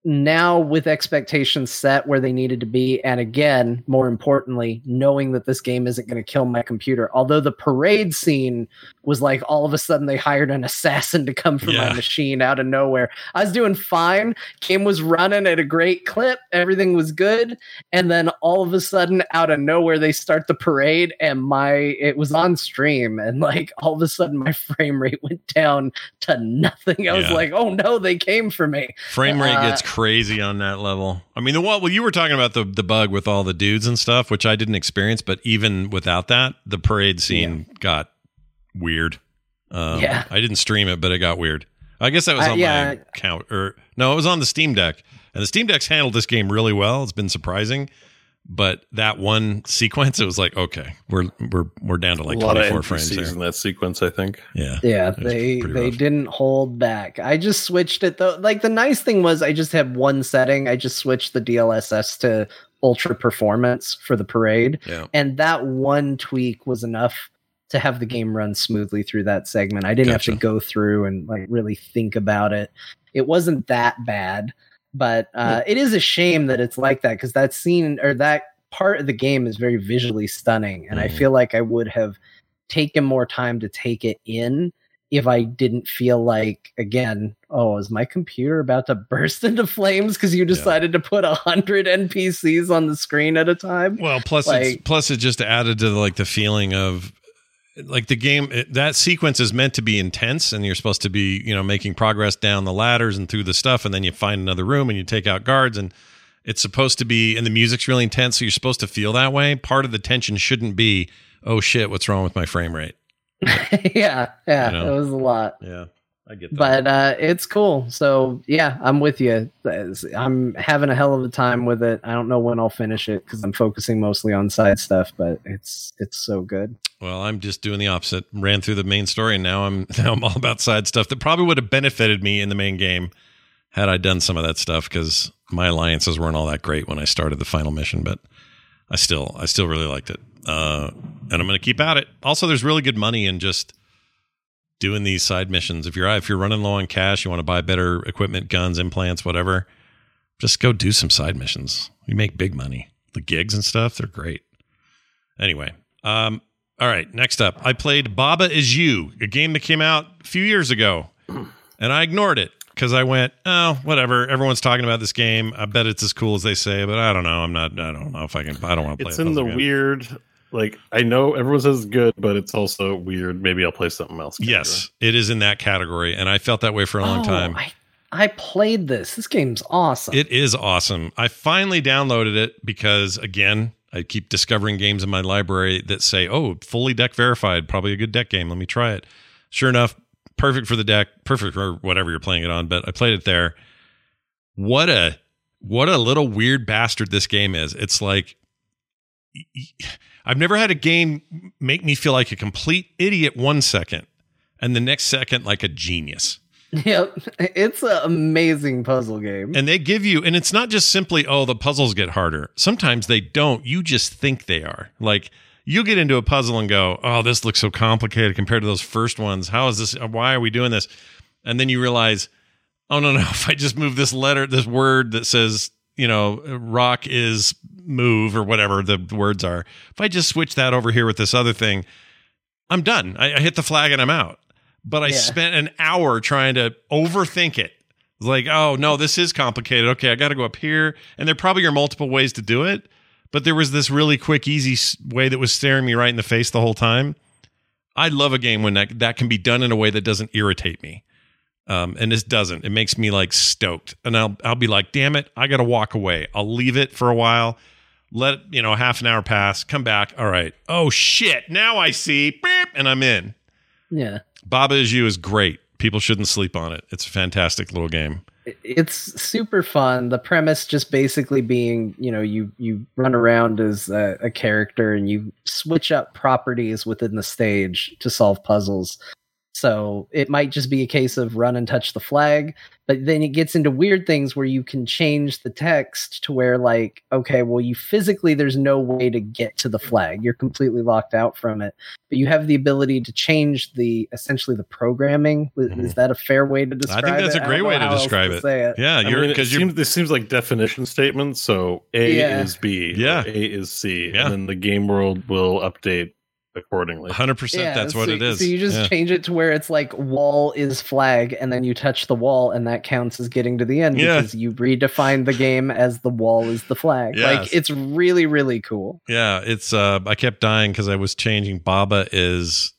now with expectations set where they needed to be and again more importantly knowing that this game isn't going to kill my computer. Although the parade scene was like all of a sudden they hired an assassin to come for Yeah. my machine out of nowhere. I was doing fine. Game was running at a great clip. Everything was good. And then all of a sudden out of nowhere they start the parade and my it was on stream. And like all of a sudden my frame rate went down to nothing. I was like oh no they came for me. Frame rate Uh, gets crazy on that level. I mean, the what? Well, you were talking about the the bug with all the dudes and stuff, which I didn't experience, but even without that, the parade scene got weird. Um, Yeah. I didn't stream it, but it got weird. I guess that was Uh, on yeah. my account, or no, it was on the Steam Deck, and the Steam Deck's handled this game really well. It's been surprising, But that one sequence, it was like, okay, we're we're we're down to like a lot twenty of four frames NPCs here. in that sequence, I think. Yeah, Yeah, they they rough. didn't hold back. I just switched it though. Like the nice thing was I just had one setting. I just switched the DLSS to ultra performance for the parade. yeah. And that one tweak was enough to have the game run smoothly through that segment. I didn't have to go through and like really think about it. It wasn't that bad, but uh, it is a shame that it's like that because that scene or that part of the game is very visually stunning, and I Mhm. feel like I would have taken more time to take it in if I didn't feel like again, oh, is my computer about to burst into flames because you decided to put a hundred NPCs on the screen at a time? Well, plus it's, plus it just added to like the feeling of like the game it, that sequence is meant to be intense and you're supposed to be you know making progress down the ladders and through the stuff and then you find another room and you take out guards and it's supposed to be and the music's really intense so you're supposed to feel that way part of the tension shouldn't be oh shit what's wrong with my frame rate yeah, yeah, You know? it was a lot. yeah i get that but uh it's cool so yeah i'm with you i'm having a hell of a time with it i don't know when i'll finish it because i'm focusing mostly on side stuff but it's it's so good Well, I'm just doing the opposite. Ran through the main story, and now I'm now I'm all about side stuff that probably would have benefited me in the main game had I done some of that stuff because my alliances weren't all that great when I started the final mission. But I still I still really liked it, uh, and I'm going to keep at it. Also, there's really good money in just doing these side missions. If you're if you're running low on cash, you want to buy better equipment, guns, implants, whatever. Just go do some side missions. You make big money. The gigs and stuff, they're great. Anyway, um, all right, next up, I played Baba Is You, a game that came out a few years ago, and I ignored it because I went, oh, whatever. Everyone's talking about this game. I bet it's as cool as they say, but I don't know. I'm not. I don't know if I can. I don't want to play. It's in the game. weird. Like I know everyone says it's good, but it's also weird. Maybe I'll play something else. category. Yes, it is in that category, and I felt that way for a long Oh, time. I, I played this this game's awesome It is awesome. I finally downloaded it because again, I keep discovering games in my library that say, "Oh, fully deck verified, probably a good deck game. Let me try it." Sure enough, perfect for the deck, perfect for whatever you're playing it on, but I played it there. What a what a little weird bastard this game is. It's like I've never had a game make me feel like a complete idiot one second and the next second like a genius. yep it's an amazing puzzle game And they give you, and it's not just simply, oh, the puzzles get harder. Sometimes they don't. You just think they are. Like you get into a puzzle and go, oh, this looks so complicated compared to those first ones. How is this? Why are we doing this? And then you realize, oh, no, no. If I just move this letter, this word that says, you know, rock is move or whatever the words are, if I just switch that over here with this other thing, I'm done. I, I hit the flag and I'm out. But I Yeah. spent an hour trying to overthink it. Like, oh no, this is complicated. Okay, I got to go up here, and there probably are multiple ways to do it. But there was this really quick, easy way that was staring me right in the face the whole time. I love a game when that that can be done in a way that doesn't irritate me. Um, and this doesn't. It makes me like stoked, and I'll I'll be like, damn it, I got to walk away. I'll leave it for a while, let you know half an hour pass, come back. All right. Oh shit, now I see, Beep, and I'm in. yeah Baba is you is great. People shouldn't sleep on it. It's a fantastic little game. it's super fun the premise just basically being you know you you run around as a, a character and you switch up properties within the stage to solve puzzles so it might just be a case of run and touch the flag but then it gets into weird things where you can change the text to where like okay well you physically there's no way to get to the flag you're completely locked out from it but you have the ability to change the essentially the programming Mhm. is that a fair way to describe it I think that's a I don't great way to describe it. say Yeah, you're mean, it because you're seems, this seems like definition statements. So A Yeah. is B, Yeah. A is C, Yeah. and then the game world will update accordingly. 100% that's what it is. So you just Yeah. change it to where it's like wall is flag, and then you touch the wall, and that counts as getting to the end Yeah. because you redefine the game as the wall is the flag. Yes. Like it's really, really cool. Yeah, it's uh I kept dying because I was changing Baba is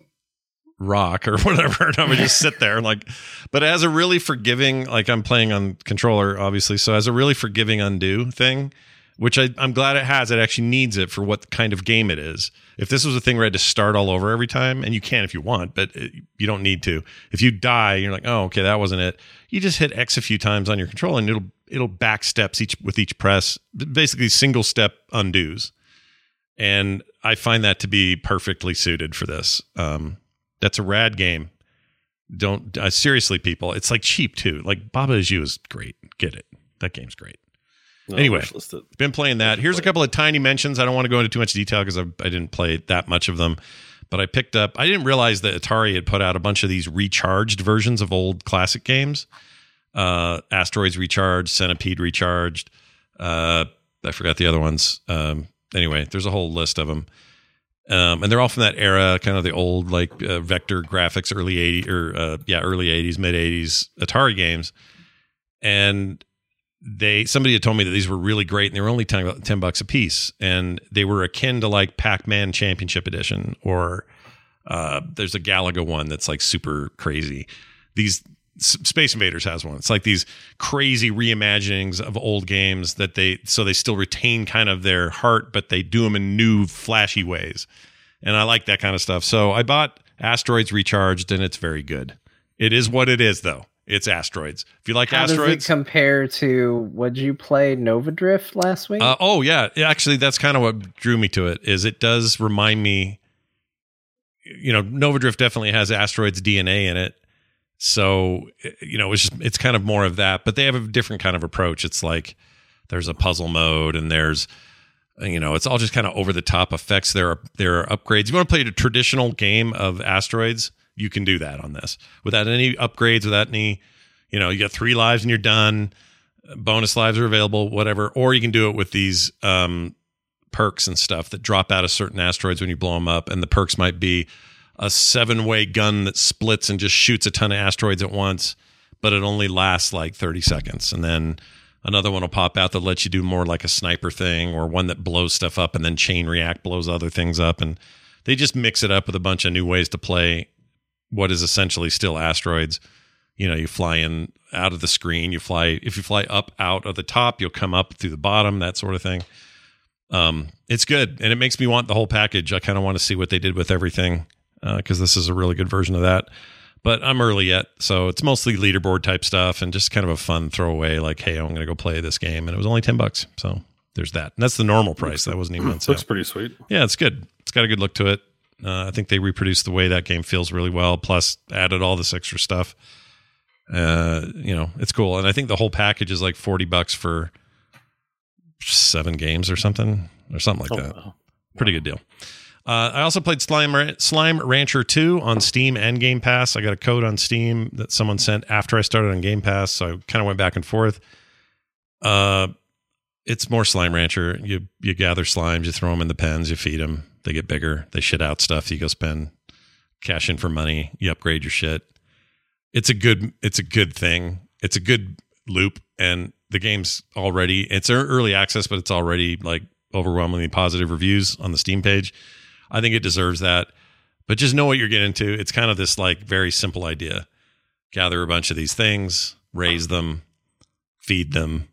rock or whatever. And I would just sit there like but as a really forgiving, like I'm playing on controller, obviously. So as a really forgiving undo thing, which I, I'm glad it has. It actually needs it for what kind of game it is. If this was a thing where I had to start all over every time, and you can if you want, but it, you don't need to. If you die, you're like, oh, okay, that wasn't it. You just hit X a few times on your control, and it'll it'll back steps each with each press, basically single step undos. And I find that to be perfectly suited for this. Um, that's a rad game. Don't uh, seriously, people. It's like cheap too. Like Baba Is You is great. Get it. That game's great. No, Anyway. Been playing that. Here's a couple of tiny mentions. I don't want to go into too much detail because I, I didn't play that much of them. But I picked up. I didn't realize that Atari had put out a bunch of these recharged versions of old classic games. Uh, Asteroids Recharged, Centipede Recharged. Uh, I forgot the other ones. Um, anyway, there's a whole list of them. Um, and they're all from that era, kind of the old like uh, vector graphics, early 80s or uh, yeah, early 80s, mid 80s Atari games. And they somebody had told me that these were really great and they were only 10, 10 bucks a piece. And they were akin to like pac-man championship edition or uh, there's a galaga one that's like super crazy. These space invaders has one. It's like these crazy reimaginings of old games that they so they still retain kind of their heart but they do them in new flashy ways. And i like that kind of stuff. So i bought asteroids recharged and it's very good. It is what it is though it's asteroids if you like How asteroids does it compare to what you play Nova Drift last week? Uh, oh yeah, Yeah, actually, that's kind of what drew me to it. Is it does remind me, you know, Nova Drift definitely has asteroids DNA in it, so you know, it's just, it's kind of more of that. But they have a different kind of approach. It's like there's a puzzle mode and there's you know, it's all just kind of over the top effects. There are there are upgrades. If you want to play a traditional game of asteroids, you can do that on this without any upgrades, without any, you know, you got three lives and you're done bonus lives are available, whatever. Or you can do it with these um, perks and stuff that drop out of certain asteroids when you blow them up. And the perks might be a seven way gun that splits and just shoots a ton of asteroids at once, but it only lasts like 30 seconds. And then another one will pop out that lets you do more like a sniper thing or one that blows stuff up and then chain react blows other things up. And they just mix it up with a bunch of new ways to play what is essentially still asteroids. You know you fly in out of the screen you fly if you fly up out of the top you'll come up through the bottom that sort of thing. Um it's good and it makes me want the whole package. I kind of want to see what they did with everything because this is a really good version of that. But i'm early yet so it's mostly leaderboard type stuff and just kind of a fun throwaway like hey i'm gonna go play this game and it was only 10 bucks so there's that. And that's the normal price. That wasn't even on sale. Looks pretty sweet. yeah, it's good. It's got a good look to it. Uh, I think they reproduced the way that game feels really well. Plus, added all this extra stuff. Uh, you know, it's cool, and I think the whole package is like forty bucks for seven games or something, or something like Oh, that. wow. Pretty good deal. Uh, I also played Slime Slime Rancher 2 on Steam and Game Pass. I got a code on Steam that someone sent after I started on Game Pass, so I kind of went back and forth. Uh, it's more Slime Rancher. You you gather slimes, you throw them in the pens, you feed them, they get bigger, they shit out stuff. You go spend cash in for money, you upgrade your shit. It's a good it's a good thing. It's a good loop, and the game's already it's early access, but it's already like overwhelmingly positive reviews on the Steam page. I think it deserves that. But just know what you're getting into. It's kind of this like very simple idea. Gather a bunch of these things, raise them, feed them.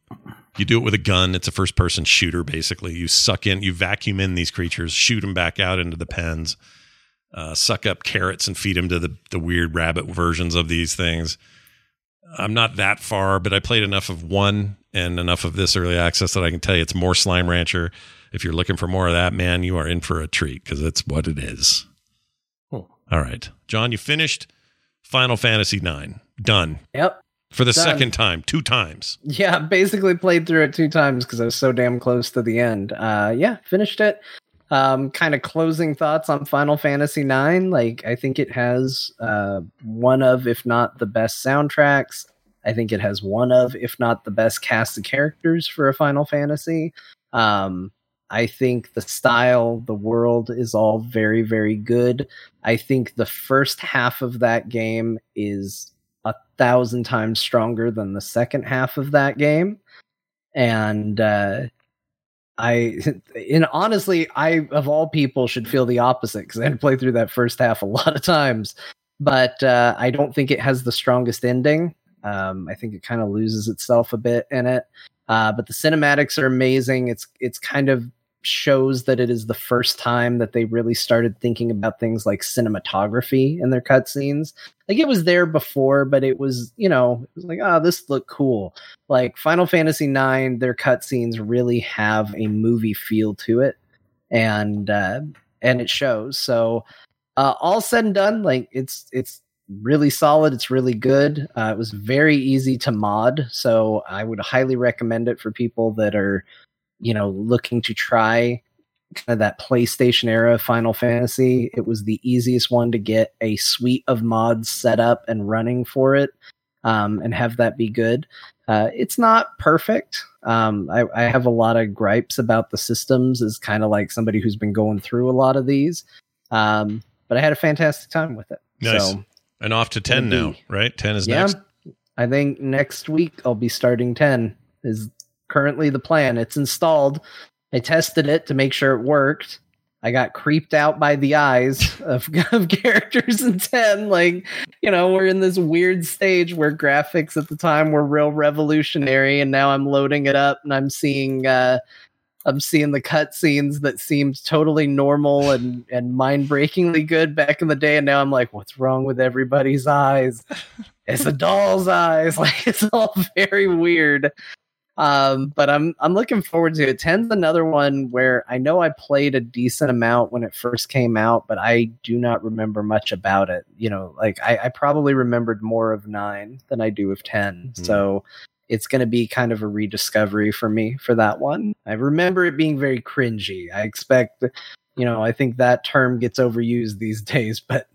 You do it with a gun. It's a first person shooter, basically. You suck in, you vacuum in these creatures, shoot them back out into the pens, uh, suck up carrots and feed them to the, the weird rabbit versions of these things. I'm not that far, but I played enough of one and enough of this early access that I can tell you it's more Slime Rancher. If you're looking for more of that, man, you are in for a treat because it's what it is. Oh. All right. John, you finished Final Fantasy IX. Done. Yep. For the Done. second time, two times. Yeah, basically played through it two times because I was so damn close to the end. Uh, yeah, finished it. Um, kind of closing thoughts on Final Fantasy IX. Like, I think it has uh, one of, if not the best soundtracks. I think it has one of, if not the best cast of characters for a Final Fantasy. Um, I think the style, the world is all very, very good. I think the first half of that game is a thousand times stronger than the second half of that game. And uh, I, and honestly, I of all people should feel the opposite because I had to play through that first half a lot of times. But uh, I don't think it has the strongest ending. Um, I think it kind of loses itself a bit in it. Uh, but the cinematics are amazing. It's it's kind of shows that it is the first time that they really started thinking about things like cinematography in their cutscenes. Like it was there before, but it was, you know, it was like, oh, this looked cool. Like Final Fantasy IX, their cutscenes really have a movie feel to it, and uh, and it shows. So uh, all said and done, like it's it's really solid. It's really good. Uh, it was very easy to mod, so I would highly recommend it for people that are you know, looking to try kind of that PlayStation era Final Fantasy, it was the easiest one to get a suite of mods set up and running for it um, and have that be good. Uh, it's not perfect. Um, I, I, have a lot of gripes about the systems, as kind of like somebody who's been going through a lot of these. Um, but I had a fantastic time with it. Nice. So, and off to 10 now, right? 10 is yeah, next. I think next week I'll be starting 10 is currently the plan. It's installed. I tested it to make sure it worked. I got creeped out by the eyes of, of characters in 10. Like, you know, we're in this weird stage where graphics at the time were real revolutionary, and now I'm loading it up and I'm seeing uh I'm seeing the cutscenes that seemed totally normal and, and mind breakingly good back in the day, and now I'm like, what's wrong with everybody's eyes? It's a doll's eyes. Like it's all very weird. Um, but I'm I'm looking forward to it. Ten's another one where I know I played a decent amount when it first came out, but I do not remember much about it. You know, like I, I probably remembered more of nine than I do of ten. Mm. So it's going to be kind of a rediscovery for me for that one. I remember it being very cringy. I expect, you know, I think that term gets overused these days, but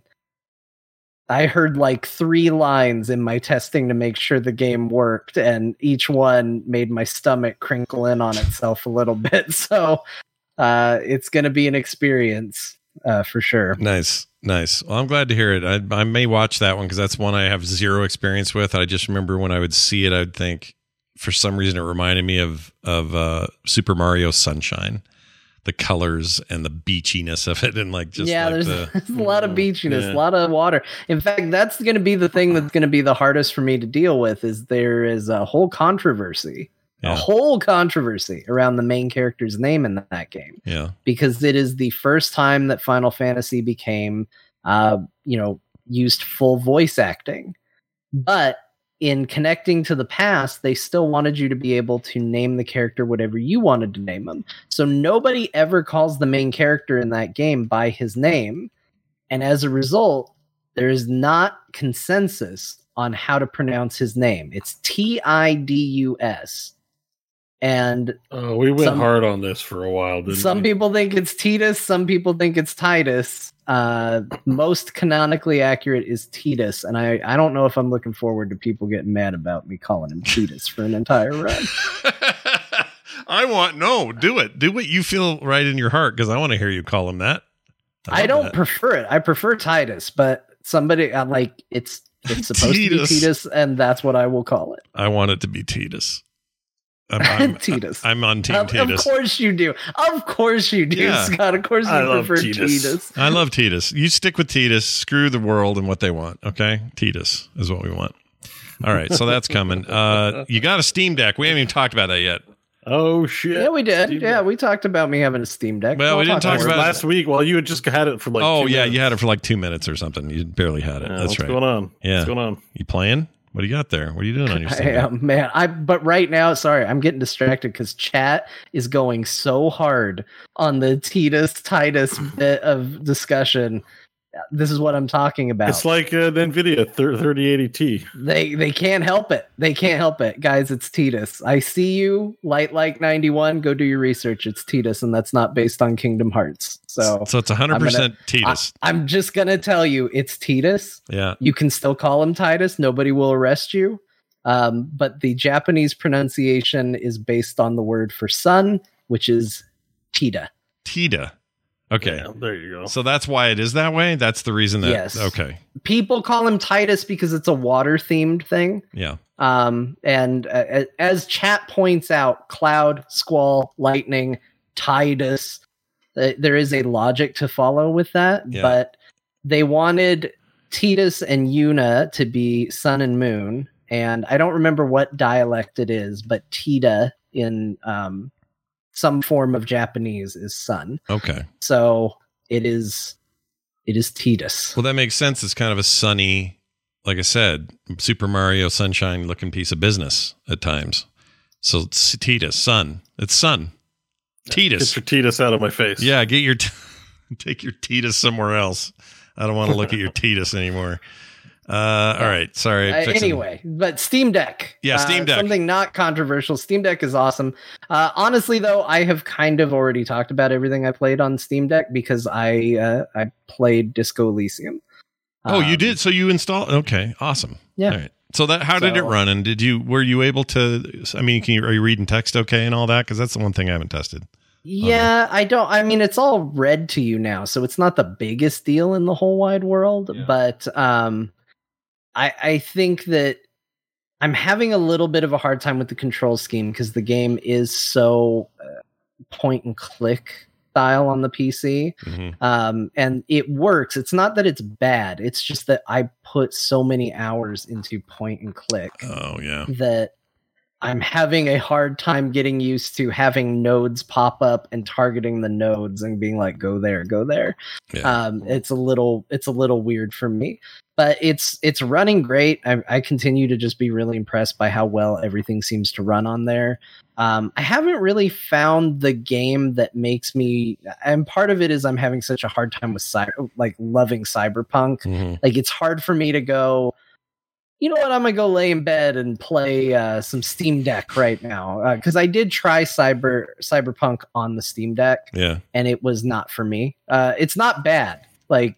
I heard like three lines in my testing to make sure the game worked, and each one made my stomach crinkle in on itself a little bit. So uh, it's going to be an experience uh, for sure. Nice, nice. Well, I'm glad to hear it. I, I may watch that one because that's one I have zero experience with. I just remember when I would see it, I'd think for some reason it reminded me of of uh, Super Mario Sunshine the colors and the beachiness of it and like just yeah like there's, the, there's a lot of beachiness Yeah. a lot of water. In fact that's going to be the thing that's going to be the hardest for me to deal with is there is a whole controversy Yeah. a whole controversy around the main character's name in that game. Yeah. Because it is the first time that final fantasy became uh you know used full voice acting. But in connecting to the past they still wanted you to be able to name the character whatever you wanted to name him so nobody ever calls the main character in that game by his name and as a result there is not consensus on how to pronounce his name it's t-i-d-u-s and Oh, we went Some- hard on this for a while, didn't some we? people think it's Titus, some people think it's Titus. Uh, most canonically accurate is Titus, and I, I don't know if I'm looking forward to people getting mad about me calling him Titus for an entire run. I want no, do it. Do what you feel right in your heart because I want to hear you call him that. I love don't that. prefer it. I prefer Titus, but somebody I'm like it's it's supposed to be Titus, and that's what I will call it. I want it to be Titus. I'm, I'm, Titus. I'm on Team Of, of course you do. Of course you do, Yeah. Scott. Of course you I love prefer Titus. Titus. I love Titus. You stick with Titus. Screw the world and what they want. Okay, Titus is what we want. All right, so that's coming. Uh, you got a Steam Deck. We haven't even talked about that yet. Oh shit! Yeah, we did. Steam yeah, Deck. we talked about me having a Steam Deck. Well, we We'll didn't talk more about- last week. Well, you had just had it for like. oh two yeah, minutes. you had it for like two minutes or something. You barely had it. Yeah, that's what's right. What's going on? Yeah. What's going on? You playing? What do you got there? What are you doing on your I am, man. I but right now, sorry, I'm getting distracted because chat is going so hard on the Titus Titus bit of discussion. This is what I'm talking about. It's like uh, the Nvidia 3080T. they they can't help it. They can't help it, guys. It's Titus. I see you, light like 91. Go do your research. It's Titus, and that's not based on Kingdom Hearts. So So it's 100 percent Titus. I, I'm just gonna tell you, it's Titus. yeah. You can still call him Titus. Nobody will arrest you. Um, but the Japanese pronunciation is based on the word for sun, which is Tita. Tita. Okay. Yeah, there you go. So that's why it is that way. That's the reason that. Yes. Okay. People call him Titus because it's a water themed thing. Yeah. Um, and uh, as chat points out, cloud, squall, lightning, Titus, uh, there is a logic to follow with that. Yeah. But they wanted Titus and Yuna to be sun and moon. And I don't remember what dialect it is, but Tita in um, some form of Japanese is sun. Okay. So it is it is Tidus. Well, that makes sense. It's kind of a sunny, like I said, Super Mario Sunshine looking piece of business at times. So it's Tidus, sun. It's sun. Get your Titus out of my face. Yeah, get your t- take your Tidus somewhere else. I don't want to look at your Tidus anymore. Uh, all right, sorry. Uh, anyway, but Steam Deck. Yeah, Steam Uh, Deck. Something not controversial. Steam Deck is awesome. Uh, honestly, though, I have kind of already talked about everything I played on Steam Deck because I uh, I played Disco Elysium. Oh, you Um, did. So you installed. Okay, awesome. Yeah. All right. So that how did it run? And did you were you able to? I mean, can you are you reading text okay and all that? Because that's the one thing I haven't tested. Yeah, I don't. I mean, it's all read to you now, so it's not the biggest deal in the whole wide world. Yeah. But um, I I think that I'm having a little bit of a hard time with the control scheme because the game is so uh, point and click style on the PC. Mhm. Um, and it works. It's not that it's bad. It's just that I put so many hours into point and click Oh yeah. that I'm having a hard time getting used to having nodes pop up and targeting the nodes and being like, go there, go there. Yeah. Um, it's a little, it's a little weird for me, but it's it's running great. I, I continue to just be really impressed by how well everything seems to run on there. Um, I haven't really found the game that makes me, and part of it is I'm having such a hard time with cyber, like loving cyberpunk Mhm. like it's hard for me to go you know what? I'm gonna go lay in bed and play uh, some steam deck right now because i did try cyber cyberpunk on the steam deck Yeah. and it was not for me. Uh, it's not bad. Like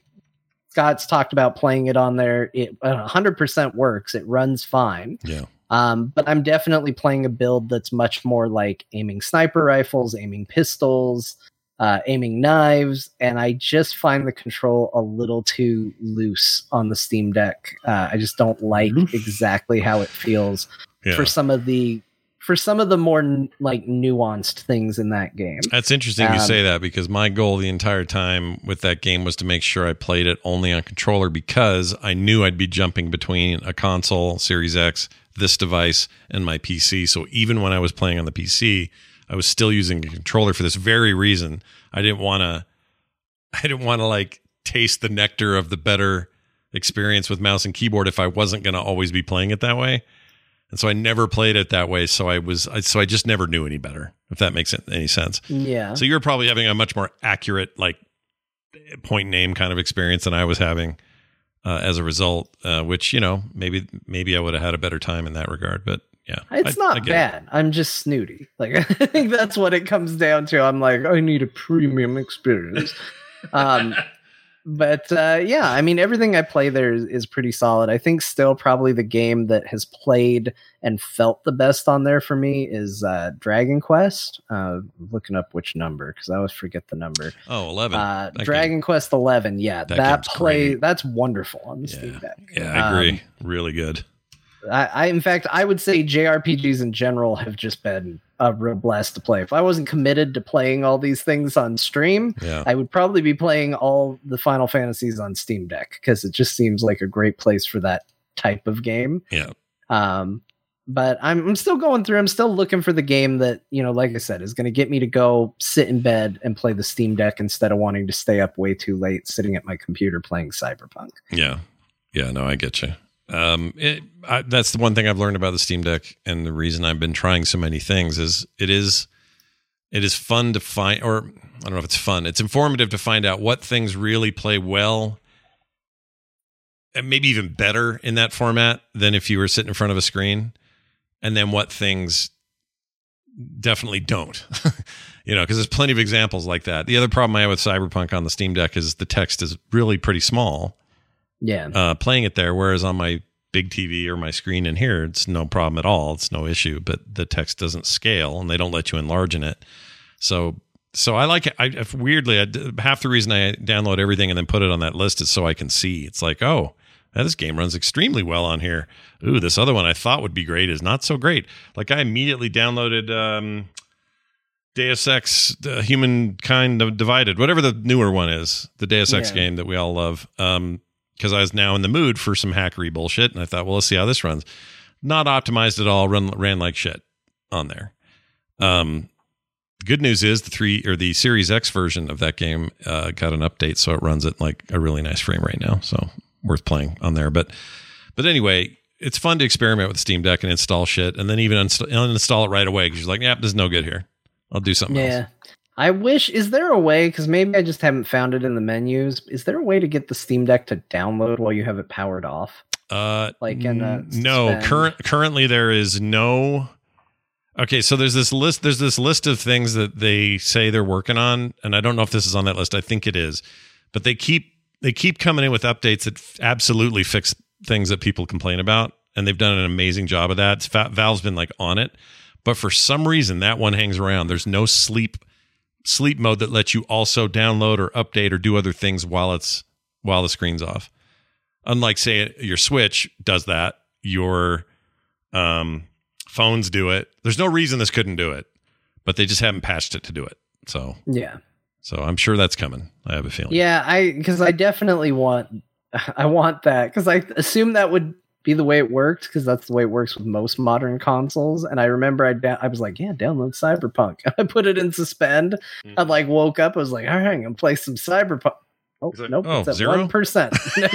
scott's talked about playing it on there. It uh, 100% works. It runs fine. Yeah. um, but i'm definitely playing a build that's much more like aiming sniper rifles aiming pistols uh, aiming knives, and I just find the control a little too loose on the Steam Deck. Uh, I just don't like exactly how it feels Yeah. for some of the for some of the more like nuanced things in that game. That's interesting you Um, say that because my goal the entire time with that game was to make sure I played it only on controller because I knew I'd be jumping between a console, Series X, this device, and my PC. So even when I was playing on the PC, I was still using a controller for this very reason. I didn't want to I didn't want to like taste the nectar of the better experience with mouse and keyboard if I wasn't going to always be playing it that way. And so I never played it that way. So I was, I, so I just never knew any better, if that makes any sense. Yeah, So you're probably having a much more accurate, like point name kind of experience than I was having uh, as a result. Uh, which you know, maybe maybe I would have had a better time in that regard. But yeah, it's I- I not it. bad. I'm just snooty. Like I think that's what it comes down to. I'm like, I need a premium experience. um, but uh, yeah, I mean, everything I play there is, is pretty solid. I think still probably the game that has played and felt the best on there for me is uh, Dragon Quest. Uh, looking up which number because I always forget the number. Oh, 11. Uh, Dragon Quest Eleven. Yeah, That that, play great. that's wonderful on the Yeah. Steam Deck. Yeah, I agree. Um, really good. I, I, in fact, I would say JRPGs in general have just been a real blast to play. If I wasn't committed to playing all these things on stream, Yeah. I would probably be playing all the Final Fantasies on Steam Deck because it just seems like a great place for that type of game. Yeah. Um, but I'm, I'm still going through. I'm still looking for the game that you know, like I said, is going to get me to go sit in bed and play the Steam Deck instead of wanting to stay up way too late sitting at my computer playing Cyberpunk. Yeah. Yeah. No, I get you. Um, it, I, that's the one thing I've learned about the Steam Deck, and the reason I've been trying so many things is it is it is fun to find, or I don't know if it's fun. It's informative to find out what things really play well, and maybe even better in that format than if you were sitting in front of a screen, and then what things definitely don't. you know, because there's plenty of examples like that. The other problem I have with Cyberpunk on the Steam Deck is the text is really pretty small Yeah, uh, playing it there. Whereas on my big TV or my screen in here, it's no problem at all. It's no issue. But the text doesn't scale, and they don't let you enlarge in it. So, so I like it. I if weirdly, I, half the reason I download everything and then put it on that list is so I can see. It's like, oh, this game runs extremely well on here. Ooh, this other one I thought would be great is not so great. Like I immediately downloaded. Um, Deus Ex, uh, Humankind Divided, whatever the newer one is, the Deus Ex Yeah. game that we all love. Um, because I was now in the mood for some hackery bullshit, and I thought, well, let's see how this runs. Not optimized at all, run ran like shit on there. Um, the good news is the three or the Series X version of that game uh, got an update, so it runs at like a really nice frame right now. So worth playing on there. But but anyway, it's fun to experiment with Steam Deck and install shit, and then even uninstall, it right away because you're like, yeah, this is no good here. I'll do something else. I wish is there a way because maybe I just haven't found it in the menus. Is there a way to get the Steam Deck to download while you have it powered off? Uh, Like in a no, current currently there is no. Okay, so there's this list. There's this list of things that they say they're working on, and I don't know if this is on that list. I think it is, but they keep they keep coming in with updates that f- absolutely fix things that people complain about, and they've done an amazing job of that. Fa- Valve's been like on it, but for some reason that one hangs around. There's no sleep sleep mode that lets you also download or update or do other things while it's while the screen's off. Unlike say your switch does that your um phones do it. There's no reason this couldn't do it but they just haven't patched it to do it. So Yeah. so i'm sure that's coming. I have a feeling. Yeah, I because I definitely want I want that because I assume that would be the way it worked because that's the way it works with most modern consoles. And I remember I da- I was like, yeah, download Cyberpunk. I put it in suspend. Hmm. I like woke up. I was like, all right, I'm gonna play some Cyberpunk. Oh like, nope, oh, it's at zero? one percent.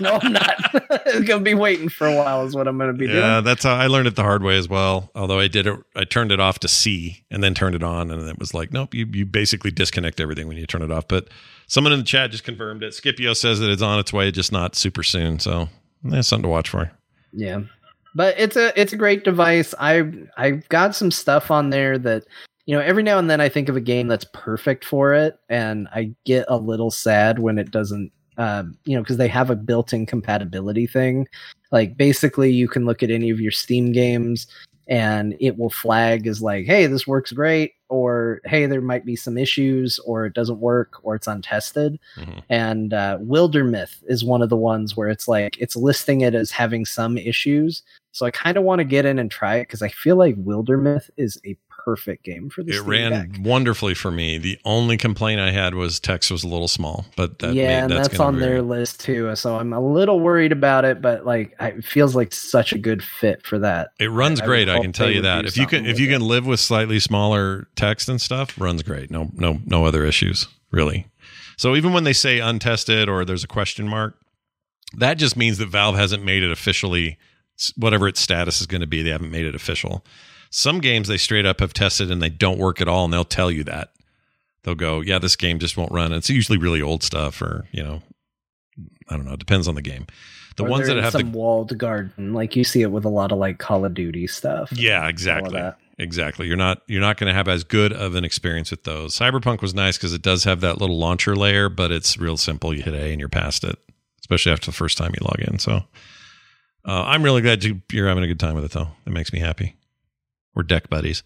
no, I'm not. it's gonna be waiting for a while. Is what I'm gonna be yeah doing. Yeah, that's how i learned it the hard way as well although i did it i turned it off to c and then turned it on and it was like nope you, you basically disconnect everything when you turn it off but someone in the chat just confirmed it scipio says that it's on its way just not super soon so that's something to watch for Yeah. But it's a it's a great device. I I've got some stuff on there that you know every now and then I think of a game that's perfect for it and I get a little sad when it doesn't um you know because they have a built-in compatibility thing. Like basically you can look at any of your Steam games and it will flag as like hey this works great or hey there might be some issues or it doesn't work or it's untested Mhm. and uh, Wildermyth is one of the ones where it's like it's listing it as having some issues. So I kind of want to get in and try it because I feel like Wildermyth is a perfect game for this. it ran wonderfully for me. The only complaint I had was text was a little small, but that yeah, made, and that's, gonna on their list too. So I'm a little worried about it, but like it feels like such a good fit for that. It runs I- I great. I hope can tell you that. If you can, if you it. can live with slightly smaller text and stuff, runs great. No, no, no other issues really. So even when they say untested or there's a question mark, that just means that Valve hasn't made it officially whatever its status is going to be. They haven't made it official. Some games they straight up have tested and they don't work at all, and they'll tell you that. They'll go, "Yeah, this game just won't run." It's usually really old stuff, or you know, I don't know. It depends on the game. The Or ones that have some walled garden, like you see it with a lot of like Call of Duty stuff. yeah, exactly. Exactly. You're not you're not going to have as good of an experience with those. Cyberpunk was nice because it does have that little launcher layer, but it's real simple. You hit A and you're past it, especially after the first time you log in. So uh, I'm really glad you, you're having a good time with it, though. It makes me happy. We're deck buddies.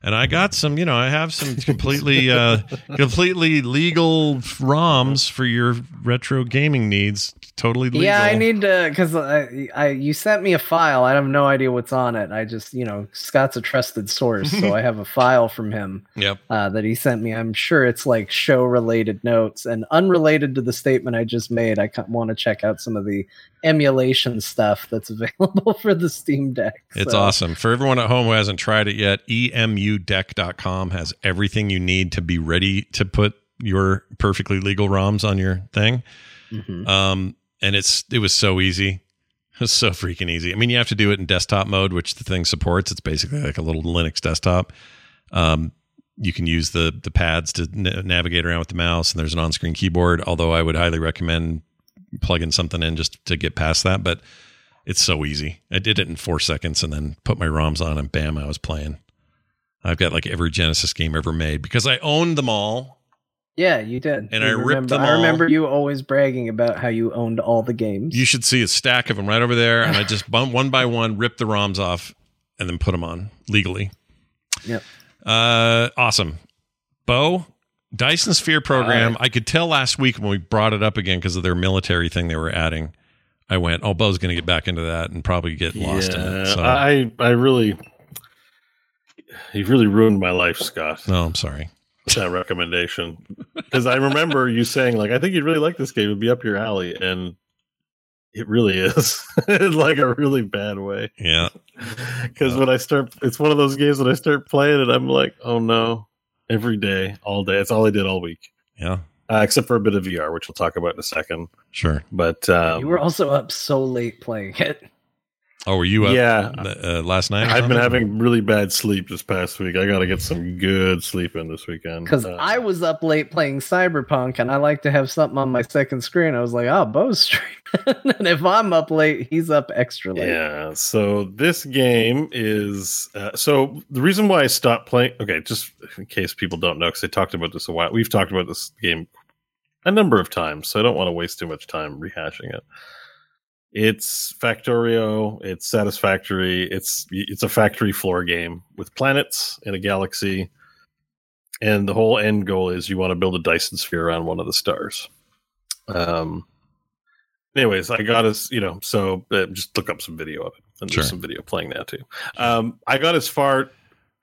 And I got some, you know, I have some completely, uh, completely legal ROMs for your retro gaming needs. Totally legal. Yeah, I need to because I, I you sent me a file. I have no idea what's on it. I just you know Scott's a trusted source, so I have a file from him Yep. uh, that he sent me. I'm sure it's like show related notes and unrelated to the statement I just made. I want to check out some of the emulation stuff that's available for the Steam Deck. It's awesome. For everyone at home who hasn't tried it yet, emudeck.com has everything you need to be ready to put your perfectly legal ROMs on your thing. mhm. Um, and it's it was so easy. It was so freaking easy. I mean, you have to do it in desktop mode, which the thing supports. It's basically like a little Linux desktop. Um, you can use the the pads to na- navigate around with the mouse, and there's an on-screen keyboard. Although I would highly recommend plugging something in just to get past that. But it's so easy. I did it in four seconds, and then put my ROMs on, and bam, I was playing. I've got like every Genesis game ever made because I owned them all. Yeah, you did. And You I ripped remember, them I remember you always bragging about how you owned all the games. You should see a stack of them right over there, and I just bump one by one, rip the ROMs off, and then put them on legally. Yep. Uh, awesome. Bo, Dyson Sphere program. I could tell last week when we brought it up again because of their military thing they were adding. I went, oh, Bo's going to get back into that and probably get lost in it. So, I I really you've really ruined my life, Scott. no, I'm sorry. That recommendation because I remember you saying like I think you'd really like this game. It'd be up your alley, and It really is, in like a really bad way. Yeah. Because when I start, it's one of those games when I start playing and I'm like, oh no, every day, all day. That's all I did all week, Yeah. uh, except for a bit of VR, which we'll talk about in a second. Sure. But um, you were also up so late playing it. Oh, were you up Yeah. uh, last night? I've been having really bad sleep this past week. I got to get some good sleep in this weekend. Because Uh, I was up late playing Cyberpunk and I like to have something on my second screen. I was like, oh, Bo's streaming. and if I'm up late, he's up extra late. Yeah. So this game is uh, so the reason why I stopped playing. Okay, just in case people don't know, because I talked about this a while. We've talked about this game a number of times, so I don't want to waste too much time rehashing it. It's Factorio. It's Satisfactory. It's it's a factory floor game with planets in a galaxy, and the whole end goal is you want to build a Dyson sphere around one of the stars. Um. Anyways, I got us, you know, so uh, just look up some video of it, and Sure. there's some video playing now too. Um, I got as far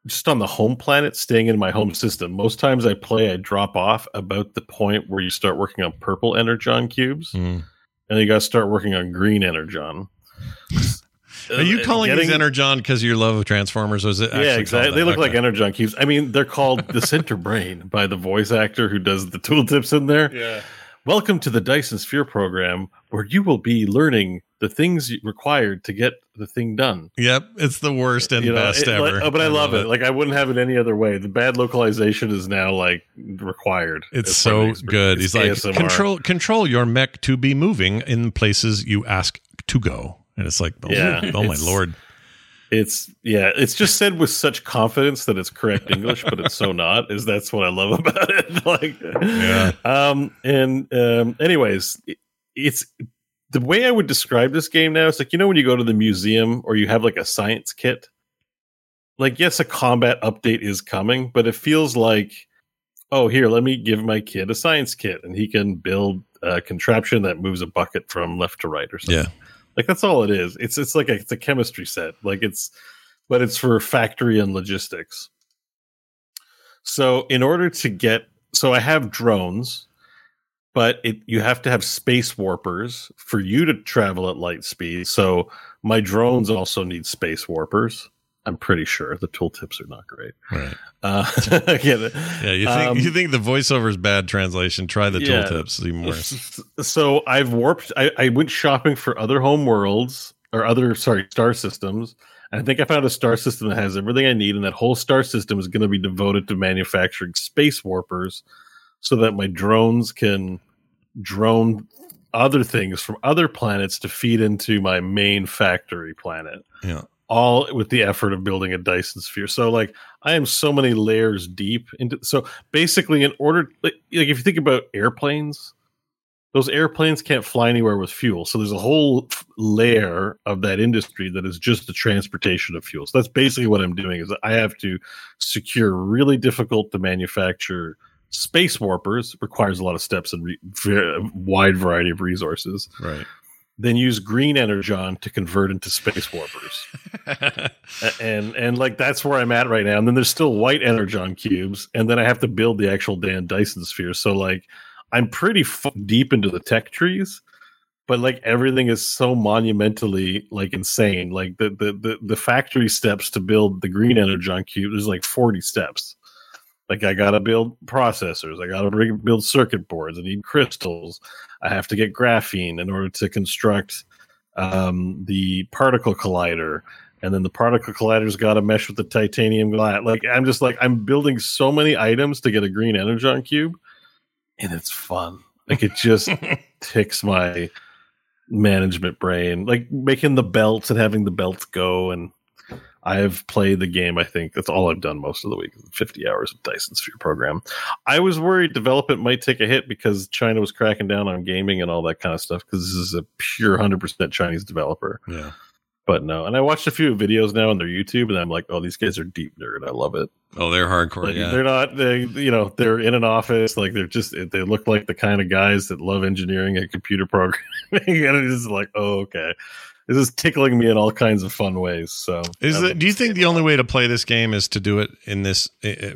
just on the home planet, staying in my home system. Most times I play, I drop off about the point where you start working on purple energon cubes, Mm. And you got to start working on green energon. Are you Uh, calling getting- these Energon because your love of Transformers? Or is it yeah, exactly. They look Okay. like energon cubes. I mean, they're called the center brain by the voice actor who does the tooltips in there. Yeah. Welcome to the Dyson Sphere program, where you will be learning the things required to get the thing done. Yep. It's the worst and You know, best it- like- ever. oh, but I, love, it. Like I wouldn't have it any other way. The bad localization is now like required. It's as part of so good. It's He's like control control your mech to be moving in places you ask to go, and it's like, oh, Yeah, oh my lord, It's yeah. It's just said with such confidence that it's correct English, but it's so not. Is that's what I love about it. like Yeah. Um. And um. Anyways, it- it's the way I would describe this game now. It's like you know when you go to the museum or you have like a science kit. Like yes, a combat update is coming, but it feels like, oh here, let me give my kid a science kit, and he can build a contraption that moves a bucket from left to right or something. yeah, Like that's all it is. It's it's like a, it's a chemistry set. Like it's, but it's for factory and logistics. So in order to get, so I have drones, but it you have to have space warpers for you to travel at light speed. So my drones also need space warpers. I'm pretty sure the tooltips are not great. right. Uh, yeah, Yeah, you think Um, you think the voiceover is bad translation? Try the Yeah. tooltips. Even worse. so I've warped. I, I went shopping for other home worlds or other sorry star systems. I think I found a star system that has everything I need, and that whole star system is going to be devoted to manufacturing space warpers, so that my drones can drone other things from other planets to feed into my main factory planet Yeah. all with the effort of building a Dyson sphere. So like I am so many layers deep into so basically in order like, like if you think about airplanes, those airplanes can't fly anywhere with fuel. So there's a whole layer of that industry that is just the transportation of fuel. So that's basically what I'm doing is I have to secure really difficult to manufacture space warpers requires a lot of steps and re- wide variety of resources. Right. then use green energon to convert into space warpers. And and like that's where i'm at right now. And then there's still white energon cubes and then i have to build the actual dan dyson sphere. So like i'm pretty f- deep into the tech trees but like everything is so monumentally like insane. Like the, the the the factory steps to build the green energon cube there's like 40 steps like i gotta build processors i gotta bring, build circuit boards i need crystals i have to get graphene in order to construct um, the particle collider and then the particle collider's got to mesh with the titanium glass like i'm just like i'm building so many items to get a green energon cube and it's fun. Like it just ticks my management brain. Like making the belts and having the belts go and i've played the game i think that's all i've done most of the week 50 hours of dyson sphere program i was worried development might take a hit because china was cracking down on gaming and all that kind of stuff because this is a pure 100% chinese developer yeah. but no and i watched a few videos now on their youtube and i'm like oh these guys are deep nerd i love it Oh, they're hardcore. like yeah. they're not they you know they're in an office like they're just they look like the kind of guys that love engineering and computer programming and it's like oh okay this is tickling me in all kinds of fun ways so Is it, do you think the only way to play this game is to do it in this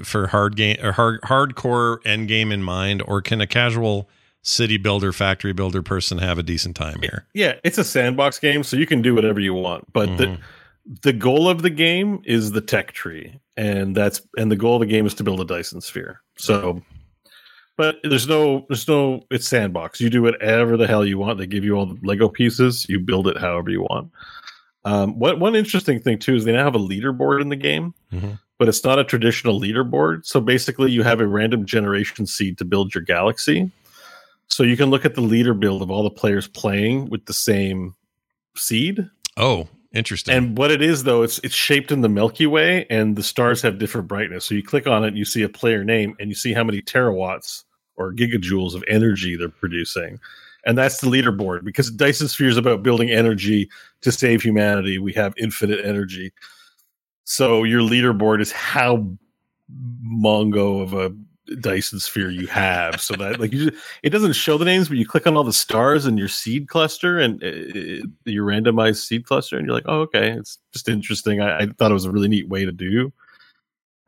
for hard game or hard hardcore end game in mind, or can a casual city builder, factory builder person have a decent time here. Yeah, it's a sandbox game, so you can do whatever you want. But the Mhm. the goal of the game is the tech tree, and that's and the goal of the game is to build a Dyson sphere. So, but there's no there's no it's sandbox. You do whatever the hell you want. They give you all the Lego pieces. You build it however you want. Um, what one interesting thing too is they now have a leaderboard in the game, Mhm. but it's not a traditional leaderboard. So basically, you have a random generation seed to build your galaxy. So you can look at the leader build of all the players playing with the same seed. Oh, interesting. And what it is though, it's it's shaped in the Milky Way, and the stars have different brightness. So you click on it, and you see a player name, and you see how many terawatts or gigajoules of energy they're producing, and that's the leaderboard. Because Dyson Sphere is about building energy to save humanity. We have infinite energy, so your leaderboard is how mongo of a Dyson sphere you have. So that like you it doesn't show the names, but you click on all the stars in your seed cluster and uh, your randomized seed cluster, and you're like, oh, okay, it's just interesting. I, I thought it was a really neat way to do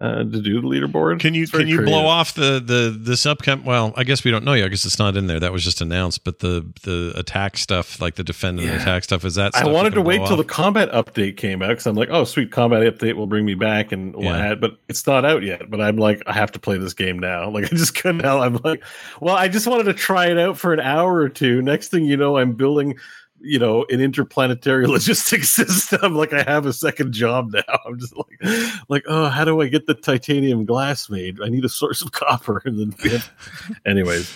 uh, to do the leaderboard. Can you can you creative. blow off the the this upcoming? Well, I guess we don't know yet because it's not in there. That was just announced. But the the attack stuff, like the defend and Yeah. attack stuff, is that? I wanted to wait till the combat update came out because I'm like, oh, sweet, combat update will bring me back and we'll Yeah. add, but it's not out yet. But I'm like, I have to play this game now. Like, I just couldn't help. I'm like, well, I just wanted to try it out for an hour or two. Next thing you know, I'm building, you know, an interplanetary logistics system. Like, I have a second job now. I'm just like, like, oh, how do I get the titanium glass made? I need a source of copper. And then, anyways,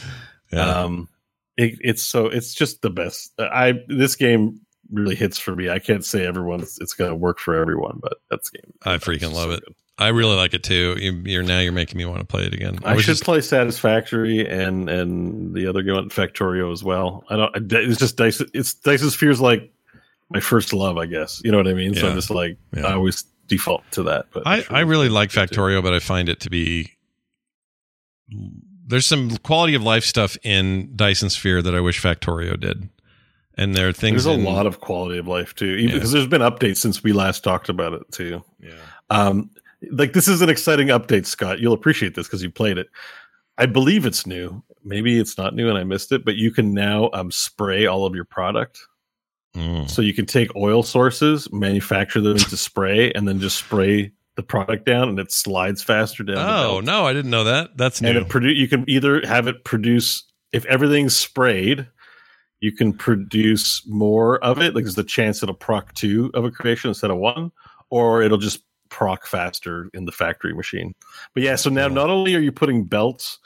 Yeah. um it, it's so it's just the best i this game really hits for me i can't say everyone's it's going to work for everyone but that's game I freaking love so it. good. I really like it too. You, you're now you're making me want to play it again. i, was should just- play satisfactory and and the other game factorio as well i don't it's just Dice. it's dyson spheres like my first love i guess you know what i mean so i'm just like Yeah. i always default to that but I, sure I really good like too. Factorio, but I find it to be there's some quality of life stuff in Dyson Sphere that I wish Factorio did. And there are things there's a in- lot of quality of life too even Yeah. because there's been updates since we last talked about it too yeah. Um, like this is an exciting update, Scott. You'll appreciate this because you played it. I believe it's new. Maybe it's not new and I missed it, but you can now um, spray all of your product. Mm. So you can take oil sources, manufacture them into spray, and then just spray the product down, and it slides faster down. Oh no, I didn't know that. That's And new. it produ- You can either have it produce if everything's sprayed. You can produce more of it. Like there's the chance it'll proc two of a creation instead of one, or it'll just proc faster in the factory machine. But yeah, so now not only are you putting belts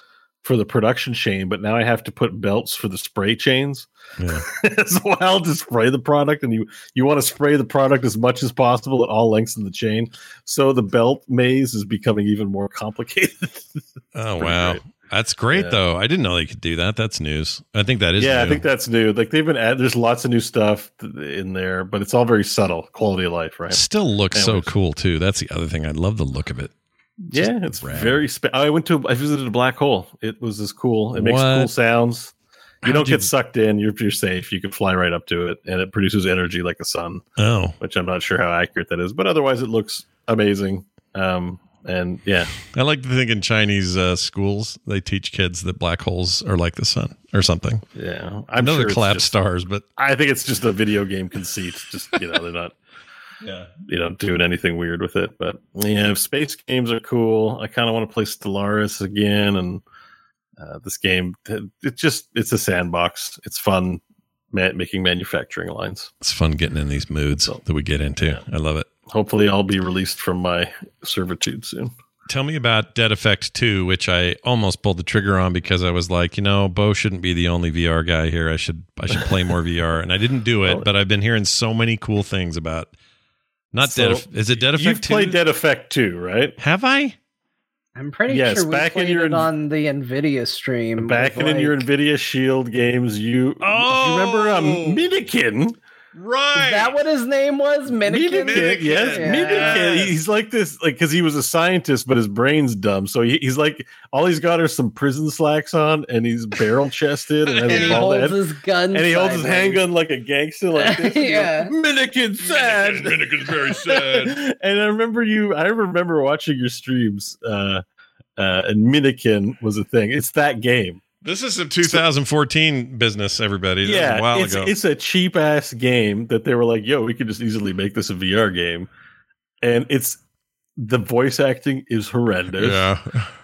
for the production chain, but now I have to put belts for the spray chains Yeah. as well to spray the product. And you you want to spray the product as much as possible at all lengths of the chain. So the belt maze is becoming even more complicated. Oh wow, great. That's great Yeah. though. I didn't know they could do that. That's news. I think that is. yeah, I think that's new. Like they've been add, there's lots of new stuff in there, but it's all very subtle, quality of life, right? still looks so cool too. That's the other thing. I love the look of it. yeah, it's rad. very. Spe- I went to I visited a black hole. It was as cool. It makes What? cool sounds. You How'd don't you- get sucked in. You're you're safe. You can fly right up to it, and it produces energy like the sun, Oh, which I'm not sure how accurate that is, but otherwise it looks amazing. Um, and yeah, I like to think in Chinese uh, schools they teach kids that black holes are like the sun or something. yeah. I I'm know sure they're collapsed just- stars, but I think it's just a video game conceit. Just you know, they're not. yeah, you know doing anything weird with it but yeah space games are cool i kind of want to play stellaris again and uh, this game it just it's a sandbox it's fun ma- making manufacturing lines it's fun getting in these moods So, that we get into. yeah. I love it. Hopefully i'll be released from my servitude soon Tell me about Dead Effect 2, which I almost pulled the trigger on because I was like, you know, Bo shouldn't be the only VR guy here. I should I should play more VR, and I didn't do it. But I've been hearing so many cool things about. Not So, Dead. Eff- Is it Dead Effect you've 2? played dead effect too right Have I? I'm pretty Yes, sure we back in your it on the Nvidia stream. back with, in your nvidia shield games you, Oh! you remember um minikin Right. Is that what his name was? Minikin? Minikin, yes, Yeah. Minikin. He's like this, like because he was a scientist, but his brain's dumb. So he, he's like, all he's got are some prison slacks on, and he's barrel chested, and, And he bald holds head, his gun. and he holds his handgun like a gangster, like this. and he Yeah. goes, Minikin's sad. Minikin's very sad. and I remember you. I remember watching your streams, uh, uh, and Minikin was a thing. It's that game. This is a 2014 business, everybody. That yeah, a while it's, ago. it's a cheap ass game that they were like, "Yo, we could just easily make this a VR game," and it's the voice acting is horrendous. yeah.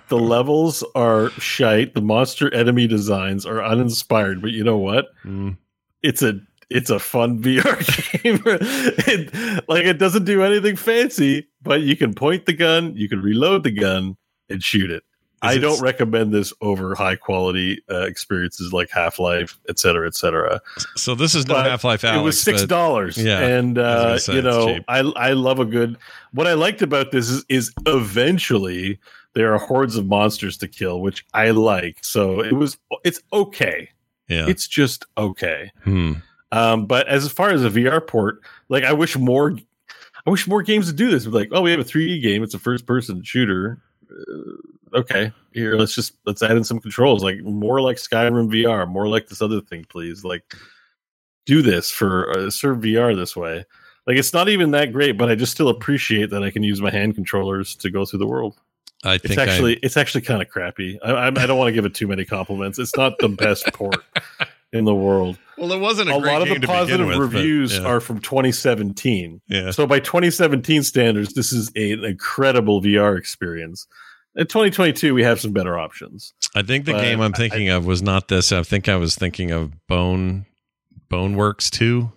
The levels are shite. The monster enemy designs are uninspired. But you know what? Mm. It's a it's a fun VR game. it, like it doesn't do anything fancy, but you can point the gun, you can reload the gun, and shoot it. I don't recommend this over high quality uh, experiences like Half Life, et cetera, et cetera. So this is not Half Life it was six dollars. Yeah, and uh, say you know. I I love a good. What I liked about this is, is eventually there are hordes of monsters to kill, which I like. So it was it's okay. Yeah. It's just okay. Hmm. Um, but as far as a VR port, like I wish more, I wish more games would do this. Like, oh, we have a 3D game; it's a first-person shooter. Okay, here let's just let's add in some controls, like more like Skyrim VR, more like this other thing, please. Like, do this for uh, serve VR this way. Like, it's not even that great, but I just still appreciate that I can use my hand controllers to go through the world. I It's think I- actually it's actually kind of crappy. I, I, I don't want to give it too many compliments. It's not the best port in the world well, it wasn't a, a great lot of game the positive with, but reviews yeah. are from 2017. Yeah. So by 2017 standards, this is a- an incredible VR experience. In 2022, we have some better options. I think the but game I'm I- thinking of was not this. I think I was thinking of Bone Boneworks 2.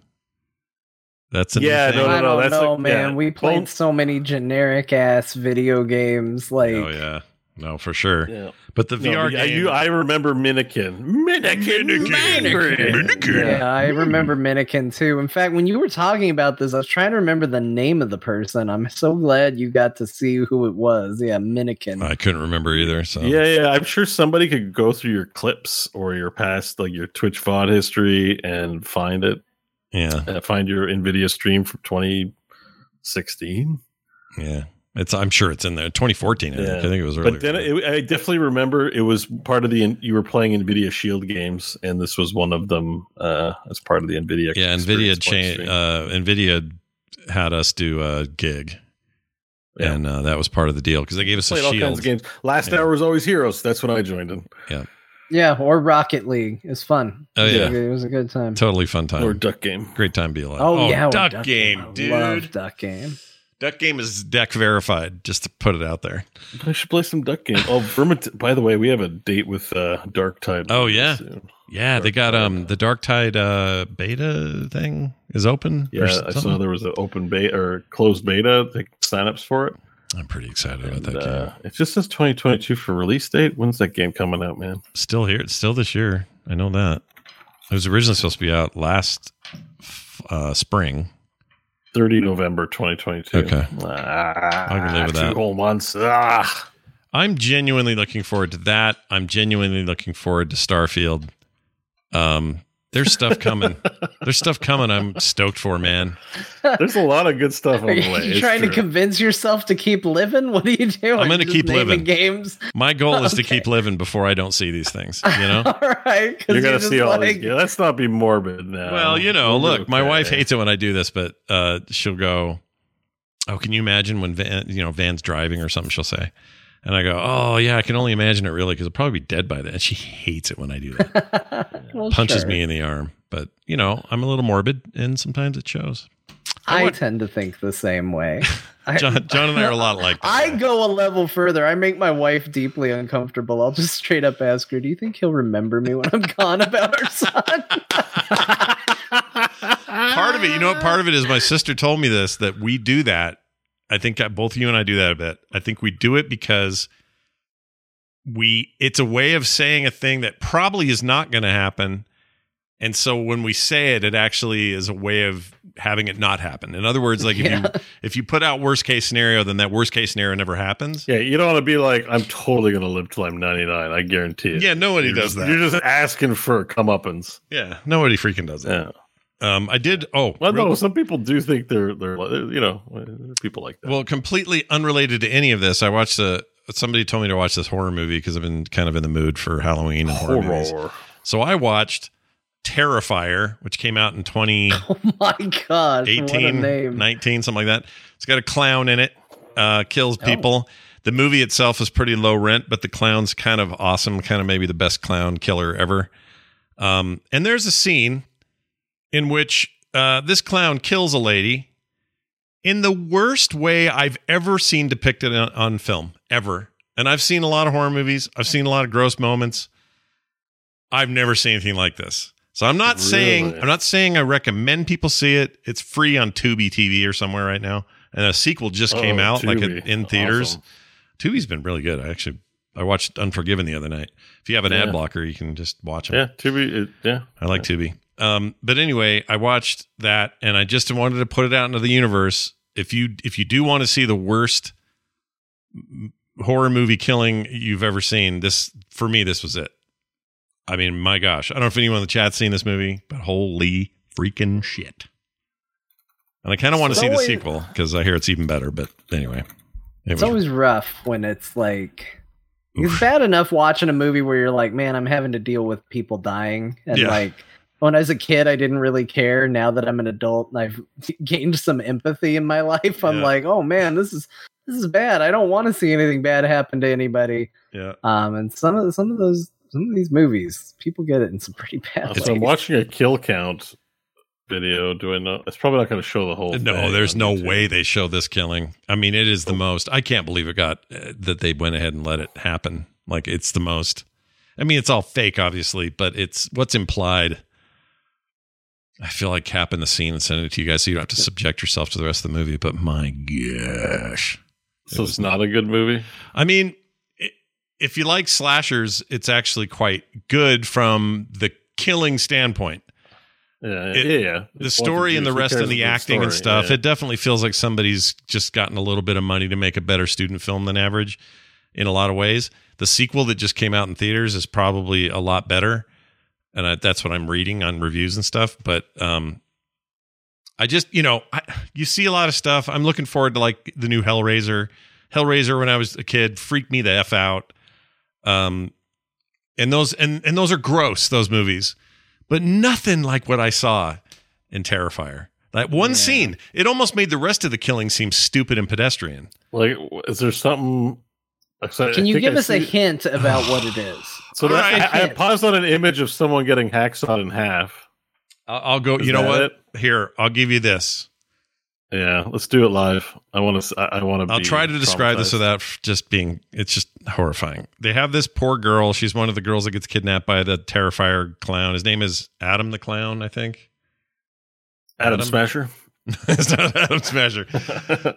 That's a Yeah, thing. no, no, I don't that's know, like- man. yeah. We played Bone- so many generic ass video games. Oh, like, oh yeah, no, for sure. Yeah. But the No, VR game, you, I remember Minikin. Minikin. Minikin. Minikin. yeah, I remember Minikin too. In fact, when you were talking about this, I was trying to remember the name of the person. I'm so glad you got to see who it was. Yeah, Minikin. I couldn't remember either. So Yeah, yeah. I'm sure somebody could go through your clips or your past, like your Twitch VOD history, and find it. yeah, Uh, find your Nvidia stream from 2016. yeah. It's I'm sure it's in there. 2014. I think. I think it was earlier. But then it, I definitely remember it was part of the you were playing Nvidia Shield games, and this was one of them uh, as part of the Nvidia. yeah, Nvidia Experience cha- uh, Nvidia had us do a gig, Yeah. and uh, that was part of the deal because they gave us a Played all kinds of games. Last Yeah. hour was always Heroes. That's when I joined in, yeah, Yeah, or Rocket League. It's fun. Oh yeah, It was a good time. totally fun time. or Duck Game. Great time to be alive. Oh, yeah, or Duck, Game, I dude. Love Duck Game. Duck Game is deck verified. Just to put it out there. I should play some Duck Game. Oh. By the way, we have a date with uh, Darktide. Oh, yeah. soon. Yeah, they got um the Darktide uh, beta thing is open. Yeah, I saw there was an open beta or closed beta. Like signups for it. I'm pretty excited about And, that game. uh, it just says 2022 for release date. When's that game coming out, man? Still here. It's still this year. I know that. It was originally supposed to be out last uh, spring. 30 November 2022. Okay. Ah, I can live with that. Two whole months. Ah. I'm genuinely looking forward to that. I'm genuinely looking forward to Starfield. Um, there's stuff coming. there's stuff coming. I'm stoked for, man. There's a lot of good stuff on Are the you, way. you It's trying to convince yourself to keep living? What are you doing? I'm gonna keep living. games. My goal is to keep living before I don't see these things. You know. all right? You're gonna see all like, these. Yeah, let's not be morbid now. Well, you know, We'll be look, my wife hates it when I do this, but uh, she'll go, "Oh, can you imagine when Van, you know, Van's driving or something?" She'll say, and I go, "Oh, yeah, I can only imagine it really because I'll probably be dead by then." And she hates it when I do that. Well, Punches sure. me in the arm, but you know, I'm a little morbid, and sometimes it shows. I want- tend to think the same way. John, John and I are a lot like that. I go a level further. I make my wife deeply uncomfortable. I'll just straight up ask her, "Do you think he'll remember me when I'm gone about our son?" part of it, you know what? Part of it is my sister told me this that we do that. I think that both you and I do that a bit. I think we do it because we it's a way of saying a thing that probably is not going to happen. And so when we say it, it actually is a way of having it not happen. In other words, like if Yeah. you if you put out worst case scenario, then that worst case scenario never happens. Yeah, you don't want to be like, I'm totally going to live till I'm 99. I guarantee it. Yeah, nobody You're does just, that. You're just asking for comeuppance. Yeah, nobody freaking does that. Yeah. Um, I did. Oh, Well, no, some people do think they're they're you know people like that. Well, completely unrelated to any of this, I watched a. Somebody told me to watch this horror movie because I've been kind of in the mood for Halloween and horror, movies. So I watched Terrifier, which came out in 2018, oh my god! what a name. 19, something like that. It's got a clown in it, uh, kills Oh. people. The movie itself is pretty low rent, but the clown's kind of awesome, kind of maybe the best clown killer ever. Um, and there's a scene in which uh, this clown kills a lady in the worst way I've ever seen depicted on, on film, ever. And I've seen a lot of horror movies. I've seen a lot of gross moments. I've never seen anything like this. So I'm not saying I'm not saying I recommend people see it. It's free on Tubi TV or somewhere right now, and a sequel just came Oh, out like Tubi. in theaters. Awesome. Tubi's been really good. I actually I watched Unforgiven the other night. If you have an ad blocker, you can just watch it. Yeah, Tubi. It, yeah, I like Tubi. Um, but anyway, I watched that and I just wanted to put it out into the universe. If you if you do want to see the worst horror movie killing you've ever seen, this for me this was it. I mean, my gosh, I don't know if anyone in the chat's seen this movie, but holy freaking shit! And I kind of want to see the sequel because I hear it's even better. But anyway, it It's always rough when it's like it's bad enough watching a movie where you're like, man, I'm having to deal with people dying, and Yeah. like when I was a kid, I didn't really care. Now that I'm an adult and I've gained some empathy in my life, I'm Yeah. like, oh man, this is this is bad. I don't want to see anything bad happen to anybody. yeah. Um, and some of some of those some of these movies, people get it in some pretty bad so I'm watching a kill count video. Do I know? It's probably not going to show the whole. No, thing there's no YouTube. way they show this killing. I mean, it is the most. I can't believe it got uh, that they went ahead and let it happen. Like it's the most. I mean, it's all fake, obviously, but it's what's implied. I feel like capping the scene and sending it to you guys so you don't have to subject yourself to the rest of the movie. But my gosh, So it's not a good movie. I mean, if you like slashers, it's actually quite good from the killing standpoint. Yeah, It- yeah, yeah. the story and the rest and the acting and stuff Yeah. it definitely feels like somebody's just gotten a little bit of money to make a better student film than average in a lot of ways the sequel that just came out in theaters is probably a lot better and I, that's what i'm reading on reviews and stuff but um i just you know I, you see a lot of stuff i'm looking forward to like the new hellraiser hellraiser when i was a kid freaked me the f out um and those and and those are gross those movies but nothing like what I saw in Terrifier. That one Yeah. scene, it almost made the rest of the killing seem stupid and pedestrian. Like, is there something? So I Can you give I us a hint about what it is? So that, Alright. I, I paused on an image of someone getting hacksawed in half. I'll, I'll go. Is you know what? it? Here, I'll give you this. Yeah, let's do it live. I want to. I want to. I'll try to describe this without just being. It's just horrifying. They have this poor girl. She's one of the girls that gets kidnapped by the Terrifier clown. His name is Adam the Clown, I think. Adam, Adam? Smasher. it's not Adam Smasher.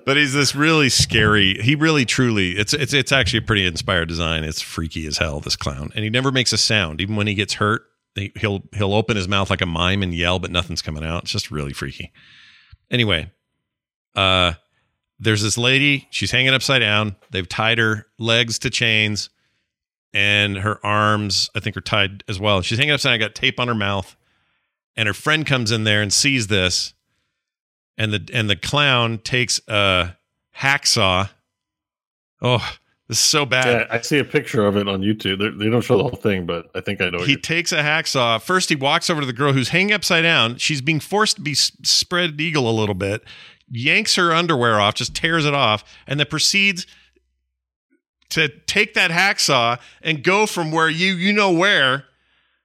but he's this really scary. He really, truly, it's it's it's actually a pretty inspired design. It's freaky as hell. This clown, and he never makes a sound, even when he gets hurt. He, he'll he'll open his mouth like a mime and yell, but nothing's coming out. It's just really freaky. Anyway, uh, there's this lady. She's hanging upside down. They've tied her legs to chains, and her arms, I think, are tied as well. She's hanging upside down. I got tape on her mouth, and her friend comes in there and sees this and the and the clown takes a hacksaw. Oh, this is so bad. yeah, I see a picture of it on YouTube. They're, they don't show the whole thing, but I think I know. He takes a hacksaw. First, he walks over to the girl who's hanging upside down. She's being forced to be spread eagle a little bit. Yanks her underwear off, just tears it off, and then proceeds to take that hacksaw and go from where you you know where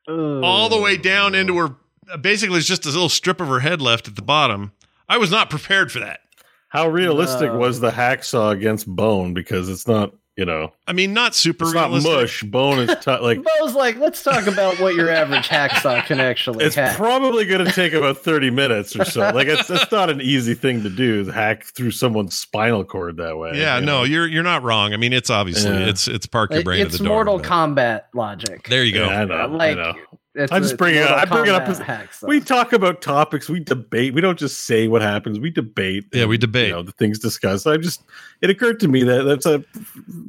all the way down into oh. her. Basically, it's just a little strip of her head left at the bottom. I was not prepared for that. How realistic No. was the hacksaw against bone? Because it's not, you know, I mean, not super it's not realistic. mush. Bone is t- like Bo's like, let's talk about what your average hacksaw can actually it's hack. probably going to take about 30 minutes or so. Like it's that's not an easy thing to do, is hack through someone's spinal cord that way. Yeah, you no, know? you're you're not wrong. I mean, it's obviously Yeah. it's it's park your brain it's at the door. Mortal but- Kombat logic. There you go. Yeah, I know. like, I know. It's, I just it's bring it up- I bring it up Kombat as- hacksaw. We talk about topics, we debate. We don't just say what happens. We debate. Yeah, we debate. You know, the things discussed. I just it occurred to me that that's a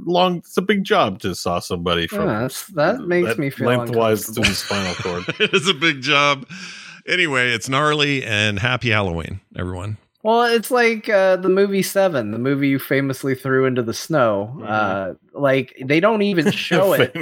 long. It's a big job to saw somebody from Yeah, that's- that makes that me feel lengthwise to the spinal cord. it is a big job. Anyway, it's gnarly and happy Halloween, everyone. Well, it's like uh, the movie Seven, the movie you famously threw into the snow. Mm-hmm. Uh, like they don't even show it,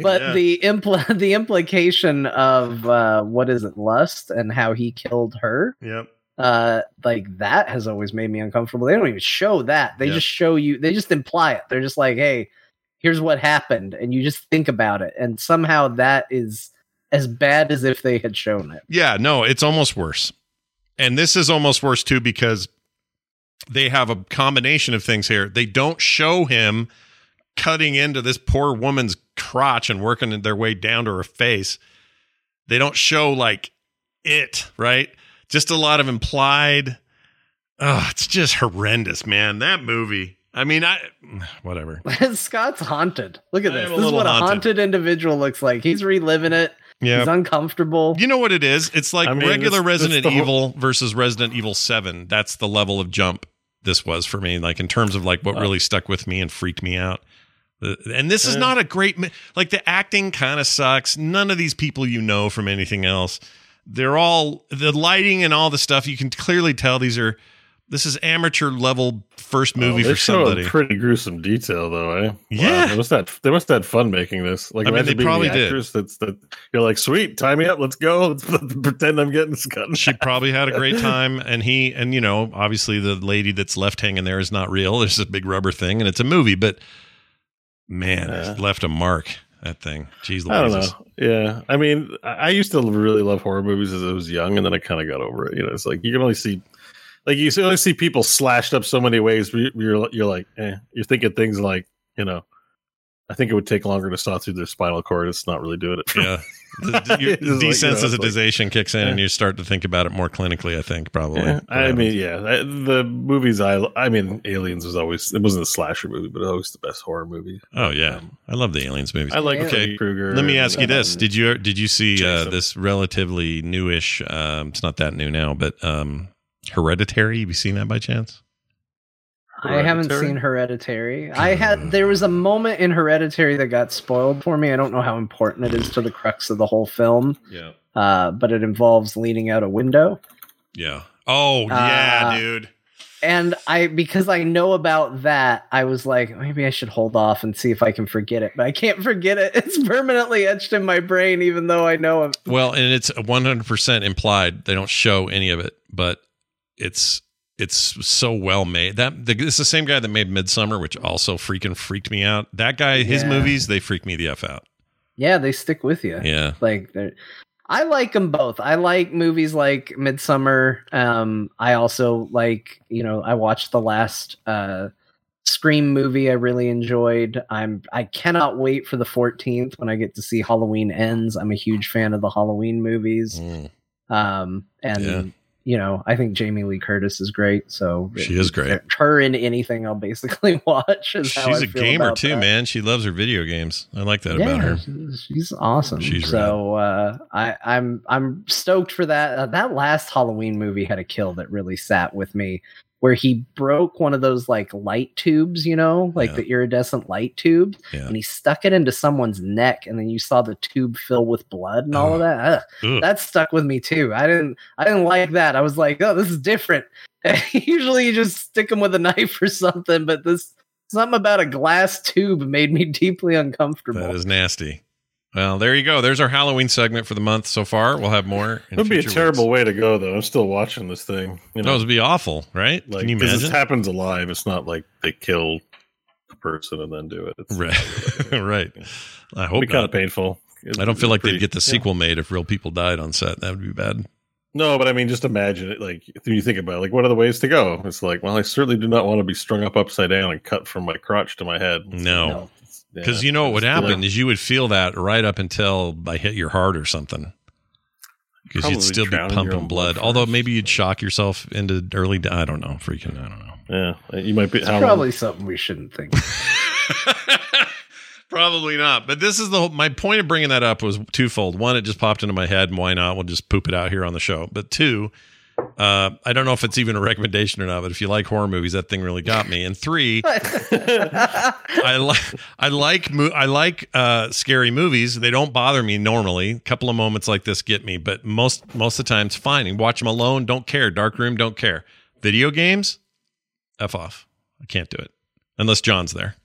but Yeah. the impl- the implication of uh, what is it, lust, and how he killed her. Yep. uh like that has always made me uncomfortable they don't even show that they Yeah. just show you they just imply it they're just like hey here's what happened and you just think about it and somehow that is as bad as if they had shown it Yeah, no, it's almost worse. And this is almost worse too because they have a combination of things here. They don't show him cutting into this poor woman's crotch and working their way down to her face. They don't show like it, right? Just a lot of implied. Oh, it's just horrendous, man. That movie. I mean, I whatever. scott's haunted look at this this is what a haunted. haunted individual looks like he's reliving it he's Yeah. uncomfortable You know what it is? It's like I mean, regular this Resident whole- Evil versus Resident Evil 7. That's the level of jump this was for me, like in terms of like what Wow. really stuck with me and freaked me out. Uh, and this is Yeah. not a great, like the acting kind of sucks. None of these people you know from anything else. They're all, the lighting and all the stuff, you can clearly tell these are, this is amateur level first movie Oh, for somebody. Pretty gruesome detail, though. Eh? Yeah. they must have they must have had fun making this. Like, I mean, they probably the did. That's that you're like, sweet, tie me up, let's go. Let's pretend I'm getting cut. she probably had a great time and he and you know obviously the lady that's left hanging there is not real there's a big rubber thing and it's a movie but man Yeah. it left a mark that thing jeez I don't know. Yeah, I mean, I used to really love horror movies as I was young, and then I kind of got over it. You know, it's like you can only see, like you only see people slashed up so many ways. You- you're you're like, eh, you're thinking things like, you know, I think it would take longer to saw through their spinal cord. It's not really doing it. for yeah the, the- your It's like, you know, desensitization kicks in and you start to think about it more clinically i think probably Yeah, I mean, yeah, the movies I I mean, Aliens was always it wasn't a slasher movie, but always the best horror movie. oh yeah Um, i love the aliens movies I like Yeah. Okay, Freddy Krueger. let me and, ask you this um, did you did you see uh, this relatively newish um it's not that new now but um hereditary have you seen that by chance I haven't seen Hereditary. I had there was a moment in Hereditary that got spoiled for me. I don't know how important it is to the crux of the whole film, yeah uh, but it involves leaning out a window. yeah oh yeah Uh, dude And I because I know about that, I was like, maybe I should hold off and see if I can forget it. But I can't forget it. It's permanently etched in my brain, even though I know it. Well, and it's 100% implied. They don't show any of it, but it's it's so well made. That the, it's the same guy that made Midsommar, which also freaking freaked me out. That guy, his movies, they freak me the f out. Yeah, they stick with you. Yeah, like they're I like them both. I like movies like Midsommar. Um, I also like, you know, I watched the last uh, Scream movie. I really enjoyed. I'm I cannot wait for the 14th when I get to see Halloween Ends. I'm a huge fan of the Halloween movies. Mm, Um, and Yeah. You know, I think Jamie Lee Curtis is great. So She is great. Her in anything, I'll basically watch. is how she's a gamer too, that. man. She loves her video games. I like that about her. she's- She's awesome. She's so uh, I, I'm I'm stoked for that. Uh, that last Halloween movie had a kill that really sat with me, where he broke one of those like light tubes, you know, like Yeah. the iridescent light tube, Yeah. and he stuck it into someone's neck, and then you saw the tube fill with blood and all of that. Ugh. that stuck with me too. I didn't I didn't like that. I was like, oh, this is different. Usually you just stick them with a knife or something, but this something about a glass tube made me deeply uncomfortable. That is nasty. Well, there you go. There's our Halloween segment for the month so far. We'll have more. It would be a terrible way to go, though. I'm still watching this thing. You No, know, it would be awful, right? like Can you 'cause imagine? this happens alive. It's not like they kill a person and then do it. It's Right. right. I It'd hope be kind not. of painful. I don't feel like Pretty- they'd get the yeah. sequel made if real people died on set. That would be bad. No, but I mean, just imagine it. Like, if you think about it, like, what are the ways to go? It's like, well, I certainly do not want to be strung up upside down and cut from my crotch to my head. No. No. Because you know what would happen is you would feel that right up until I hit your heart or something. Because you'd still be drown in your pumping blood. blood Although maybe you'd shock yourself into early. di- I don't know. Freaking. I don't know. yeah, you might be. It's how long- probably something we shouldn't think. Probably not. But this is the whole, my point of bringing that up was twofold. One, it just popped into my head, and why not? We'll just poop it out here on the show. But two, uh, I don't know if it's even a recommendation or not. But if you like horror movies, that thing really got me. And three, I like I like mo- I like uh, scary movies. They don't bother me normally. A couple of moments like this get me, but most most of the time it's fine. You watch them alone, don't care. Dark room, don't care. Video games, f off. I can't do it unless John's there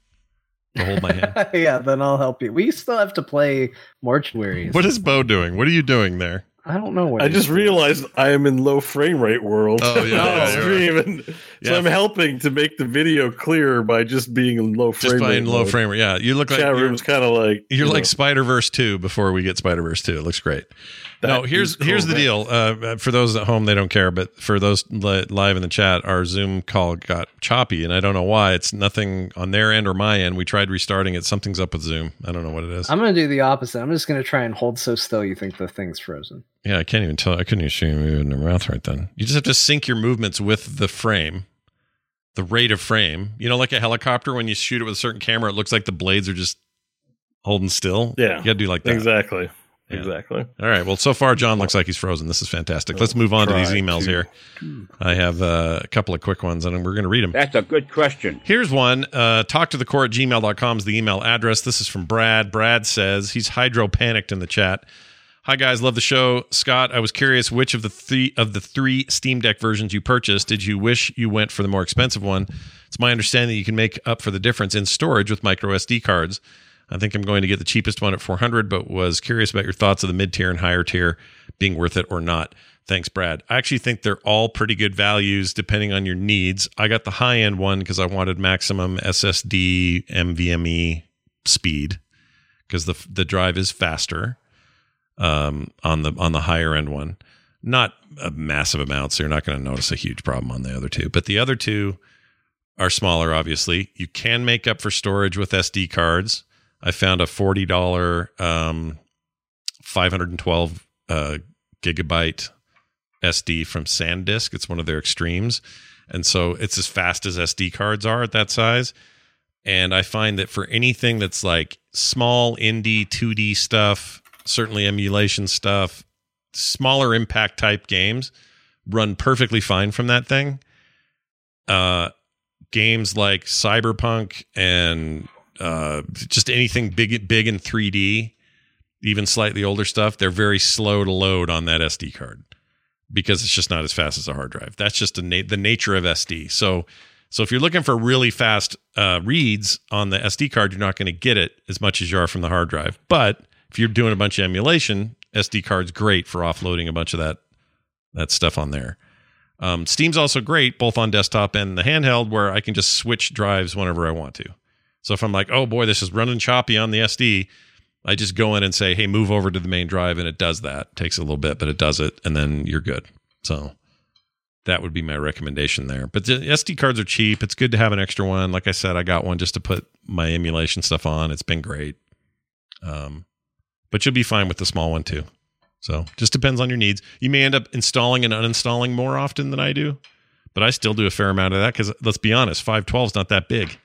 to hold my hand. yeah, then I'll help you. We still have to play Mortuaries. what is Bo doing? What are you doing there? I don't know what I just doing. realized I am in low frame rate world. Oh, yeah, on yeah, the you're stream, so I'm helping to make the video clearer by just being in low frame Just rate. playing low mode. frame rate. Yeah, you look like Chat you're, room's kind of like you're you like know, Spider Verse two before we get Spider Verse two. It looks great. no, That here's cool, here's the man. deal. Uh, for those at home, they don't care, but for those li- live in the chat, our Zoom call got choppy, and I don't know why. It's nothing on their end or my end. We tried restarting it. Something's up with Zoom. I don't know what it is. I'm gonna do the opposite. I'm just gonna try and hold so still you think the thing's frozen. Yeah, I can't even tell. I couldn't even see you moving your mouth right then. You just have to sync your movements with the frame, the rate of frame. You know, like a helicopter when you shoot it with a certain camera, it looks like the blades are just holding still. Yeah. you got to do like that. exactly, Yeah. exactly. All right. Well, so far, John looks like he's frozen. This is fantastic. Let's move on to these emails to- here. I have uh, a couple of quick ones, and we're going to read them. That's a good question. Here's one. Uh, talk to the core at gmail.com is the email address. This is from Brad. Brad says he's hydro panicked in the chat. Hi guys, love the show. Scott, I was curious which of the three of the three Steam Deck versions you purchased did you wish you went for the more expensive one? It's my understanding you can make up for the difference in storage with micro SD cards. I think I'm going to get the cheapest one at 400, but was curious about your thoughts of the mid tier and higher tier being worth it or not. Thanks, Brad. I actually think they're all pretty good values depending on your needs. I got the high end one because I wanted maximum SSD NVMe E speed because the the drive is faster um, on the on the higher end one. Not a massive amount, so you're not going to notice a huge problem on the other two. But the other two are smaller, obviously. You can make up for storage with SD cards. I found a forty dollar um, five hundred and twelve uh, gigabyte SD from SanDisk. It's one of their extremes, and so it's as fast as SD cards are at that size. And I find that for anything that's like small indie 2D stuff, certainly emulation stuff, smaller impact type games run perfectly fine from that thing. Uh, games like Cyberpunk and uh, just anything big, big in 3D, even slightly older stuff, they're very slow to load on that SD card because it's just not as fast as a hard drive. That's just na- the nature of SD. So, so if you're looking for really fast uh, reads on the SD card, you're not going to get it as much as you are from the hard drive. But if you're doing a bunch of emulation, SD card's great for offloading a bunch of that that stuff on there. Um, Steam's also great both on desktop and the handheld, where I can just switch drives whenever I want to. So if I'm like, oh boy, this is running choppy on the SD, I just go in and say, hey, move over to the main drive, and it does that. takes a little bit, but it does it, and then you're good. So that would be my recommendation there. But the SD cards are cheap. It's good to have an extra one. Like I said, I got one just to put my emulation stuff on. It's been great. Um, but you'll be fine with the small one too. So just depends on your needs. You may end up installing and uninstalling more often than I do, but I still do a fair amount of that because let's be honest, 512 is not that big.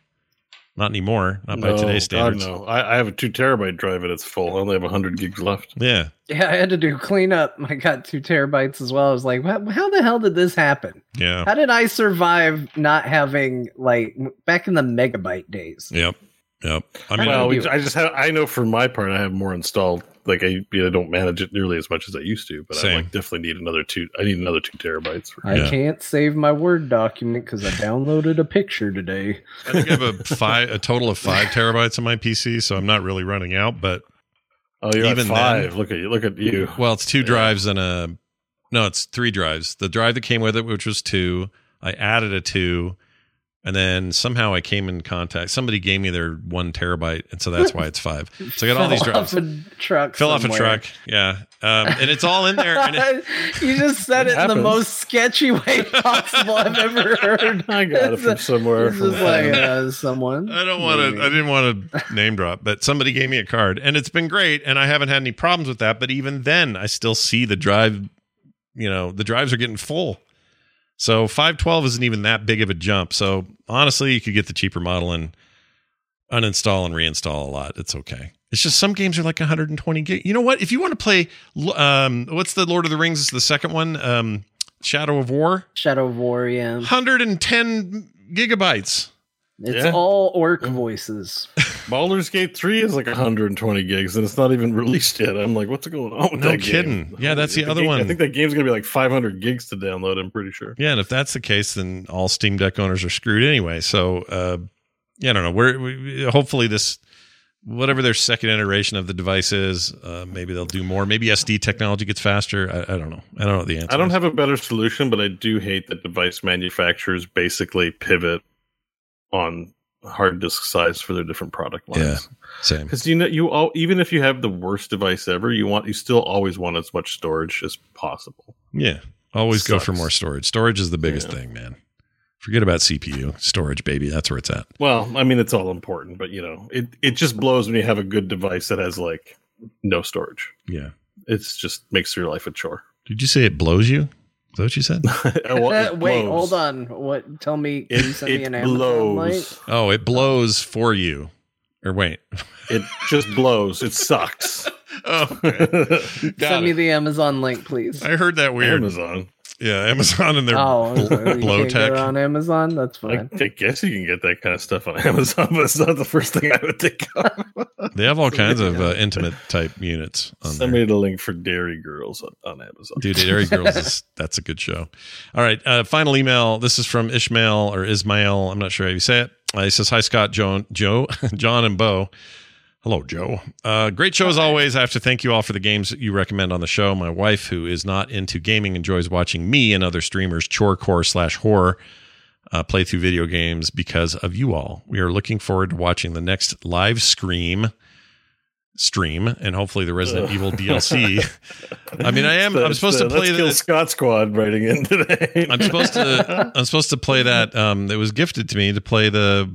Not anymore. Not by No, today's God, standards. no. I, I have a two terabyte drive and it's full. I only have hundred gigs left. Yeah. Yeah, I had to do cleanup. I got two terabytes as well. I was like, "What- how the hell did this happen? Yeah. How did I survive not having like back in the megabyte days? Yep. Yep. I mean, well, do we, it. I just have. I know for my part, I have more installed. Like I, you know, don't manage it nearly as much as I used to, but I like definitely need another two. I need another two terabytes. For, I Yeah. can't save my Word document because I downloaded a picture today. I think I have a five, a total of five terabytes on my PC, so I'm not really running out. But oh, you're Even at five. then- look at you. Look at you. well, it's two Yeah. drives and a no, it's three drives. The drive that came with it, which was two, I added a two, and then somehow I came in contact. Somebody gave me their one terabyte, and so that's why it's five. So I got all these Fell drives. Off a truck. Fill off a truck, yeah, um, and it's all in there. And it, you just said It it in the most sketchy way possible I've ever heard. I got it from somewhere. It's From like uh, someone. I don't want to. I didn't want to name drop, but somebody gave me a card, and it's been great, and I haven't had any problems with that. But even then, I still see the drive. You know, the drives are getting full. So five twelve isn't even that big of a jump. So honestly, you could get the cheaper model and uninstall and reinstall a lot. It's okay. It's just some games are like 120 gig. You know what? If you want to play, um, what's the Lord of the Rings? Is the second one, um, Shadow of War, Shadow of War, yeah. 110 gigabytes. It's Yeah. all orc voices. Baldur's Gate three is like 120 gigs, and it's not even released yet. I'm like, what's going on with No kidding. game? Yeah, that's the other game- one. I think that game's gonna be like 500 gigs to download. I'm pretty sure. Yeah, and if that's the case, then all Steam Deck owners are screwed anyway. So, uh, yeah, I don't know. We're we, hopefully this whatever their second iteration of the device is. Uh, maybe they'll do more. Maybe SD technology gets faster. I, I don't know. I don't know the answer. I don't is. have a better solution, but I do hate that device manufacturers basically pivot on hard disk size for their different product lines. Yeah. same. Because you know, you all, even if you have the worst device ever, you want you still always want as much storage as possible. Yeah, always go for more storage. Storage is the biggest Yeah. thing, man. Forget about CPU. Storage, baby. That's where it's at. Well, I mean, it's all important, but you know, it it just blows when you have a good device that has like no storage. Yeah. It's just makes your life a chore. Did you say it blows you? Is that what you said? Well, Wait, blows. hold on. What? Tell me. Can you It, send me an Amazon link? blows. Oh, it blows for you. Or wait. It just blows. It sucks. Oh, okay. Got Send me the Amazon link, please. I heard that weird. Amazon. Yeah, Amazon and their oh, bl- blow tech. on Amazon. That's fine. I guess you can get that kind of stuff on Amazon, but it's not the first thing I would think of. They have all kinds of uh, intimate type units on Send there. me the link for Dairy Girls on, on Amazon. Dude, Dairy Girls is that's a good show. All right, uh, final email. This is from Ishmael or Ismail. I'm not sure how you say it. Uh, he says, "Hi Scott, Joan, Joe, John, and Bo. Hello, Joe. Uh, great show as always. I have to thank you all for the games that you recommend on the show. My wife, who is not into gaming, enjoys watching me and other streamers chorecore slash horror uh, play through video games because of you all. We are looking forward to watching the next live scream." stream and hopefully the Resident. Evil DLC. I mean, I am. I'm supposed to play the. Scott Squad writing in today. I'm supposed to. I'm supposed to play that. Um, it was gifted to me to play the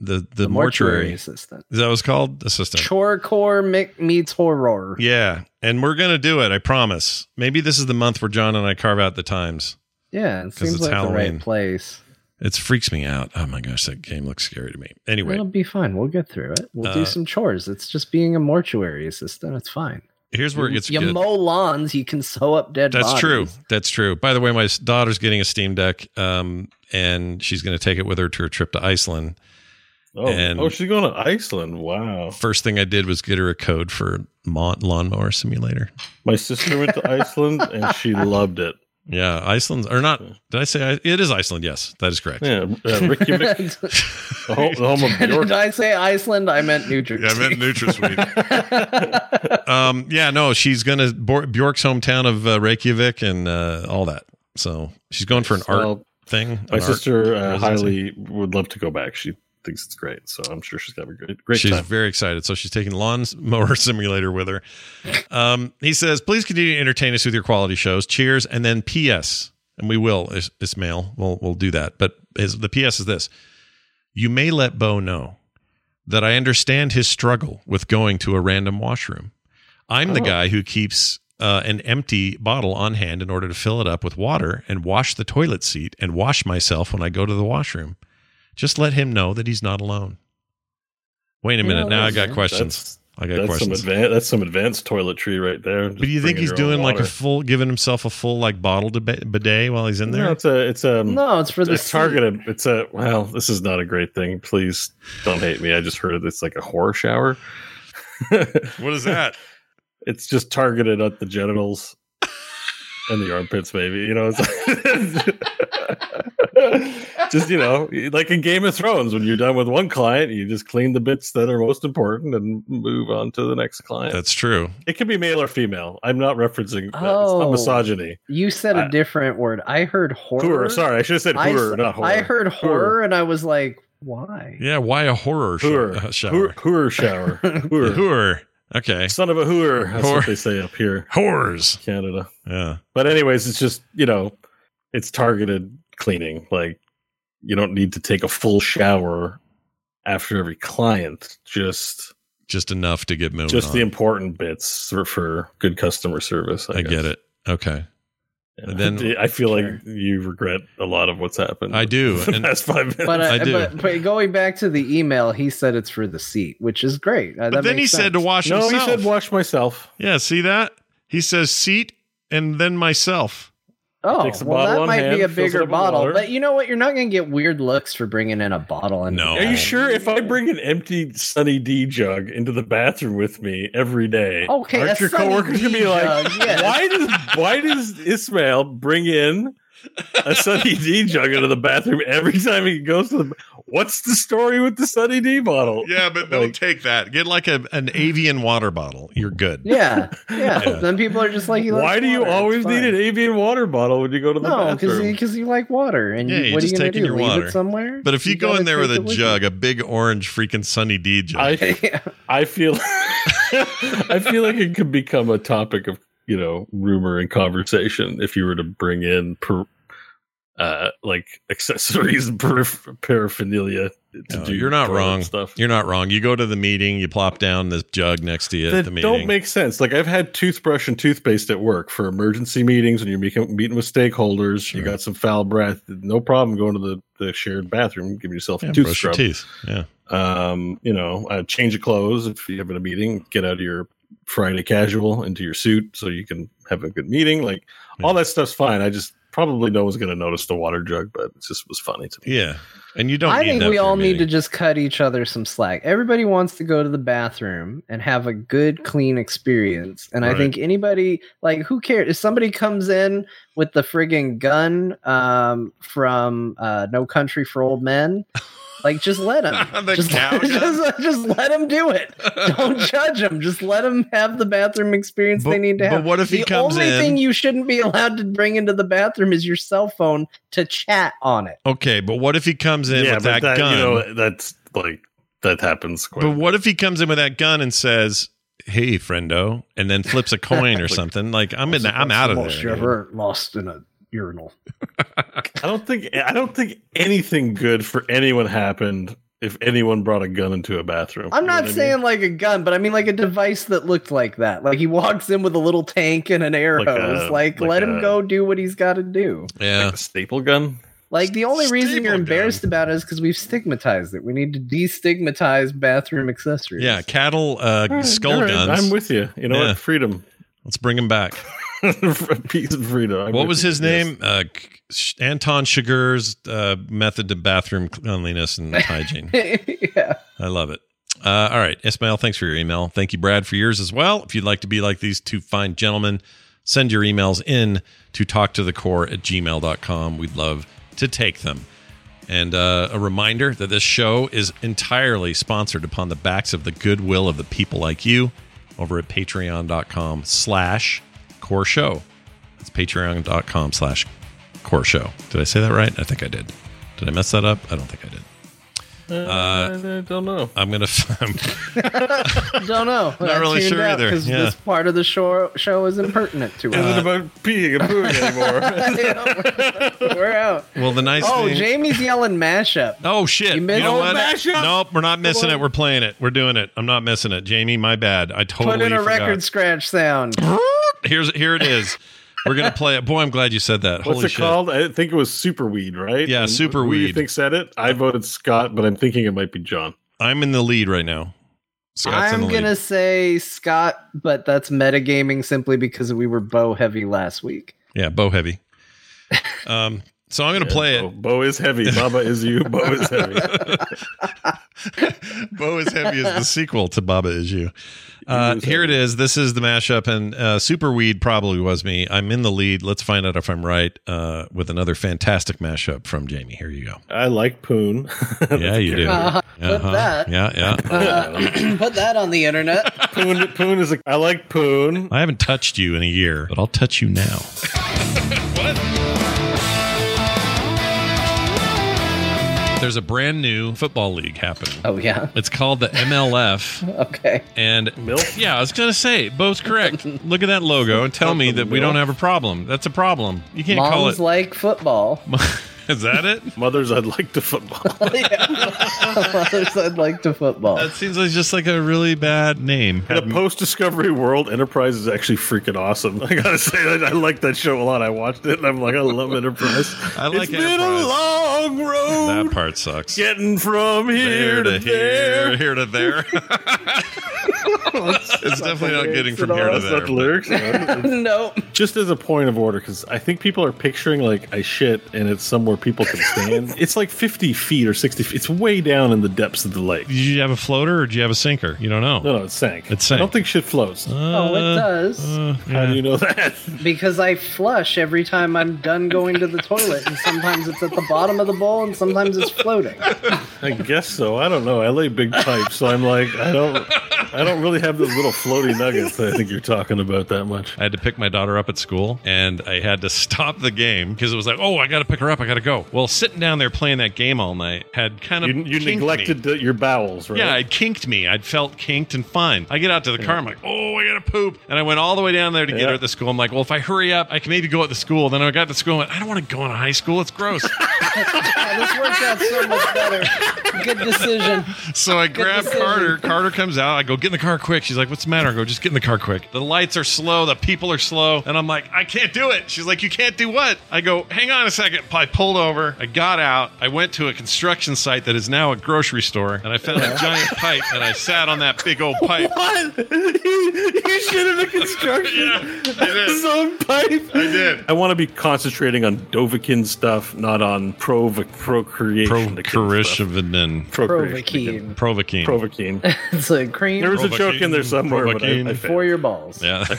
the the, mortuary. assistant. Is that what it's called? Assistant. Chorecore meets horror. Yeah, and we're gonna do it. I promise. Maybe this is the month where John and I carve out the times. Yeah, it seems it's like the Halloween. right place. It freaks me out. Oh my gosh, that game looks scary to me. Anyway, It'll be fine. We'll get through it. We'll Uh, do some chores. It's just being a mortuary assistant. It's fine. here's where it gets you good. mow lawns. You can sew up dead. That's bodies. true. That's true. By the way, my daughter's getting a Steam Deck, um, and she's going to take it with her to her trip to Iceland. Oh, and- oh, she's going to Iceland. Wow. First thing I did was get her a code for Mon- Lawnmower Simulator. My sister went to Iceland and she loved it. Yeah, Iceland or not? Did I say I, it is Iceland? Yes, that is correct. Yeah, uh, Reykjavik, Did the home, the home of Bjork. I say Iceland? I meant New Jersey. Yeah, I meant NutraSweet. um, yeah, no, she's gonna Bjork's hometown of uh, Reykjavik and uh, all that. So she's going for an art Well, thing. my an art sister uh, highly would love to go back. She thinks it's great, so I'm sure she's got a great, great She's time. very excited. So she's taking lawn mower simulator with her. Um, he says, please continue to entertain us with your quality shows. Cheers. And then PS, and we will, Is- Ismail, we'll, we'll do that. But his, the PS is this You may let Bo know that I understand his struggle with going to a random washroom. I'm the Oh. guy who keeps uh, an empty bottle on hand in order to fill it up with water and wash the toilet seat and wash myself when I go to the washroom. Just let him know that he's not alone. Wait a Yeah, minute. now I that's- got questions. I got That's questions. some advanced. That's some advanced toiletry right there. But do you think he's doing like a full, giving himself a full like bottle to bidet while he's in there? No, it's a. It's a. No, it's for the it's targeted. It's a. Well, this is not a great thing. Please don't hate me. I just heard it's like a horror shower. What is that? it's just targeted at the genitals and the armpits, maybe. You know, it's just you know, like in Game of Thrones, when you're done with one client, you just clean the bits that are most important and move on to the next client. That's true. it can be male or female. I'm not referencing. that. It's Oh. not misogyny. You said a I- different word. I heard horror. Horror. Sorry, I should have said horror, s- not horror. I heard horror, and I was like, why? Yeah. Why a horror sh- Hooer. uh, shower? horror hooer shower. Hooer. Okay. Son of a hooer. That's Hooer. what they say up here, Whores. Canada. Yeah. But anyways, it's just you know, it's targeted cleaning. Like you don't need to take a full shower after every client. Just Just enough to get moving. just the important bits for, for good customer service. I, I get it. Okay. Yeah. And then- I feel Sure. like you regret a lot of what's happened. I do, The and- past five minutes. But, uh, I do. but but going back to the email, he said it's for the seat, which is great. Uh, But then he makes said to sense. wash no, he said wash myself. yeah. See that? He says seat and then myself. "Oh, Takes a well, that on might hand, be a bigger bottle." But you know what? You're not going to get weird looks for bringing in a bottle. And No. Are you sure if I bring an empty Sunny D jug into the bathroom with me every day, Okay, aren't your coworkers gonna be like, yes. why does why does Ismail bring in a Sunny D jug into the bathroom every time he goes to the. What's the story with the Sunny D bottle? Yeah, but don't Like- take that. Get like a, an Evian water bottle. You're good. Yeah, yeah. Yeah. Then people are just like, he Why do you water. It's always need an Evian water bottle when you go to the No, because bathroom? because you like water, and Yeah, you, you what are just you gonna do? your Leave water. it somewhere? But if you, go in there with a it with jug, a big orange freaking Sunny D jug, you. yeah. I feel I feel like it could become a topic of you know rumor and conversation if you were to bring in per, uh like accessories and paraphernalia to No, do you're not wrong. stuff You're not wrong. You go to the meeting, you plop down this jug next to you at that the meeting. don't make sense. Like I've had toothbrush and toothpaste at work for emergency meetings when you're meeting, meeting with stakeholders. Sure. You got some foul breath, no problem going to the, the shared bathroom, give yourself yeah, a tooth brush your teeth. Yeah. um, you know, uh, change of clothes if you have a meeting, get out of your Friday casual into your suit so you can have a good meeting. Like all that stuff's fine. I just probably no one's going to notice the water jug, but it just was funny to me. Yeah. And you don't I need think that we all need to just cut each other some slack. Everybody wants to go to the bathroom and have a good, clean experience. And I think anybody, like, who cares? If somebody comes in with the friggin' gun um, from uh, No Country for Old Men, like, just let him. Just, cow just, just let him do it. Don't judge him. Just let him have the bathroom experience But- they need to have. but what if he the comes only in- thing you shouldn't be allowed to bring into the bathroom is your cell phone to chat on it. Okay, but what if he comes in yeah, with that, that, gun? you know, that's like that happens. Quite but what if he comes in with that gun and says, "Hey, friendo," and then flips a coin or something? Like I'm in, I'm out of Most you there. ever lost in a urinal. I don't think I don't think anything good for anyone happened if anyone brought a gun into a bathroom. I'm You know not what I mean? saying like a gun, but I mean like a device that looked like that. Like he walks in with a little tank and an air Like a- hose. Like, like let him go do what he's got to do. Yeah, a staple gun. Like the only reason you're gun. embarrassed about it is because we've stigmatized it. We need to destigmatize bathroom accessories. yeah. Cattle uh, skull All right, guns. I'm with you. You know Yeah. what? Freedom. Let's bring him back. a piece of freedom. I'm what was his Yes. name? Uh, Anton Chigurh's uh, method to bathroom cleanliness and hygiene. yeah. I love it. Uh, all right, Ismail, thanks for your email. Thank you, Brad, for yours as well. If you'd like to be like these two fine gentlemen, send your emails in to talktothecore at gmail.com. We'd love to take them. And uh, a reminder that this show is entirely sponsored upon the backs of the goodwill of the people like you over at patreon.com slash core show. That's patreon.com slash core show. Did I say that right? I think I did. Did I mess that up? I don't think I did. Uh, I don't know. I'm gonna. I'm, Don't know. Not really sure either, Because yeah. this part of the show, show is impertinent to us. Is it us. about peeing and pooing anymore? We're out. well, the nice Oh, thing. Jamie's yelling mashup. Oh shit! You missed- know Oh, what? mashup! Nope, we're not missing it. We're playing it. We're doing it. I'm not missing it. Jamie, my bad. I totally Put in a forgot. record scratch sound. Here's here it is. We're gonna play it. Boy, I'm glad you said that. What's Holy it shit! called? I think it was Superweed, right? Yeah, And Who do you think said it? I voted Scott, but I'm thinking it might be John. I'm in the lead right now. Scott's I'm gonna lead. say Scott, but that's metagaming simply because we were bow heavy last week. Yeah, bow heavy. Um, so I'm gonna play Bo, it. Bow is heavy. Baba is you. Bow is heavy. bow is heavy is the sequel to Baba is you. Uh, here it is. This is the mashup, and uh, Superweed probably was me. I'm in the lead. Let's find out if I'm right uh, with another fantastic mashup from Jamie. Here you go. I like Poon. Yeah, you do. Uh, put Uh-huh. that. Yeah, yeah. Uh, put that on the internet. Poon, Poon is a. I like Poon. I haven't touched you in a year, but I'll touch you now. There's a brand new football league happening. Oh yeah. It's called the MLF. Okay. And Milf? yeah, I was gonna say, Bo's correct. Look at that logo and tell me that we don't have a problem. That's a problem. You can't call Moms it. like football. Is that it? Mothers, I'd like to football. Mothers, I'd like to football. That seems like just like a really bad name. In a post-discovery world, Enterprise is actually freaking awesome. I gotta say, I, I like that show a lot. I watched it, and I'm like, I love Enterprise. I like it's been a long road That part sucks. getting from here There to, to here, there. here to there. It's definitely not getting from here to there. not the lyrics. no. nope. just as a point of order, because I think people are picturing like I shit and it's somewhere people can stand. it's like 50 feet or 60 feet. It's way down in the depths of the lake. Did you have a floater or did you have a sinker? You don't know. No, no, it sank. It sank. I don't think shit floats. Oh, it does. Uh, How do you know that? Because I flush every time I'm done going to the toilet, and sometimes it's at the bottom of the bowl, and sometimes it's floating. I guess so. I don't know. I lay big pipes, so I'm like, I don't, I don't really have those little floaty nuggets that I think you're talking about that much. I had to pick my daughter up at school and I had to stop the game because it was like, oh, I got to pick her up. I got to go. Well, sitting down there playing that game all night had kind of. You, you kinked me. neglected the, your bowels, right? Yeah, it kinked me. I'd felt kinked and fine. I get out to the car. I'm like, oh, I gotta poop, and I went all the way down there to get her at the school. I'm like, well, if I hurry up, I can maybe go at the school. Then I got to school. and went, I don't want to go into high school. It's gross. Yeah, this works out so much better. Good decision. so I grab decision. Carter. Carter comes out. I go, get in the car quick. She's like, what's the matter? I go, just get in the car quick. The lights are slow. The people are slow. And I'm like, I can't do it. She's like, you can't do what? I go, hang on a second. I pulled over. I got out. I went to a construction site that is now a grocery store, and I found a giant pipe, and I sat on that big old pipe. What? you, should have been construction Yeah, I did. zone pipe. I did. I want to be concentrating on Dovahkiin stuff, not on pro procreation. Procurishivin. Procreation. Provocaine. Provocaine. Provocaine. It's a cream There was a joke in there somewhere, but I, I for your balls. Yeah.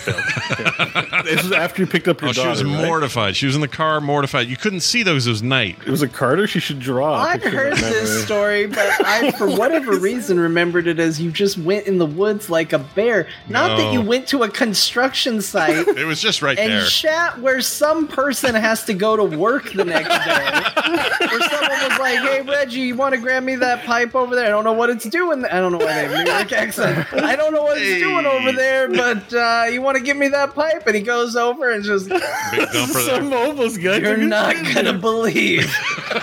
This was after you picked up your Oh, she daughter. was right? mortified. She was in the car, mortified. You couldn't see those. It was night. It was a Carter. She should draw. I've picture heard this story, but I, for whatever reason, remembered it as you just went in the woods like a bear. Not No. that you went to a construction site It was just right and there. shat where some person has to go to work the next day. where someone was like, "Hey Reggie, you want to grab me that pipe over there? I don't know what it's doing. I don't know why they have New York accent. I don't know what it's doing over there, but uh, you want to give me that pipe?" And he goes over and just, Big dumper there. Some mobiles guy. "You're not gonna believe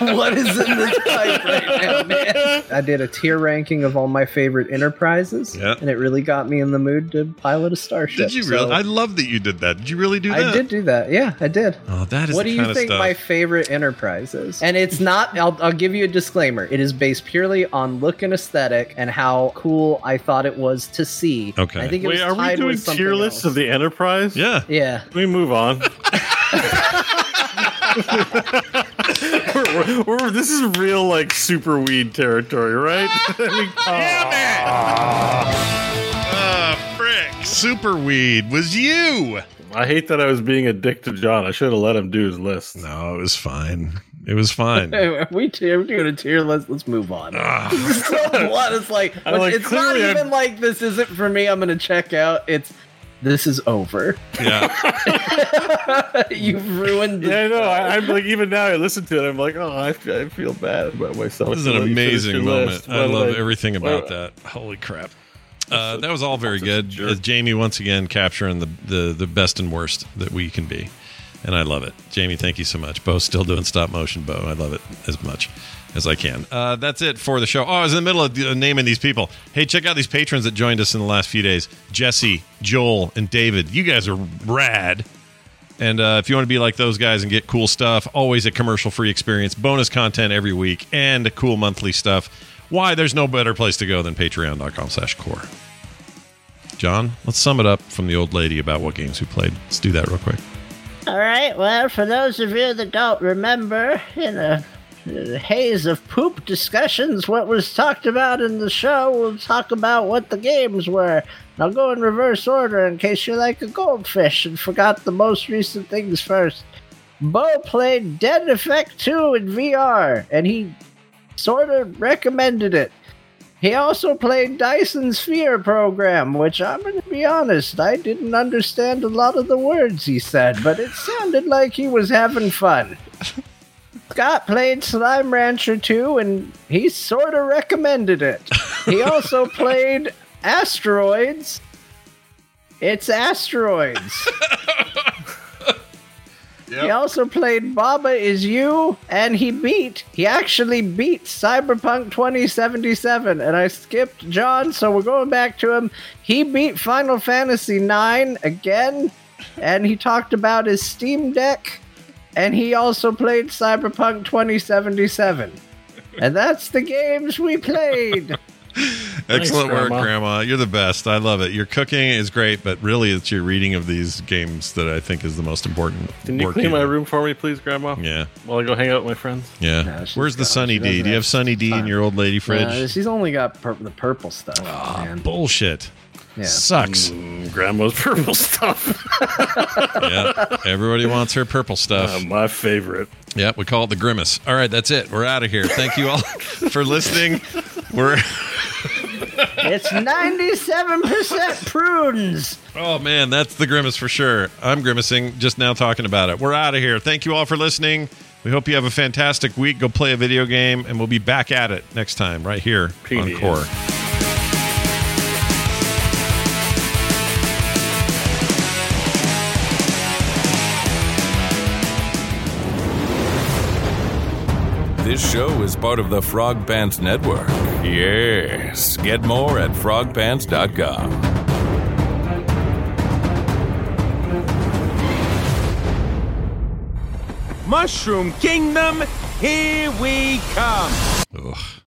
what is in this pipe right now, man." I did a tier ranking of all my favorite enterprises, Yeah. and it really got me in the mood to pilot a starship. Did you so- really? I love that you did that. Did you really do that? I did do that. Yeah, I did. Oh, that is What the do kind you think my favorite enterprise is? And it's not, I'll, I'll give you a disclaimer. It is based purely on look and aesthetic and how cool I thought it was to see. Okay. I think it Wait, was are we tied doing with something tier lists else. of the Enterprise? yeah. Yeah. Let me move on. we're, we're- this is real like super weed territory, right? Damn it! Ah, frick. Super weed was you. I hate that I was being a dick to John. I should have let him do his list. No, it was fine. It was fine. Anyway, we tier, we're doing a tier list. Let's move on. Ah. so what? It's like, I'm like, it's not clearly I'm- even like this isn't for me. I'm going to check out. It's this is over. yeah. You've ruined. The Yeah, I know. I, I'm like even now. I listen to it. I'm like, oh, I, I feel bad about myself. This is an Let you finish amazing moment. I love would everything about would- that. Holy crap. Uh, that was all very good. Jamie once again capturing the, the the best and worst that we can be, and I love it. Jamie, thank you so much. Bo's still doing stop motion. Bo, I love it as much as I can. Uh, that's it for the show. Oh, I was in the middle of uh, naming these people. Hey, check out these patrons that joined us in the last few days: Jesse, Joel, and David. You guys are rad. And uh, if you want to be like those guys and get cool stuff, always a commercial free experience, bonus content every week, and cool monthly stuff. Why? There's no better place to go than patreon.com slash core. John, let's sum it up from the old lady about what games we played. Let's do that real quick. All right, well, for those of you that don't remember, in a, in a haze of poop discussions, what was talked about in the show, we'll talk about what the games were. I'll go in reverse order in case you're like a goldfish and forgot the most recent things first. Bo played Dead Effect 2 in VR, and he sort of recommended it. He also played Dyson Sphere program, which I'm going to be honest, I didn't understand a lot of the words he said, but it sounded like he was having fun. Scott played Slime Rancher 2, and he sort of recommended it. He also played Asteroids. It's Asteroids. He also played Baba Is You, and he beat, he actually beat Cyberpunk 2077. And I skipped John, so we're going back to him. He beat Final Fantasy IX again, and he talked about his Steam Deck, and he also played Cyberpunk 2077. And that's the games we played. Excellent work, Grandma. Grandma. You're the best. I love it. Your cooking is great, but really, it's your reading of these games that I think is the most important. Can you work clean my room for me, please, Grandma? Yeah, While I go hang out with my friends. yeah. No, Where's the gone. Sunny She D? Do you have have Sunny D in your old lady fridge? She's only got pur- the purple stuff. Ah, man. bullshit. Yeah. Sucks. Mm, grandma's purple stuff. yeah. Everybody wants her purple stuff. Uh, my favorite. Yeah, we call it the grimace. All right, that's it. We're out of here. Thank you all for listening. We're It's 97% prunes. oh man, that's the grimace for sure. I'm grimacing just now talking about it. We're out of here. Thank you all for listening. We hope you have a fantastic week. Go play a video game, and we'll be back at it next time right here on Core. This show is part of the Frog Pants Network. Yes. Get more at frogpants.com. Mushroom Kingdom, here we come. Ugh.